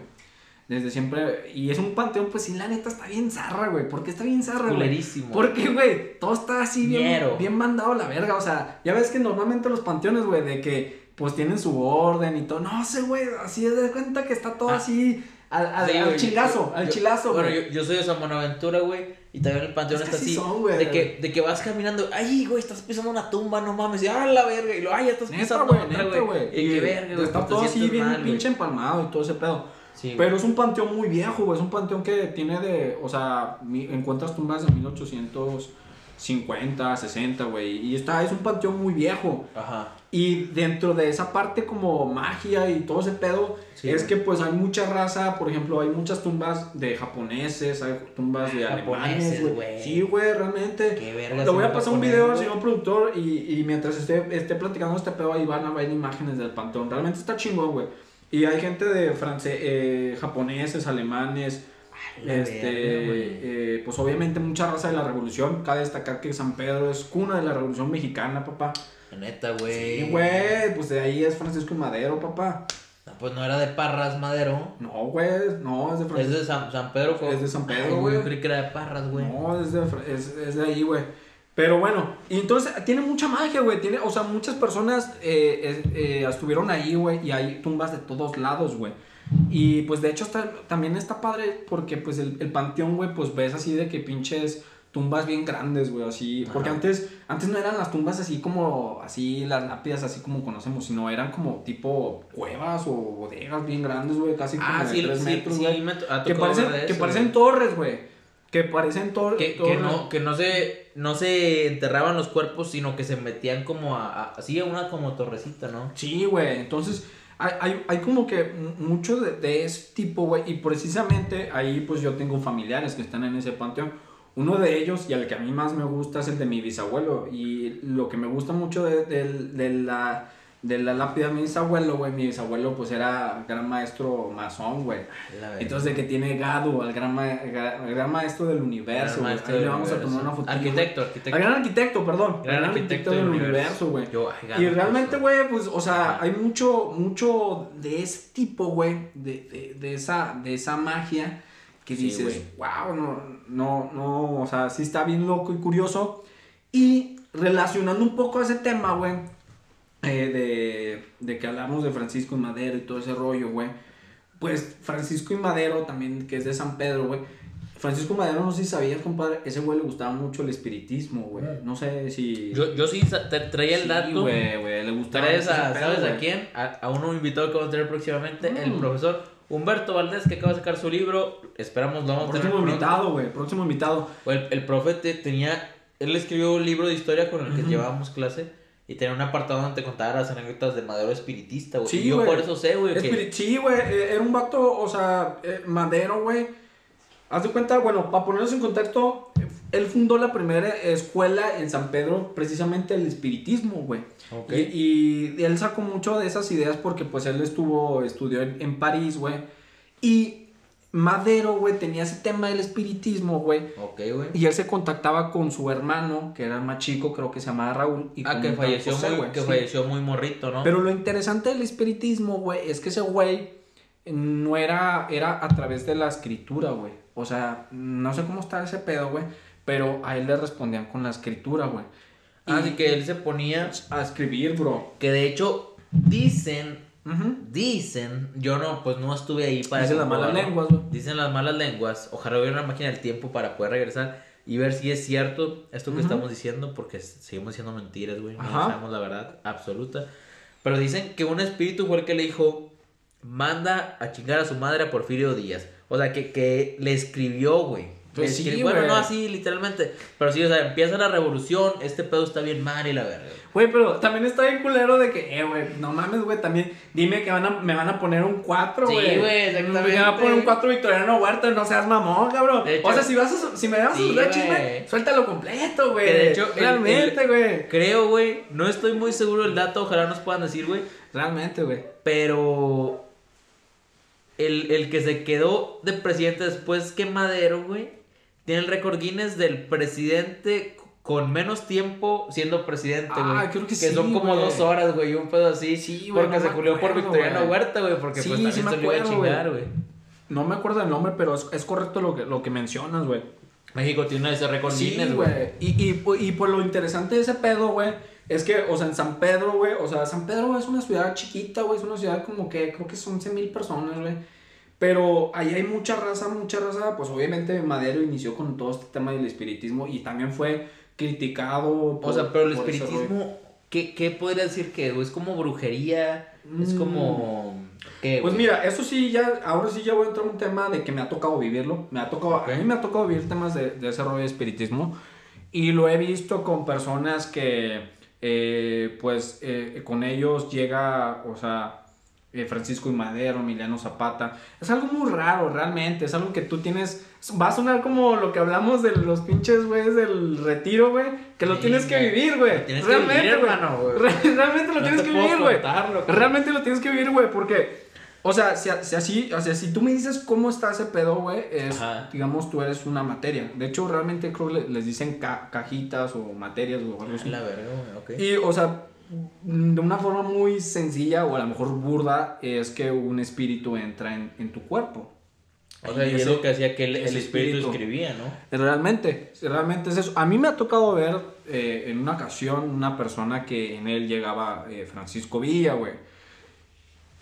Desde siempre. Y es un panteón, pues sí, la neta está bien zarra, güey. ¿Por qué está bien zarra, güey? Porque, güey, todo está así bien, bien mandado a la verga. O sea, ya ves que normalmente los panteones, güey, de que pues tienen su orden y todo. No sé, güey, así de cuenta que está todo Ah. así al, al, Sí, al güey, chilazo, yo- al chilazo, Bueno, güey. yo, yo soy de San Buenaventura, güey. Y también el panteón Es que está así así. son, güey. de, que, de que vas caminando. Ay, güey, estás pisando una tumba, no mames. Y ah, la verga. Y lo, ay, ya estás Neta, pisando güey, otra, neta, güey. Y qué verga, güey. Está todo así bien mal, pinche empalmado y todo ese pedo. Sí. Pero es un panteón muy viejo, güey. Es un panteón que tiene de. O sea, encuentras tumbas de 1850, 60, güey. Y está, es un panteón muy viejo. Ajá. Y dentro de esa parte como magia y todo ese pedo, Sí, es güey. que pues hay mucha raza, por ejemplo, hay muchas tumbas de japoneses, hay tumbas de Japoneses, alemanes, güey. güey. Sí, güey, realmente. Qué verga. Le voy a pasar un video al señor productor y, y mientras esté, esté platicando este pedo ahí van a ver imágenes del panteón. Realmente está chingón, güey. Y hay gente de francés, eh, japoneses, alemanes, este, verga, güey. eh, pues obviamente mucha raza de la revolución. Cabe destacar que San Pedro es cuna de la revolución mexicana, papá. La Neta, güey. Sí, güey, pues de ahí es Francisco Madero, papá. No, pues no era de Parras, Madero. No, güey, no, es de Es Francisco. de San, San Pedro. fue- Es de San Pedro, Ay, güey. Yo creí que era de Parras, güey. No, es de, es, es de ahí, güey. Pero bueno, y entonces tiene mucha magia, güey. Tiene, o sea, muchas personas eh, eh, eh, estuvieron ahí, güey, y hay tumbas de todos lados, güey. Y pues de hecho está, también está padre porque pues el, el panteón, güey, pues ves así de que pinches tumbas bien grandes, güey, así. Porque antes, antes no eran las tumbas así como, así, las lápidas así como conocemos, sino eran como tipo cuevas o bodegas bien grandes, güey, casi como Ah, de sí, sí, metros, sí, me ha que parecen, que parecen torres, güey. Que parecen tor Que, que torres. no, que no se, no se enterraban los cuerpos, sino que se metían como a, así una como torrecita, ¿no? Sí, güey. Entonces, hay, hay, hay como que mucho de, de ese tipo, güey. Y precisamente ahí, pues yo tengo familiares que están en ese panteón. Uno de ellos, y al que a mí más me gusta, es el de mi bisabuelo. Y lo que me gusta mucho de, de- de la, de la lápida de mi bisabuelo, güey. Mi bisabuelo, pues era gran maestro masón, güey. Entonces, de que tiene Gado, al gran, ma- gran maestro del universo, Gran güey. Ahí le a tomar una foto. Arquitecto, arquitecto. Al gran arquitecto, perdón. Al Gran arquitecto del universo, güey. Y realmente, güey, pues, o sea, hay mucho, mucho de ese tipo, güey, de, de, de esa, de esa magia que Sí, dices, güey. wow, no, no, no, o sea, sí está bien loco y curioso. Y relacionando un poco ese tema, güey, eh, de, de que hablamos de Francisco y Madero y todo ese rollo, güey, pues Francisco y Madero también, que es de San Pedro, güey. Francisco Madero, no sé si sabías, compadre, ese güey le gustaba mucho el espiritismo, güey. No sé si... Yo, yo sí traía el Sí, dato. güey, güey, le gustaba a, pedo, ¿sabes a quién? A, a uno invitado que vamos a tener próximamente, el Mm. profesor Humberto Valdés, que acaba de sacar su libro. Esperamos lo vamos a tener Próximo invitado, güey, próximo invitado. El, el profe te- tenía, él escribió un libro de historia con el que llevábamos clase y tenía un apartado donde te contaba las anécdotas de Madero espiritista, güey. Sí, y yo por eso sé, güey, que... Sí, güey, eh, era un vato, o sea, eh, Madero, güey. Haz de cuenta, bueno, para ponernos en contexto, él fundó la primera escuela en San Pedro, precisamente el espiritismo, güey. Ok. Y, y él sacó mucho de esas ideas porque pues él estuvo, estudió en, en París, güey. Y Madero, güey, tenía ese tema del espiritismo, güey. Ok, güey. Y él se contactaba con su hermano, que era el más chico, creo que se llamaba Raúl. Y Ah, que falleció, José, muy, güey, que sí. falleció muy morrito, ¿no? Pero lo interesante del espiritismo, güey, es que ese güey no era, era a través de la escritura, güey. O sea, no sé cómo está ese pedo, güey, pero a él le respondían con la escritura, güey. Así Y- que él se ponía... A escribir, bro. Que de hecho, dicen, Dicen, yo no, pues no estuve ahí para... Dicen las malas lenguas, güey. Dicen las malas lenguas. Ojalá hubiera una máquina del tiempo para poder regresar y ver si es cierto esto que estamos diciendo, porque seguimos diciendo mentiras, güey. No sabemos la verdad absoluta. Pero dicen que un espíritu fue el que le dijo: manda a chingar a su madre a Porfirio Díaz. O sea, que, que le escribió, güey. Pues sí, bueno, güey. no así literalmente, pero sí, o sea, empieza la revolución, este pedo está bien mal y la verga. Güey, pero también está bien culero de que, eh, güey, no mames, güey, también dime que van a, me van a poner un 4, Sí, güey. güey, exactamente. Me van a poner un 4 Victoriano Huerta, no seas mamón, cabrón. Hecho- o sea, si vas a, si me vas a Sí, soltar güey. chisme, suéltalo completo, güey. De hecho, realmente, güey. Creo, güey, no estoy muy seguro del dato, ojalá nos puedan decir, güey, Realmente, güey. pero el, el que se quedó de presidente después que Madero, güey, tiene el récord Guinness del presidente con menos tiempo siendo presidente, güey. Ah, creo que sí, son como dos horas, güey, un pedo así. Sí, güey, Porque no se culió por acuerdo, Victoriano güey. Huerta, güey, porque Sí, pues sí me se lo iba a acuerdo, chingar, güey. No me acuerdo el nombre, pero es, es correcto lo que, lo que mencionas, güey. México tiene ese récord Sí, Guinness, güey. Y, y, y por lo interesante de ese pedo, güey, es que, o sea, en San Pedro, güey, o sea, San Pedro es una ciudad chiquita, güey, es una ciudad como que creo que son 11 mil personas, güey. Pero ahí hay mucha raza, mucha raza, pues obviamente Madero inició con todo este tema del espiritismo y también fue criticado. O sea, pero el por espiritismo, ¿qué, ¿qué podría decir que es como brujería? Es Mm. como... ¿Qué, Pues mira, eso sí, ya, ahora sí ya voy a entrar a un tema de que me ha tocado vivirlo. Me ha tocado. A mí me ha tocado vivir temas de, de ese rollo de espiritismo. Y lo he visto con personas que, eh, pues, eh, con ellos llega, o sea, eh, Francisco y Madero, Emiliano Zapata. Es algo muy raro, realmente. Es algo que tú tienes. Va a sonar como lo que hablamos de los pinches, güeyes, del retiro, güey. Que lo Sí, tienes que vivir, güey. Realmente, güey. Realmente lo tienes que vivir, güey. Realmente lo tienes que vivir, güey, porque, o sea, si, si así, o sea, si tú me dices cómo está ese pedo, güey, es, Ajá. digamos, tú eres una materia. De hecho, realmente creo que le- les dicen ca- cajitas o materias o algo así. La verga, güey, ok. Y, o sea, de una forma muy sencilla o a lo mejor burda, es que un espíritu entra en, en tu cuerpo. O sea, y es lo que hacía que el, espíritu, espíritu. escribía, ¿no? Realmente, realmente es eso. A mí me ha tocado ver eh, en una ocasión una persona que en él llegaba eh, Francisco Villa, güey.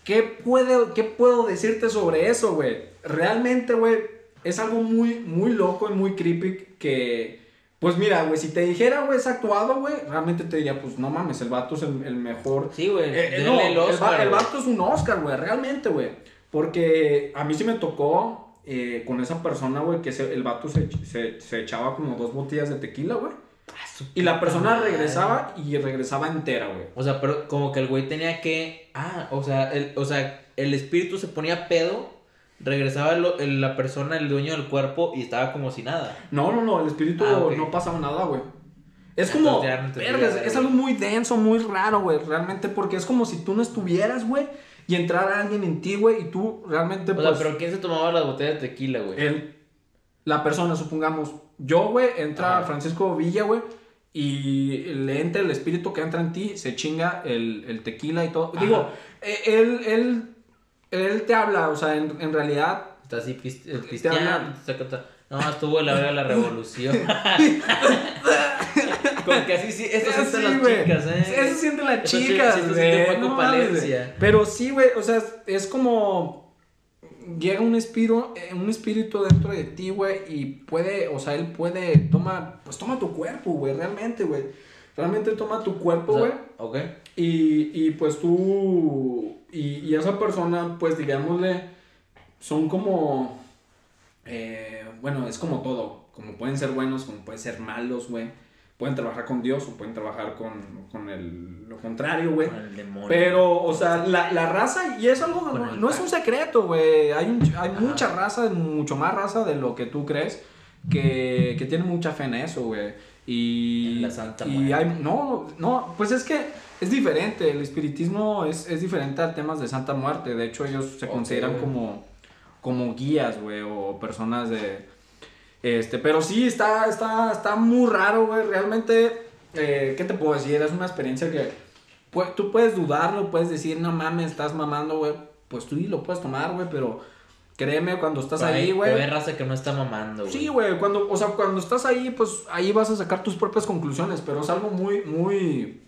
¿Qué, puedo, ¿Qué puedo decirte sobre eso, güey? Realmente, güey, es algo muy, muy loco y muy creepy que... Pues mira, güey, si te dijera, güey, es actuado, güey, realmente te diría, pues no mames, el vato es el, el mejor Sí, güey. eh, no, el Oscar, el vato es un Oscar, güey, realmente, güey. Porque a mí sí me tocó eh, con esa persona, güey, que se- el vato se, se, se echaba como dos botellas de tequila, güey. Ah, Y la persona madre. regresaba y regresaba entera, güey. O sea, pero como que el güey tenía que. Ah, o sea, el, o sea, el espíritu se ponía pedo, regresaba el- la persona, el dueño del cuerpo, y estaba como si nada. No, no, no, el espíritu Ah, no pasaba nada, güey. Es como, ya no entendí verga, la es, algo muy denso, muy raro, güey, realmente, porque es como si tú no estuvieras, güey, y entrara alguien en ti, güey, y tú realmente, O pues, sea, pero ¿quién se tomaba las botellas de tequila, güey? él, la persona, supongamos, yo, güey, entra Ajá. Francisco Villa, güey, y le entra el espíritu que entra en ti, se chinga el, el tequila y todo. Ajá. Digo, eh, él, él, él te habla, o sea, en, en realidad, Está así saca- No, estuvo la verga la *laughs* revolución. Como que así sí, eso Sí, sienten las güey. chicas, ¿eh? Eso sienten las Eso sí- chicas, sí güey. No. Pero sí, güey, o sea, es, como llega un espíritu, eh, un espíritu dentro de ti, güey, y puede, o sea, él puede toma, pues toma tu cuerpo, güey, realmente, güey. Realmente toma tu cuerpo, O güey. sea, ok. Y, y pues tú y, y esa persona, pues digámosle, son como, eh, bueno, es como todo, como pueden ser buenos, como pueden ser malos, güey. Pueden trabajar con Dios o pueden trabajar con, con el, lo contrario, güey. Con el demonio. Pero, o sea, la, la raza, y es algo, no, es un secreto, güey. Hay, un- hay mucha raza, mucho más raza de lo que tú crees, que, que tiene mucha fe en eso, güey. Y, En la Santa y Muerte. hay, no, no, pues es que es diferente. El espiritismo es, es diferente a temas de Santa Muerte. De hecho, ellos se consideran como, como guías, güey, o personas de. Este, pero sí, está, está, está muy raro, güey. Realmente, eh, ¿qué te puedo decir? Es una experiencia que pu- tú puedes dudarlo, puedes decir, no mames, estás mamando, güey. Pues tú sí lo puedes tomar, güey, pero créeme, cuando estás Pero ahí, güey. hay raza que no está mamando, güey. Sí, güey, cuando, o sea, cuando estás ahí, pues ahí vas a sacar tus propias conclusiones, pero es algo muy, muy,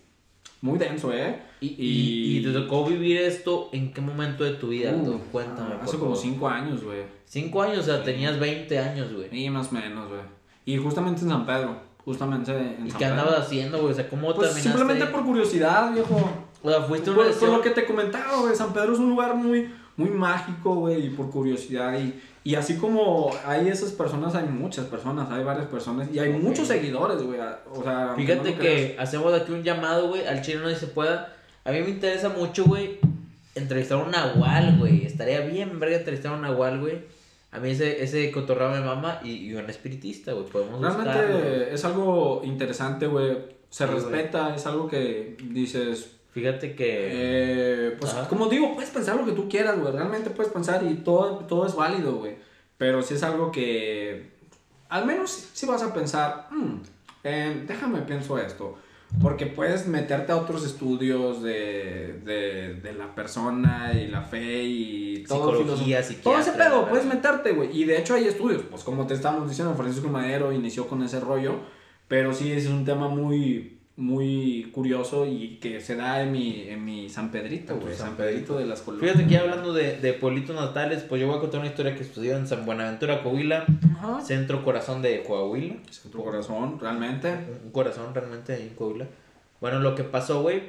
muy denso, ¿eh? Y, y, y te tocó vivir esto en qué momento de tu vida? Uh, Cuéntame. Hace por como favor. cinco años, güey. Cinco años, o sea, tenías 20 años, güey. Y más o menos, güey. Y justamente en San Pedro, justamente en ¿Y San qué Pedro. andabas haciendo, güey? O sea, ¿cómo Pues terminaste? simplemente por curiosidad, viejo. O sea, fuiste a Por, una por lo que te comentaba, güey, San Pedro es un lugar muy, muy mágico, güey, y por curiosidad. Y, y así como hay esas personas, hay muchas personas, hay varias personas y hay Ok. muchos seguidores, güey. O sea, Fíjate no que hacemos aquí un llamado, güey, al chino no se pueda. A mí me interesa mucho, güey, entrevistar a un nahual, güey. Estaría bien, verga, entrevistar a un nahual, güey. A mí ese, ese cotorreo me mama y, y un espiritista, güey. Podemos. Realmente es algo interesante, güey. Se Sí, respeta, es algo que dices, Fíjate que... Eh, pues Ajá. como digo, puedes pensar lo que tú quieras, güey. Realmente puedes pensar y todo, todo es válido, güey. Pero si es algo que al menos si vas a pensar, "Hmm, eh, déjame pienso esto. Porque puedes meterte a otros estudios de, de, de la persona y la fe y todo. Psicología, filoso- Todo ese pedo, puedes meterte, güey. Y de hecho hay estudios, pues como te estábamos diciendo, Francisco Madero inició con ese rollo. Pero sí es un tema muy, muy curioso y que se da en mi, en mi San Pedrito, güey. San San Pedrito de las Columnas. Fíjate que ya hablando de, de pueblitos natales, pues yo voy a contar una historia que sucedió en San Buenaventura, Coahuila, Ajá. centro corazón de Coahuila. En tu corazón, realmente. Un corazón realmente ahí en Coahuila. Bueno, lo que pasó, güey,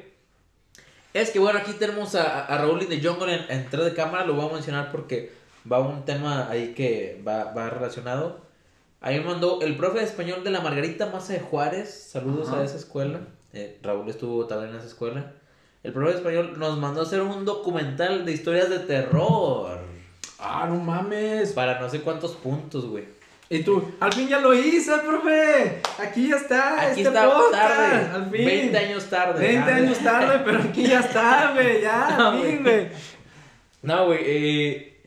es que bueno, aquí tenemos a, a Raúl y de Jungle en, en tras de cámara, lo voy a mencionar porque va un tema ahí que va, va relacionado. Ahí me mandó el profe de español de la Margarita Maza de Juárez, saludos Ajá. a esa escuela. Eh, Raúl estuvo también en esa escuela. El profe de español nos mandó a hacer un documental de historias de terror. Ah, no mames. Para no sé cuántos puntos, güey. Y tú, al fin ya lo hice, profe. Aquí ya está. Aquí este está podcast, tarde. Al fin. 20 años tarde. 20 Ah, años tarde, pero aquí ya está, güey. Ya, *laughs* No, al fin, güey. No, güey, eh,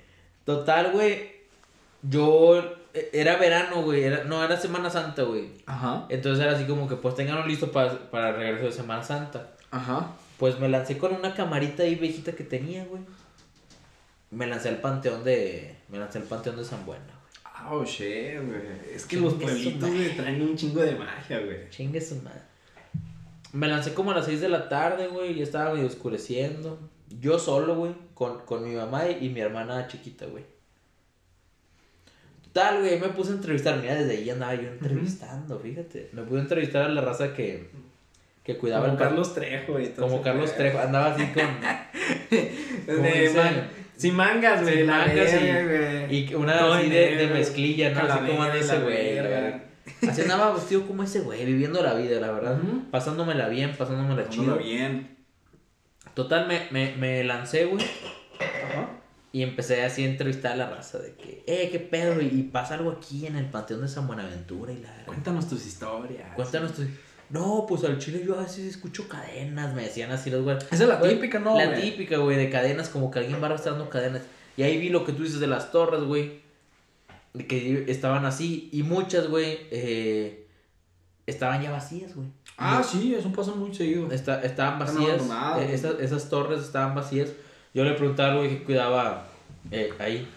total, güey, yo, era verano, güey, era, no, era Semana Santa, güey. Ajá. Entonces era así como que, pues, tenganlo listo para, para el regreso de Semana Santa. Ajá. Pues me lancé con una camarita ahí viejita que tenía, güey. Me lancé al panteón de, me lancé al panteón de San Buena, güey. Oh, shit, güey. Es que Chingue los pueblitos, güey, traen un chingo de magia, güey. Chingue su madre. Me lancé como a las 6 de la tarde, güey, ya estaba medio oscureciendo. Yo solo, güey, con, con mi mamá y, y mi hermana chiquita, güey. Tal, güey, me puse a entrevistar. Mira, desde ahí andaba yo entrevistando, fíjate. Me pude entrevistar a la raza que, que cuidaba Como el Carlos Trejo y todo Como Carlos. Trejo. Andaba así con. *laughs* De man- sin mangas, güey. sin la mangas y- verga, güey. Y una Todo así de, mezclilla, ¿no? Así como anda y ese güey. Así andaba vestido como ese güey, viviendo la vida, la verdad. Ujú. Pasándomela bien, pasándomela chido. bien. Total, me, me, me lancé, güey. Ajá. Y empecé así a entrevistar a la raza de que, eh, qué pedo, y, pasa algo aquí en el Panteón de San Buenaventura y la Cuéntanos tus historias. Cuéntanos tu... No, pues al chile yo a veces escucho cadenas, me decían así los güey. Esa es la Güey, típica, ¿no, La güey? típica, güey, de cadenas, como que alguien va arrastrando cadenas. Y ahí vi lo que tú dices de las torres, güey. De que estaban así. Y muchas, güey, eh, estaban ya vacías, güey. Ah, sí, eso pasa muy seguido. Esta- estaban vacías. eh, esas, esas torres estaban vacías. Yo le preguntaba al güey que cuidaba eh, ahí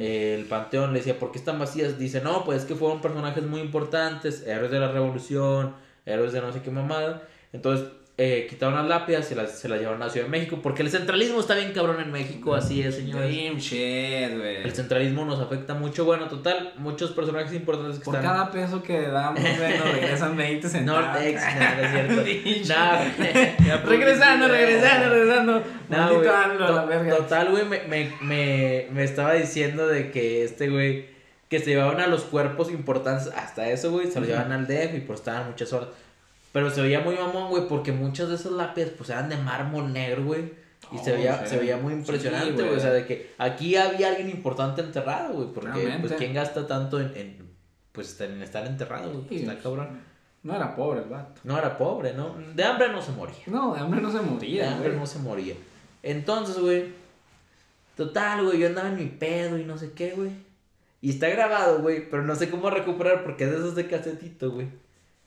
eh, el panteón. Le decía, ¿por qué están vacías? Dice, no, pues es que fueron personajes muy importantes, héroes de la revolución, héroes de no sé qué mamada. Entonces eh, quitaron las lápidas y las, se las llevaron a la Ciudad de México. Porque el centralismo está bien cabrón en México, así es, señores. Shit. El centralismo nos afecta mucho. Bueno, total, muchos personajes importantes que Por están. cada peso que damos, nos *laughs* regresan 20 No, centavos. ex, no, no es cierto. *laughs* *laughs* Regresando, regresando, regresando. To- la verga. Total, güey, me, me, me, me estaba diciendo de que este güey, que se llevaban a los cuerpos importantes, hasta eso, güey, se los Ujú. llevaban al DF y pues estaban muchas horas. Pero se veía muy mamón, güey, porque muchas de esas lápidas, pues eran de mármol negro, güey. Y se, Oh, veía, sí. se veía muy impresionante, güey. o sea, de que aquí había alguien importante enterrado, güey. Porque, Realmente. pues, ¿quién gasta tanto en, en, pues, en estar enterrado, güey? Pues, está cabrón. No era pobre el vato. No era pobre, ¿no? De hambre no se moría. No, de hambre no se De moría, hambre güey. no se moría. Entonces, güey. Total, güey. Yo andaba en mi pedo y no sé qué, güey. Y está grabado, güey. Pero no sé cómo recuperar porque es de esos de casetito, güey.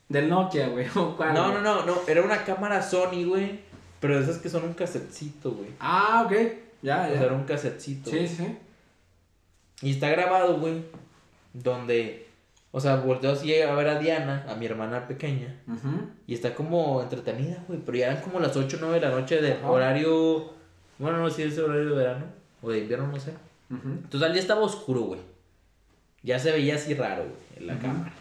Del Nokia, güey. *laughs* ¿o cuál, No, güey? no, no, no. Era una cámara Sony, güey. Pero esas que son un casetcito, güey. Ah, ok. Ya, O sea, ya. era un casetcito. Sí, güey. sí. Y está grabado, güey. Donde. O sea, volteo así a ver a Diana, a mi hermana pequeña. Ujú. Y está como entretenida, güey. Pero ya eran como las 8 o 9 de la noche de horario. Bueno, no sé si es horario de verano o de invierno, no sé. Ujú. Entonces ya estaba oscuro, güey. Ya se veía así raro, güey, en la cámara.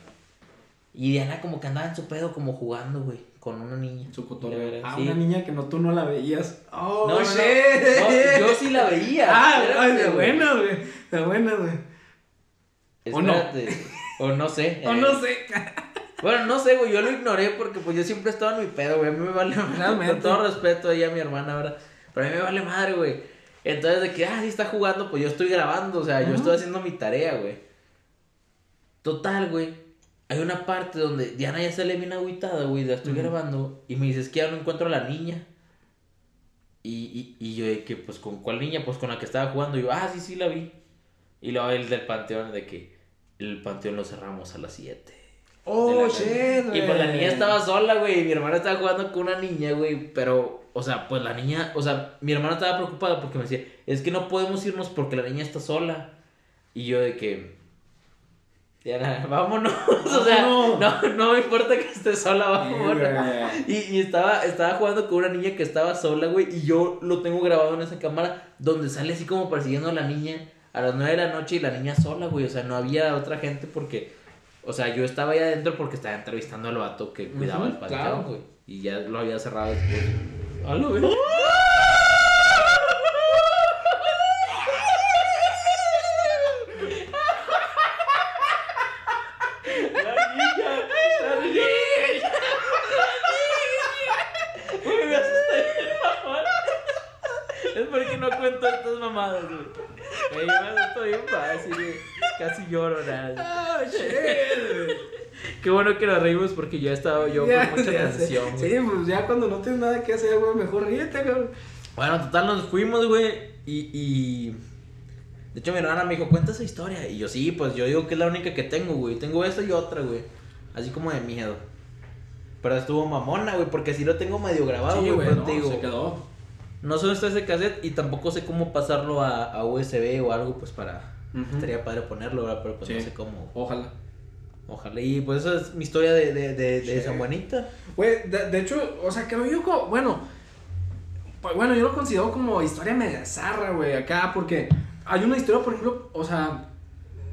Y Diana como que andaba en su pedo, como jugando, güey, con una niña. Su cotorreo. Ah, sí. una niña que no tú no la veías. Oh, No, no, no. yo sí la veía. Ah, espérate, ay, de buena, güey. De buena, güey. ¿O no? Espérate. O no sé. *laughs* O eh. no sé. Bueno, no sé, güey, yo lo ignoré porque pues yo siempre estaba en mi pedo, güey. A mí me vale Realmente. Con todo respeto ahí a mi hermana, ¿verdad? Pero a mí me vale madre, güey. Entonces, de que, ah, sí está jugando, pues yo estoy grabando, o sea, yo estoy haciendo mi tarea, güey. Total, güey. Hay una parte donde Diana ya sale bien agüitada, güey, la estoy grabando. Y me dices que ya no encuentro a la niña. Y, y, y yo de que, pues, ¿con cuál niña? Pues con la que estaba jugando. Y yo, ah, sí, sí, la vi. Y luego el del panteón, de que el panteón lo cerramos a las 7. Oh, shit, Y pues la güey. niña estaba sola, güey. Y mi hermana estaba jugando con una niña, güey. Pero, o sea, pues la niña, o sea, mi hermana estaba preocupada porque me decía, es que no podemos irnos porque la niña está sola. Y yo de que, Diana, *laughs* vámonos. *laughs* o sea, no, no me importa que esté sola, vámonos. Y, y estaba, estaba jugando con una niña que estaba sola, güey. Y yo lo tengo grabado en esa cámara donde sale así como persiguiendo a la niña a las 9 de la noche y la niña sola, güey. O sea, no había otra gente porque. O sea, yo estaba ahí adentro porque estaba entrevistando al vato que cuidaba el panteón, claro. güey. Y ya lo había cerrado después. La niña, la niña. Güey, me asusté bien, mamá. Es porque no cuento estas mamadas, güey. Güey, yo me asusto bien fácil, güey. *laughs* Casi lloro, nada. Ah, shit. *laughs* Qué bueno que nos reímos porque yo estaba yo Ya, con mucha ya tensión. Sí, pues ya cuando no tienes nada que hacer, güey, mejor ríete, güey. Bueno, total, nos fuimos, güey. Y, y. De hecho, mi hermana me dijo, cuenta esa historia. Y yo, sí, pues yo digo que es la única que tengo, güey. Tengo esta y otra, güey. Así como de miedo. Pero estuvo mamona, güey, porque sí lo tengo medio grabado, Sí, güey. no, te digo, se quedó. no sé dónde está ese cassette y tampoco sé cómo pasarlo a, a USB o algo, pues para. Estaría padre ponerlo, ¿verdad? Pero pues no sé cómo. Ojalá. Ojalá. Y pues esa es mi historia de, de, de, de Sí. San Juanita. Güey, de, de hecho, o sea, creo yo como, bueno, pues bueno, yo lo considero como historia media zarra, güey, acá, porque hay una historia, por ejemplo, o sea,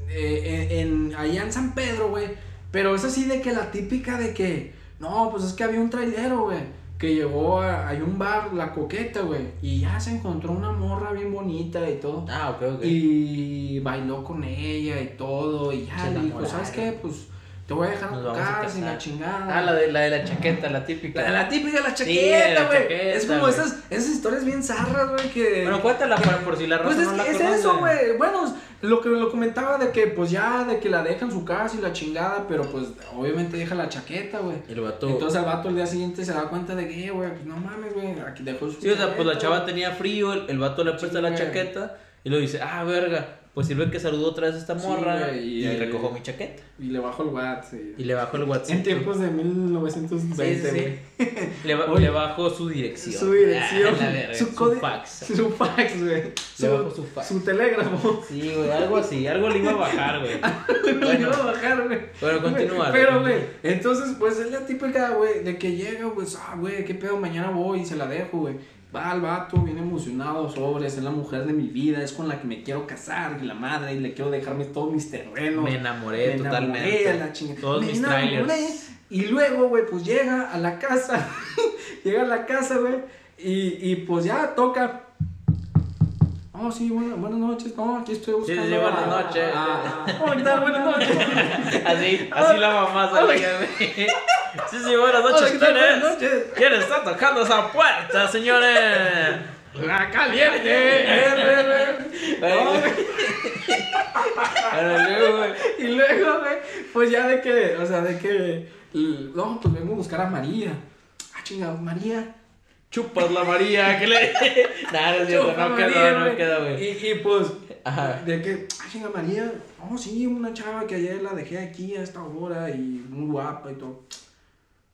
eh, en, en- allá en San Pedro, güey, pero es así de que la típica de que, no, pues es que había un trailero, güey, que llegó a, hay un bar, La Coqueta, güey, y ya se encontró una morra bien bonita y todo. Ah, ok, ok. Y bailó con ella y todo. Y ya Se le dijo. ¿sabes qué? Pues te voy a dejar Nos vamos a casa y la chingada. Ah, la de la, de la chaqueta, la típica. La, la típica, la Sí, chaqueta, la güey. chaqueta, es como esas, esas historias bien zarras, güey, que... Bueno, cuéntala para, por si la raza Pues es, no la que es conoce. eso, güey. Bueno, lo que lo comentaba de que, pues ya, de que la dejan su casa y la chingada, pero pues obviamente deja la chaqueta, güey. El vato. Entonces el vato el día siguiente se da cuenta de que, eh, güey, pues no mames, güey, aquí dejó su sí, o sea, pues la chaqueta, chava güey. tenía frío, el, el vato le presta Sí, la güey. chaqueta y lo dice, ah, verga, pues sirve que saludó otra vez a esta morra y, y- recojo mi chaqueta. Y le bajó el WhatsApp. Y le bajo el WhatsApp. En tiempos de 1920, Sí. Le, ba- Oye, le bajo su dirección. Su dirección, Ah, verga, su, fax. Su fax, güey. Le bajo Su, fax. su telégrafo. Sí, güey, algo así, algo le iba a bajar, güey. *laughs* Lo Bueno. iba a bajar, güey. Bueno, continúa, Pero, güey. güey, entonces, pues es la típica, güey, de que llega, pues, ah, güey, qué pedo, mañana voy y se la dejo, güey. Va al vato, bien emocionado, sobres, es la mujer de mi vida, es con la que me quiero casar, y la madre, y le quiero dejarme todos mis terrenos. Me enamoré Me totalmente. enamoré a la chingada. Todos Me mis enamoré. trailers. Y luego, güey, pues llega a la casa. *laughs* llega a la casa, güey. Y, y pues ya toca. Oh, sí, bueno, buenas noches. No, aquí estoy buscando. sí, buenas a- noches. a- a- oh, ¿qué tal? Buenas noches. *laughs* Así, así la mamá salía. *laughs* Sí, sí, buenas noches. ¿quién? Buenas noches. ¿Quién está tocando esa puerta, señores? Acá viene. eh, eh, eh. Y luego, güey, pues ya de que, o sea, de que, no, pues vengo a buscar a María. Ah, chinga, María. Chupas la María, que le. *laughs* Nada, no es cierto, no María, queda, no queda, güey. Y, y pues, Ajá. de que, ah, chinga, María, oh, sí, una chava que ayer la dejé aquí a esta hora y muy guapa y todo.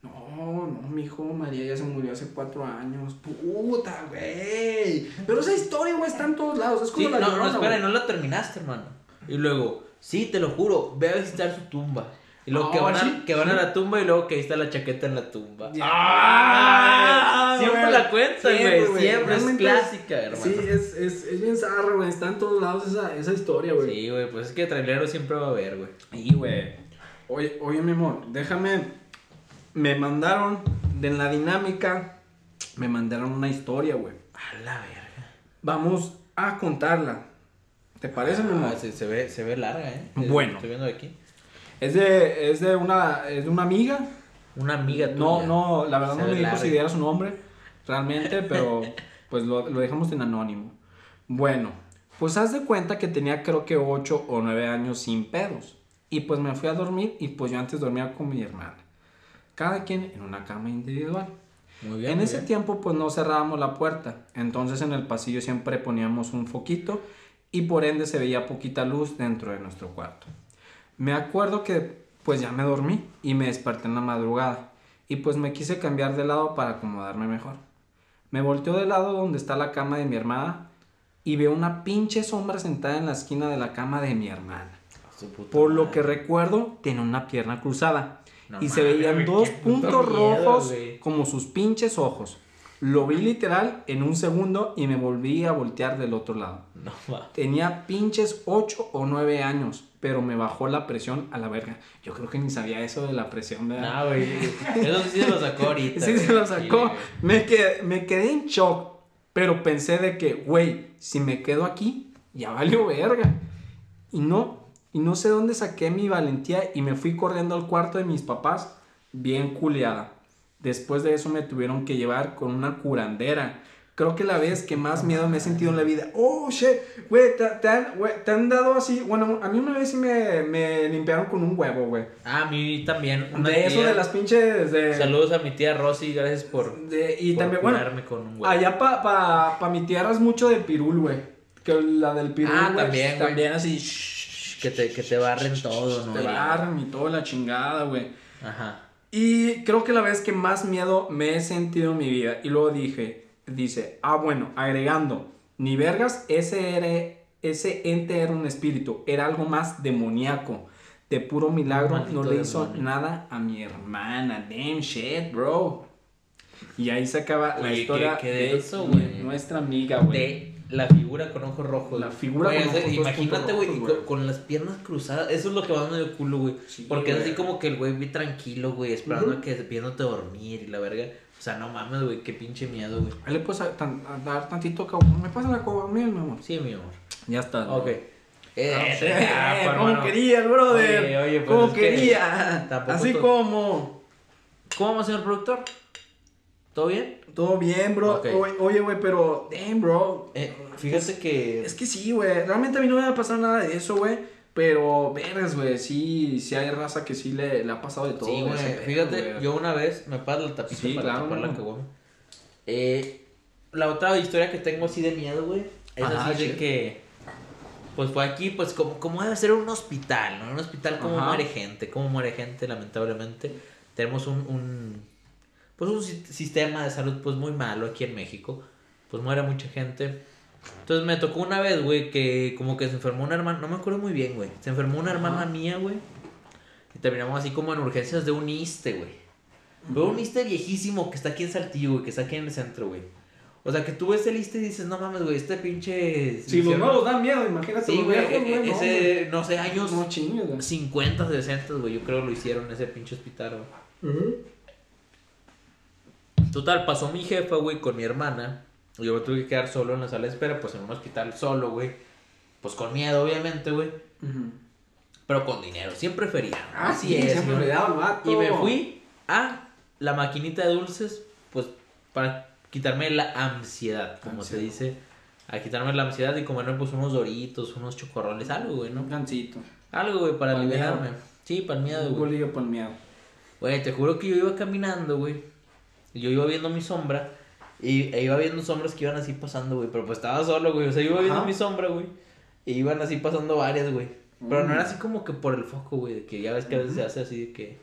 No, no, mijo, María ya se murió hace cuatro años. Puta, güey. Pero esa historia, güey, está en todos lados. Es como Sí, la no, no, espera, no la terminaste, hermano. Y luego, sí, te lo juro, ve a visitar su tumba. Y luego que, Ah, van a, sí, que van a la tumba y luego que ahí está la chaqueta en la tumba. Ya. ¡Ah! Siempre la cuentan, Siempre, güey. Siempre es Realmente clásica, hermano. Sí, es, es, es bien zarra, güey. Está en todos lados esa, esa historia, güey. Sí, güey, pues es que trailero siempre va a haber, güey. Sí, güey. Oye, oye, mi amor, déjame. Me mandaron de la dinámica. Me mandaron una historia, güey. A la verga. Vamos a contarla. ¿Te parece, mi amor? Ah, se, se ve, se ve larga, ¿eh? Bueno. Estoy viendo aquí. Es de, es de una, es de una amiga. Una amiga tuya. No, no, la verdad Se no me dijo si diera su nombre, realmente, pero *laughs* pues lo, lo dejamos en anónimo. Bueno, pues haz de cuenta que tenía creo que 8 o 9 años sin pedos. Y pues me fui a dormir y pues yo antes dormía con mi hermana. Cada quien en una cama individual. Muy bien. en muy ese bien. tiempo pues no cerrábamos la puerta, entonces en el pasillo siempre poníamos un foquito y por ende se veía poquita luz dentro de nuestro cuarto. Me acuerdo que pues ya me dormí y me desperté en la madrugada y pues me quise cambiar de lado para acomodarme mejor. Me volteo del lado donde está la cama de mi hermana y veo una pinche sombra sentada en la esquina de la cama de mi hermana. Por lo madre. que recuerdo, tenía una pierna cruzada. No y se veían dos puntos rojos como sus pinches ojos. Lo vi literal en un segundo y me volví a voltear del otro lado. No. Tenía pinches 8 o 9 años, pero me bajó la presión a la verga. Yo creo que ni sabía eso de la presión, ¿verdad? No, güey. Eso sí se lo sacó ahorita. *laughs* Sí, se lo sacó. Me quedé, me quedé en shock, pero pensé de que, güey, si me quedo aquí, ya valió verga. Y no, y no sé dónde saqué mi valentía y me fui corriendo al cuarto de mis papás, bien culeada. Después de eso me tuvieron que llevar con una curandera. Creo que la vez que más miedo me he sentido en la vida. Oh, shit, güey, te, te han, güey, te han dado así. Bueno, a mí una vez sí me, me limpiaron con un huevo, güey. Ah, a mí también. Una De eso de las pinches. De, Saludos a mi tía Rosy, gracias por, de- y por también, bueno, con un huevo. Allá pa, pa, pa mi tierra es mucho de pirul, güey. Que la del pirul, Ah, güey, también, güey. También así, Que te, que te barren todo, ¿no? te barran y toda la chingada, güey. Ajá. Y creo que la vez que más miedo me he sentido en mi vida. Y luego dije, dice, ah, bueno, agregando, ni vergas, ese, era, ese ente era un espíritu, era algo más demoníaco. De puro milagro Maldito no le hizo demonio. nada a mi hermana. Damn shit, bro. Y ahí se acaba la Oye, historia qué de güey. nuestra amiga, güey. De la figura con ojos rojos. La figura con ojos Imagínate, güey, con, las piernas cruzadas. Eso es lo que va dando el culo, güey. Sí, Porque es así como que el güey tranquilo, güey, esperando Ujú. a que viéndote dormir y la verga. O sea, no mames, güey, qué pinche miedo, güey. Ahí le puedes a- tan- a dar tantito cabrón. ¿Me pasa la cobramiel, mi amor? Sí, mi amor. Ya está. Ok. Eh, Ah, sí, ah, pues, como querías, brother. Oye, oye, pues como que quería. Así como. ¿Cómo va, señor productor? ¿Todo bien? Todo bien, bro. Oye, güey, pero. Damn, bro. Eh, fíjate que. Es que sí, güey. Realmente a mí no me va a pasar nada de eso, güey. Pero, vergas, güey. Sí, sí hay raza que sí le, le ha pasado de todo. Sí, güey. Fíjate, güey. yo una vez me paso la tapita Sí, para claro, tapar la caguama. Eh, la otra historia que tengo así de miedo, güey, es Ajá, así de que. Pues fue aquí, pues como, como debe ser un hospital, ¿no? Un hospital como Ajá. muere gente, como muere gente, lamentablemente. Tenemos un, un pues un si- sistema de salud pues muy malo aquí en México. Pues muere mucha gente. Entonces me tocó una vez, güey, que como que se enfermó una hermana, no me acuerdo muy bien, güey. Se enfermó una hermana mía, güey. Y terminamos así como en urgencias de un ISTE, güey. Pero un ISTE viejísimo que está aquí en Saltillo, güey, que está aquí en el centro, güey. O sea, que tú ves el ISTE y dices, no mames, güey, este pinche... Si los nuevos dan miedo, imagínate Sí, güey, e- no, ese, no sé, años No chingues, güey. 50, 60, güey, yo creo lo hicieron ese pinche hospital, güey. Ujú. Total, pasó mi jefa, güey, con mi hermana. Yo me tuve que quedar solo en la sala de espera, pues en un hospital solo, güey. Pues con miedo, obviamente, güey. Pero con dinero, siempre feria. Ah, sí, siempre señor. le daba el vato. Y me fui a la maquinita de dulces, pues para quitarme la ansiedad, como se dice. A quitarme la ansiedad y comerme pues unos doritos, unos chocorroles, algo, güey, ¿no? Un gancito. Algo, güey, para Pa'l liberarme. Sí, para el miedo, Un güey. por miedo. Güey, te juro que yo iba caminando, güey. Yo iba viendo mi sombra. Y e iba viendo sombras que iban así pasando, güey. Pero pues estaba solo, güey. O sea, iba viendo Ajá. mi sombra, güey. Y iban así pasando varias, güey. Pero no Mm. era así como que por el foco, güey. De que ya ves que a veces se hace así de que.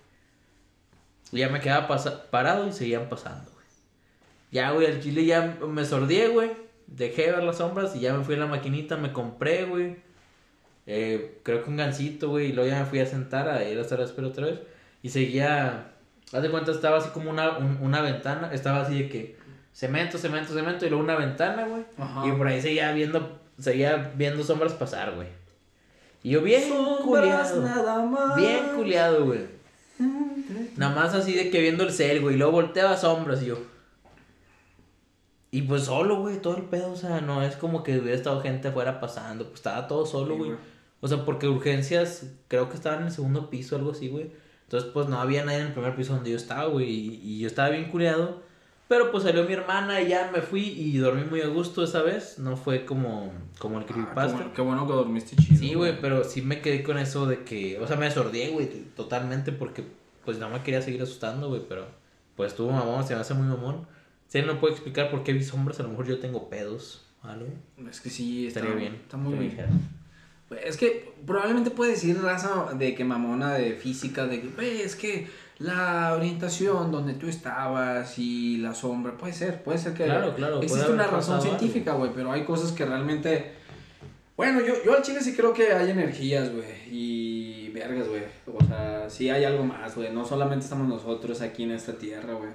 Ya me quedaba pasa- parado y seguían pasando, güey. Ya, güey, al chile ya me sordié, güey. Dejé de ver las sombras y ya me fui a la maquinita, me compré, güey. Eh, creo que un gancito, güey. Y luego ya me fui a sentar a ir a estar a la espera otra vez. Y seguía. Haz de cuenta, estaba así como una, un- una ventana. Estaba así de que cemento, cemento, cemento. Y luego una ventana, güey. Ajá. Y por ahí seguía viendo, seguía viendo sombras pasar, güey. Y yo bien Sombras culiado. nada más. Bien culiado, güey. Nada más así de que viendo el cel, güey. Y luego volteaba sombras y yo. Y pues solo, güey, todo el pedo, o sea, no es como que hubiera estado gente afuera pasando, pues estaba todo solo, güey. o sea, porque urgencias, creo que estaban en el segundo piso, algo así, güey. Entonces, pues no había nadie en el primer piso donde yo estaba, güey. Y, y yo estaba bien culiado. Pero pues salió mi hermana y ya me fui y dormí muy a gusto esa vez. No fue como, como el Ah, creepypasta. bueno, qué bueno que dormiste chido. Sí, güey, pero sí me quedé con eso de que, o sea, me desordé, güey, totalmente porque pues no me quería seguir asustando, güey, pero pues estuvo mamón, se me hace muy mamón. Si él no puede explicar por qué vi sombras, a lo mejor yo tengo pedos, ¿algo? Es que sí, está, Estaría bien. Está muy bien. Es que probablemente puede decir raza de que mamona de física, de que, "Güey, es que la orientación donde tú estabas y la sombra, puede ser, puede ser que Claro, claro, existe una razón científica, güey, pero hay cosas que realmente... Bueno, yo, yo al chile sí creo que hay energías, güey, y vergas, güey, o sea, sí hay algo más, güey, no solamente estamos nosotros aquí en esta tierra, güey,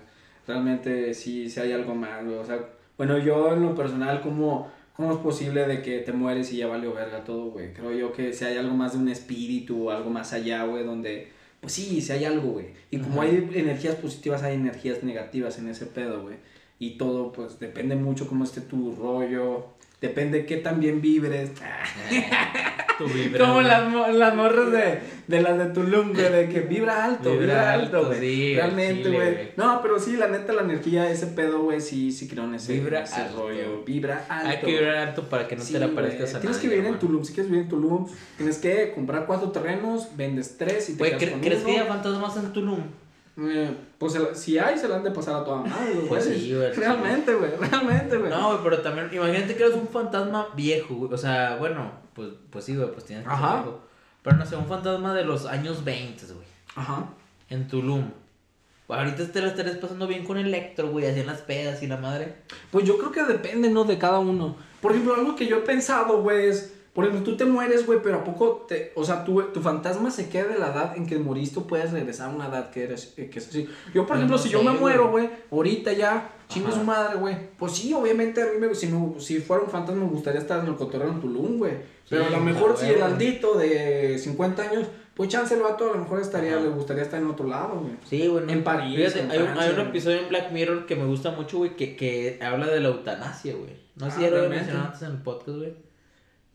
realmente sí, sí hay algo más, güey, o sea, bueno, yo en lo personal, como... ¿Cómo es posible de que te mueres y ya valió verga todo, güey? Creo yo que si hay algo más de un espíritu o algo más allá, güey, donde... Pues sí, si hay algo, güey. Y como hay energías positivas, hay energías negativas en ese pedo, güey. Y todo, pues, depende mucho cómo esté tu rollo. Depende qué tan bien vibres. *laughs* Tu vibra, Como las, las morras de, de las de Tulum, güey, de que vibra alto, Vibra vibra, alto, güey. sí, Realmente, güey. No, pero sí, la neta, la energía, ese pedo, güey, sí, sí creo en ese, Vibra ese alto. rollo. Vibra alto. Hay que vibrar alto para que no Sí, te le güey. aparezcas a Tienes nadie, que vivir en. Tulum. Si quieres vivir en Tulum, tienes que comprar cuatro terrenos, vendes tres y te quedas ¿cre- con ¿crees que uno. haya fantasmas en Tulum? Eh, pues si hay, se la han de pasar a toda madre, los *laughs* Pues sí, güey. Realmente, güey. Realmente, güey. No, güey, pero también, imagínate que eres un fantasma viejo, güey. O sea, bueno, pues, pues sí, güey, pues tienes que ser Ajá. viejo. Pero no sé, un fantasma de los años 20, güey. Ajá. En Tulum. Ahorita te la estarías pasando bien con Electro, güey, así en las pedas y la madre. Pues yo creo que depende, ¿no? De cada uno. Por ejemplo, algo que yo he pensado, güey, es. Por ejemplo, tú te mueres, güey, pero ¿a poco te. O sea, tu, tu fantasma se queda de la edad en que moriste o puedes regresar a una edad que eres eh, que es así. Yo, por ejemplo, no si sé, yo me muero, güey, ahorita ya, chingue Ajá. su madre, güey. Pues sí, obviamente a mí me, si, me- si fuera un fantasma me gustaría estar en el cotorreo en Tulum, güey. Pero a lo mejor si el. Aldito de 50 años, pues chance el vato a lo mejor estaría, Ajá. le gustaría estar en otro lado, güey. Sí, güey. no- En París, Fíjate, en hay, un, Francia, hay un güey. episodio en Black Mirror que me gusta mucho, güey, que, que habla de la eutanasia, güey. No sé Ah, si ya lo había realmente. mencionado antes en el podcast, güey.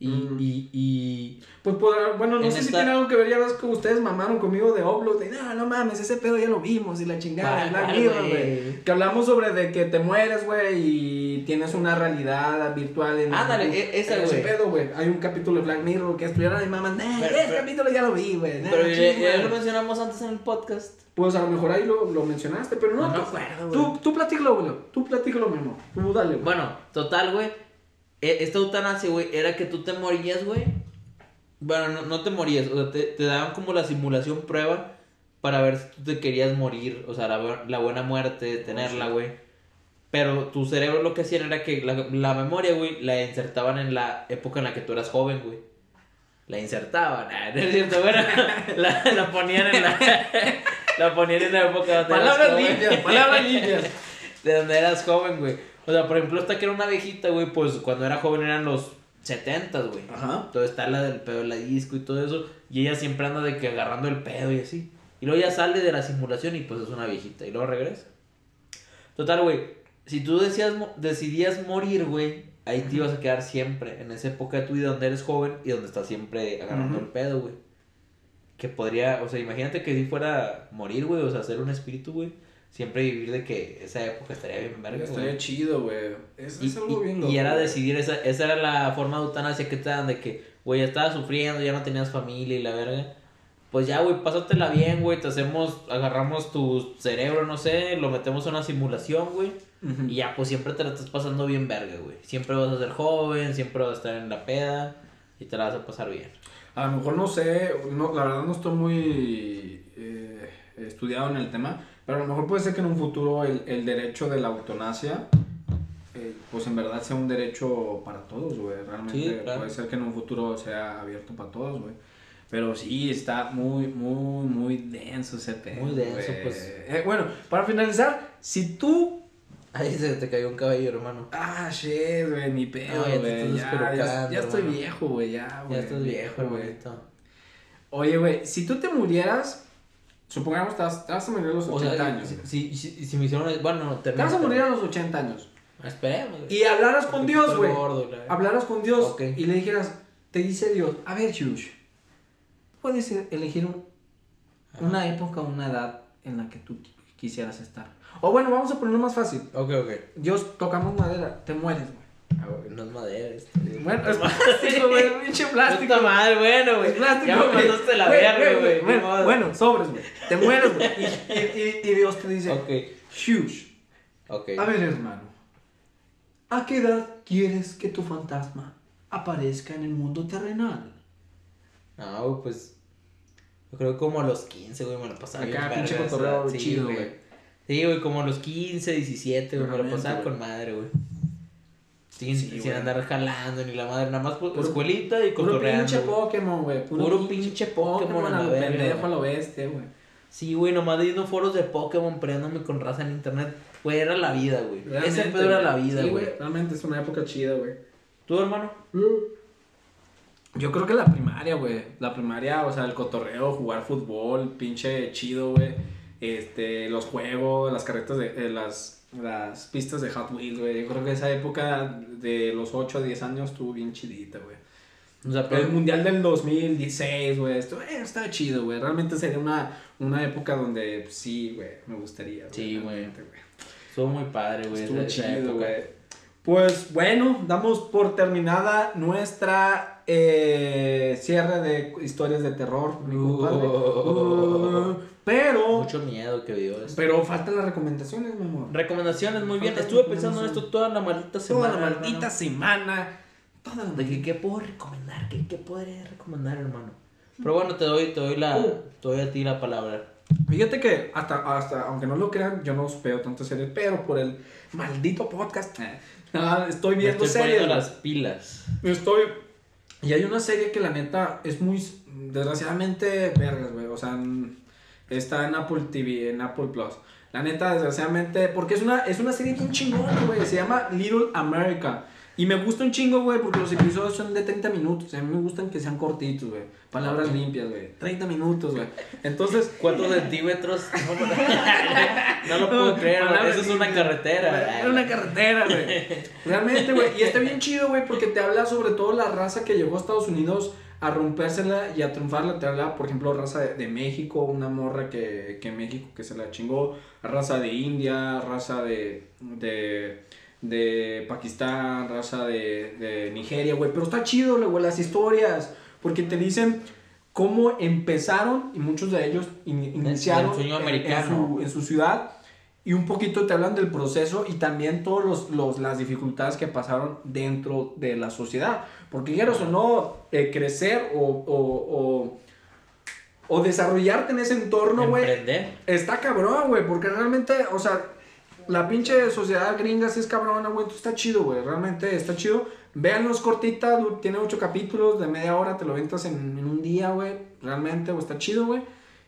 Y, Mm. y, y... Pues podrá, bueno, no sé si tiene algo que ver, ya ves que ustedes mamaron conmigo de Upload, de no, no mames, ese pedo ya lo vimos y la chingada, ¿Cuál, Black cuál, Mirror, güey? güey. Que hablamos sobre de que te mueres, güey, y tienes una realidad virtual en Ándale, en- e- esa, en ese güey. pedo, güey. Hay un capítulo de Black Mirror que estuvieron de mamá, nah, Pero- ese pero- capítulo ya lo vi, güey. nah, Pero ya, chinga, ya lo güey". mencionamos antes en el podcast. Pues a lo mejor ahí lo, lo mencionaste, pero no. No me acuerdo, güey. tú, tú platícalo, güey. Tú platícalo, Memo. Tú dale, güey. Bueno, total, güey. E- Esta eutanasia, güey, era que tú te morías, güey. Bueno, no, no te morías, o sea, te, te daban como la simulación prueba para ver si tú te querías morir, o sea, la, la buena muerte, tenerla, güey. Pero tu cerebro lo que hacían era que la, la memoria, güey, la insertaban en la época en la que tú eras joven, güey. La insertaban, *laughs* ah, no es cierto, bueno, *laughs* la, la ponían en la, *laughs* la ponían en la época donde eras palabras joven. limpias, palabras limpias. de donde eras joven, güey. O sea, por ejemplo, esta que era una viejita, güey, pues cuando era joven eran los 70, güey. Ajá. Entonces está la del pedo de la disco y todo eso. Y ella siempre anda de que agarrando el pedo y así. Y luego ya sale de la simulación y pues es una viejita. Y luego regresa. Total, güey. Si tú decías, decidías morir, güey, ahí te ibas a quedar siempre. En esa época de tu vida donde eres joven y donde estás siempre agarrando Ujú. el pedo, güey. Que podría, o sea, imagínate que si fuera morir, güey, o sea, ser un espíritu, güey. Siempre vivir de que esa época estaría bien verga. Estaría chido, güey. Es, Y, es algo bien y era decidir, esa, esa era la forma de eutanasia que te dan, de que, güey, ya estabas sufriendo, ya no tenías familia y la verga. Pues ya, güey, pásatela bien, güey, te hacemos, agarramos tu cerebro, no sé, lo metemos en una simulación, güey. Y ya, pues siempre te la estás pasando bien verga, güey. Siempre vas a ser joven, siempre vas a estar en la peda y te la vas a pasar bien. A lo mejor no sé, no, la verdad no estoy muy eh, estudiado en el tema, pero a lo mejor puede ser que en un futuro el, el derecho de la eutanasia, eh, pues en verdad sea un derecho para todos, güey. Realmente Sí, claro. puede ser que en un futuro sea abierto para todos, güey. Pero sí, está muy, muy, muy denso ese pedo. Muy denso, güey. pues. Eh, bueno, para finalizar, si tú Ahí se te cayó un cabello, hermano. Ah, shit, güey, ni pedo, No, ya güey. Ya, ya, despelucando, ya estoy viejo, güey, ya, güey. Ya estás viejo, güey. Oye, güey, si tú te murieras, supongamos te vas, te vas a morir a los 80 O sea, años. si, si, si, me hicieron. Bueno, no, te vas a morir a los 80 años. Esperemos, güey. Y hablaras con Dios, güey. gordo, Hablaras con Dios y le dijeras, te dice Dios, a ver, Shush, puedes elegir un- una época o una edad en la que tú qui- quisieras estar. O bueno, vamos a ponerlo más fácil. Ok, ok. Dios, tocamos madera, te mueres, güey. Ah, no es madera esto. *laughs* Bueno, es plástico, güey, pinche plástico. Puta madre, bueno, güey. Es plástico, Ya me mandaste la verga, güey. Bueno, sobres, güey. Te mueres, güey. Y, y- y- Dios te dice, Ok, Shush, ok. a ver, hermano, ¿a qué edad quieres que tu fantasma aparezca en el mundo terrenal? No, pues. Yo creo que como a los 15, güey, me lo pasaba Acá, bien pinche cotorreo chido, güey. Sí, güey, como a los 15, 17, güey, me lo pasaba con madre, güey. Sin, Sí, sin güey. andar jalando ni la madre, nada más Puro- escuelita y Puro cotorreando. pinche güey. Pokémon, güey. Puro pinche Pokémon a la a lo pendejo, a lo bestia, güey. Sí, güey, nomás yendo foros de Pokémon peleándome con raza en internet. Güey, era la vida, güey. Ese pedo era la vida, Sí, güey. Realmente es una época chida, güey. ¿Tú, hermano? Yo creo que la primaria, güey. La primaria, o sea, el cotorreo, jugar fútbol, pinche chido, güey. Este, los juegos, las carretas de, eh, las, las pistas de Hot Wheels, güey. Yo creo que esa época de los 8 a 10 años estuvo bien chidita, güey. O sea, El pero... mundial del 2016, güey. Esto eh, estaba chido, güey. Realmente sería una, una época donde pues, sí, güey, me gustaría. Sí, güey. Estuvo muy padre, güey. Estuvo chido, güey. Pues bueno, damos por terminada nuestra eh, cierre de historias de terror, mi compadre. Uh. Uh, pero, Mucho miedo que dio esto. pero faltan las recomendaciones, mi amor. Recomendaciones, muy bien. Estuve pensando en esto toda la maldita Toda semana. la maldita hermano. semana. Toda la De que qué puedo recomendar, qué, qué podría recomendar, hermano. Pero bueno, te doy, te doy la, Uh. te doy a ti la palabra. Fíjate que hasta, hasta, aunque no lo crean, yo no veo tantas series, pero por el maldito podcast, eh, estoy Me viendo estoy series. las pilas. Estoy. Y hay una serie que la neta es muy. Desgraciadamente, vergas, güey. O sea, en- está en Apple TV, en Apple Plus. La neta, desgraciadamente. Porque es una, es una serie bien chingona, güey. Se llama Little America. Y me gusta un chingo, güey, porque los episodios son de 30 minutos. A mí me gustan que sean cortitos, güey. Palabras limpias, güey. 30 minutos, güey. Entonces. *laughs* ¿Cuántos centímetros? *laughs* No, lo puedo creer, güey. Eso es una carretera. Era una carretera, güey. Realmente, güey. Y está bien chido, güey, porque te habla sobre todo la raza que llegó a Estados Unidos a rompérsela y a triunfarla. Te habla, por ejemplo, raza de, de México, una morra que, que México que se la chingó. Raza de India, raza de, de, de Pakistán, raza de, de Nigeria, güey. Pero está chido, güey, las historias. Porque te dicen cómo empezaron y muchos de ellos in- iniciaron en- su- en su ciudad y un poquito te hablan del proceso y también todas los, los- las dificultades que pasaron dentro de la sociedad. Porque quieras o no, eh, crecer o, o, o, o desarrollarte en ese entorno, güey, está cabrón, güey. Porque realmente, o sea, la pinche sociedad gringa sí es cabrona, güey. Está chido, güey. Realmente está chido. Véanlo, es cortita, tiene ocho capítulos de media hora, te lo ventas en, en un día, güey. Realmente, güey, está chido, güey.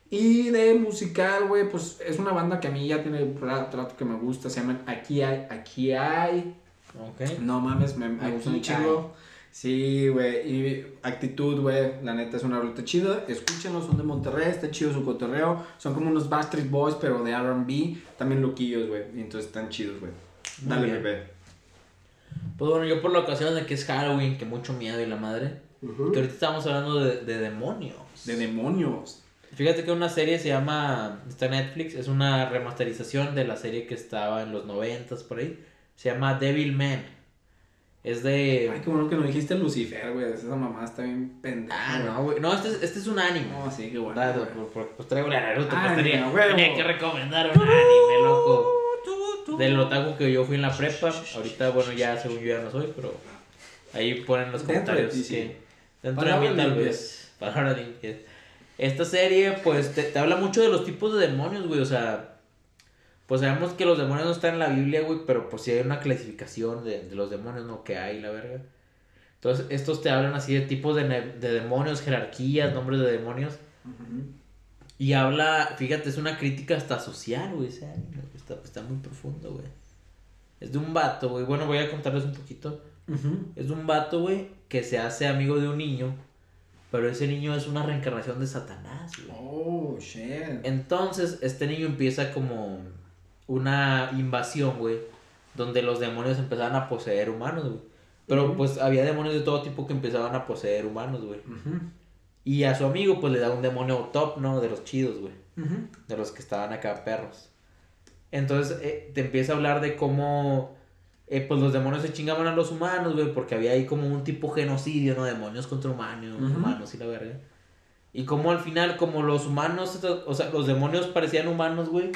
Y de musical, güey, pues es una banda que a mí ya tiene ra- rato que me gusta. Se llaman Aquí hay, Aquí hay. Ok. No mames, me, me gusta un chingo. Sí, güey. Y actitud, güey. La neta es una rolita chida. Escúchenlo, son de Monterrey. Está chido su cotorreo. Son como unos Backstreet Boys, pero de RB. También loquillos, güey. Y entonces están chidos, güey. Dale, bebé. Pues bueno, yo por la ocasión de que es Halloween, que mucho miedo y la madre. Que ahorita estamos hablando de, de demonios. De demonios. Fíjate que una serie se llama. Está en Netflix. Es una remasterización de la serie que estaba en los noventas por ahí. Se llama Devil Man. Es de. Ay, qué bueno que no dijiste Lucifer, güey. Esa mamá está bien pendeja. Ah, no, güey. No, este es, este es un anime. No, sí, qué bueno. Por- pues traigo la Naruto. Ah, pues tenía, tenía que recomendar un anime, loco. Del otaku que yo fui en la prepa. Ahorita, bueno, ya según yo ya no soy, pero ahí ponen los Dentro de comentarios. ti, sí. dentro de mí tal vez. Palabras limpias. Esta serie, pues, te, te habla mucho de los tipos de demonios, güey. O sea, pues sabemos que los demonios no están en la Biblia, güey, pero pues sí hay una clasificación de, de los demonios, ¿no? Que hay, la verga. Entonces, estos te hablan así de tipos de, de demonios, jerarquías, nombres de demonios. Ujú. Y habla, fíjate, es una crítica hasta social, güey, ese anime, está, está muy profundo, güey. Es de un vato, güey, bueno, voy a contarles un poquito. Es de un vato, güey, que se hace amigo de un niño, pero ese niño es una reencarnación de Satanás, güey. Oh, shit. Entonces, este niño empieza como una invasión, güey, donde los demonios empezaban a poseer humanos, güey. Pero pues había demonios de todo tipo que empezaban a poseer humanos, güey. Y a su amigo pues le da un demonio top, ¿no? De los chidos, güey. De los que estaban acá perros. Entonces eh, te empieza a hablar de cómo eh, pues los demonios se chingaban a los humanos, güey, porque había ahí como un tipo genocidio, ¿no? Demonios contra humanos, humanos y la verga. Y como al final, como los humanos, o sea, los demonios parecían humanos, güey.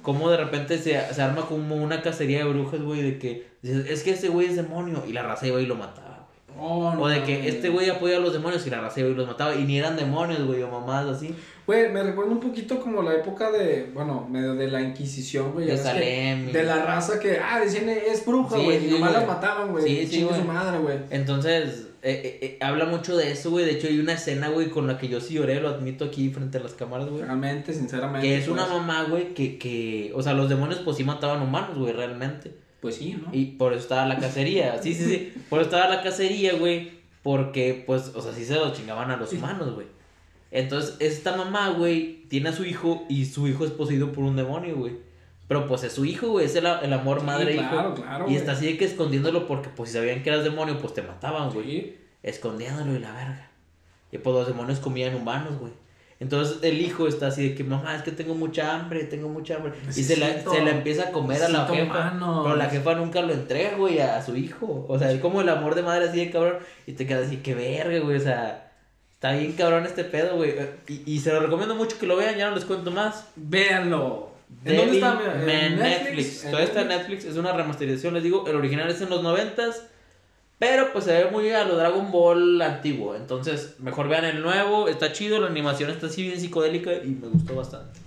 Como de repente se, se arma como una cacería de brujas, güey, de que dices, es que ese güey es demonio. Y la raza iba y lo mataba, güey. Oh, no O de que este güey apoya a los demonios y la raza iba y los mataba. Y ni eran demonios, güey, o mamadas así. Güey, me recuerda un poquito como la época de, bueno, medio de la Inquisición, güey. De que- Salem y- De la raza que, ah, decían es bruja, Sí, güey. sí, y nomás las mataban, güey. Sí, Sí, sí, su madre, güey. Entonces, eh, eh, eh, habla mucho de eso, güey. De hecho, hay una escena, güey, con la que yo sí lloré, lo admito aquí frente a las cámaras, güey. Realmente, sinceramente. Que es una pues, mamá, güey, que, que, o sea, los demonios pues sí mataban humanos, güey, realmente. Pues sí, ¿no? Y por eso estaba la cacería, sí, sí, sí. Por eso estaba la cacería, güey. Porque, pues, o sea, sí se los chingaban a los humanos, güey. Entonces, esta mamá, güey, tiene a su hijo y su hijo es poseído por un demonio, güey. Pero pues es su hijo, güey, es el, el amor Sí, madre-hijo. claro, claro, y güey. está así de que escondiéndolo porque, pues, si sabían que eras demonio, pues te mataban, güey. Sí. Escondiéndolo y la verga. Y pues los demonios comían humanos, güey. Entonces el hijo está así de que, mamá, es que tengo mucha hambre, tengo mucha hambre. Y se la, se la empieza a comer a la jefa. Pero la jefa nunca lo entrega, güey, a su hijo. O sea, es como el amor de madre así de cabrón. Y te quedas así, qué verga, güey. O sea, está bien cabrón este pedo, güey. Y, y se lo recomiendo mucho que lo vean, ya no les cuento más. Véanlo. ¿En dónde está? Devil ¿En Netflix. ¿En Todavía está en Netflix. Es una remasterización, les digo. El original es en los noventas. Pero pues se ve muy a lo Dragon Ball antiguo. Entonces, mejor vean el nuevo. Está chido, la animación está así bien psicodélica y me gustó bastante.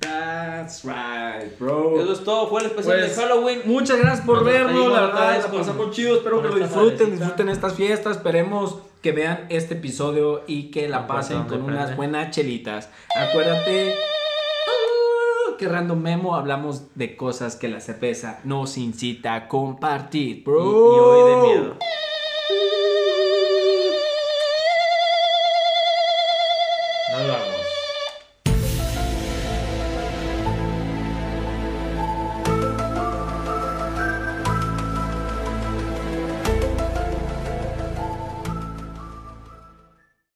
That's right, bro. Eso es todo, fue el especial Pues, de Halloween. Muchas gracias por despedimos la verdad, la pasamos chido, espero que lo disfruten, disfruten estas fiestas, esperemos que vean este episodio y que la Un pasen con unas buenas chelitas. Acuérdate ah, que Random Memo hablamos de cosas que la cerveza nos incita a compartir, Y, y bro. hoy de miedo.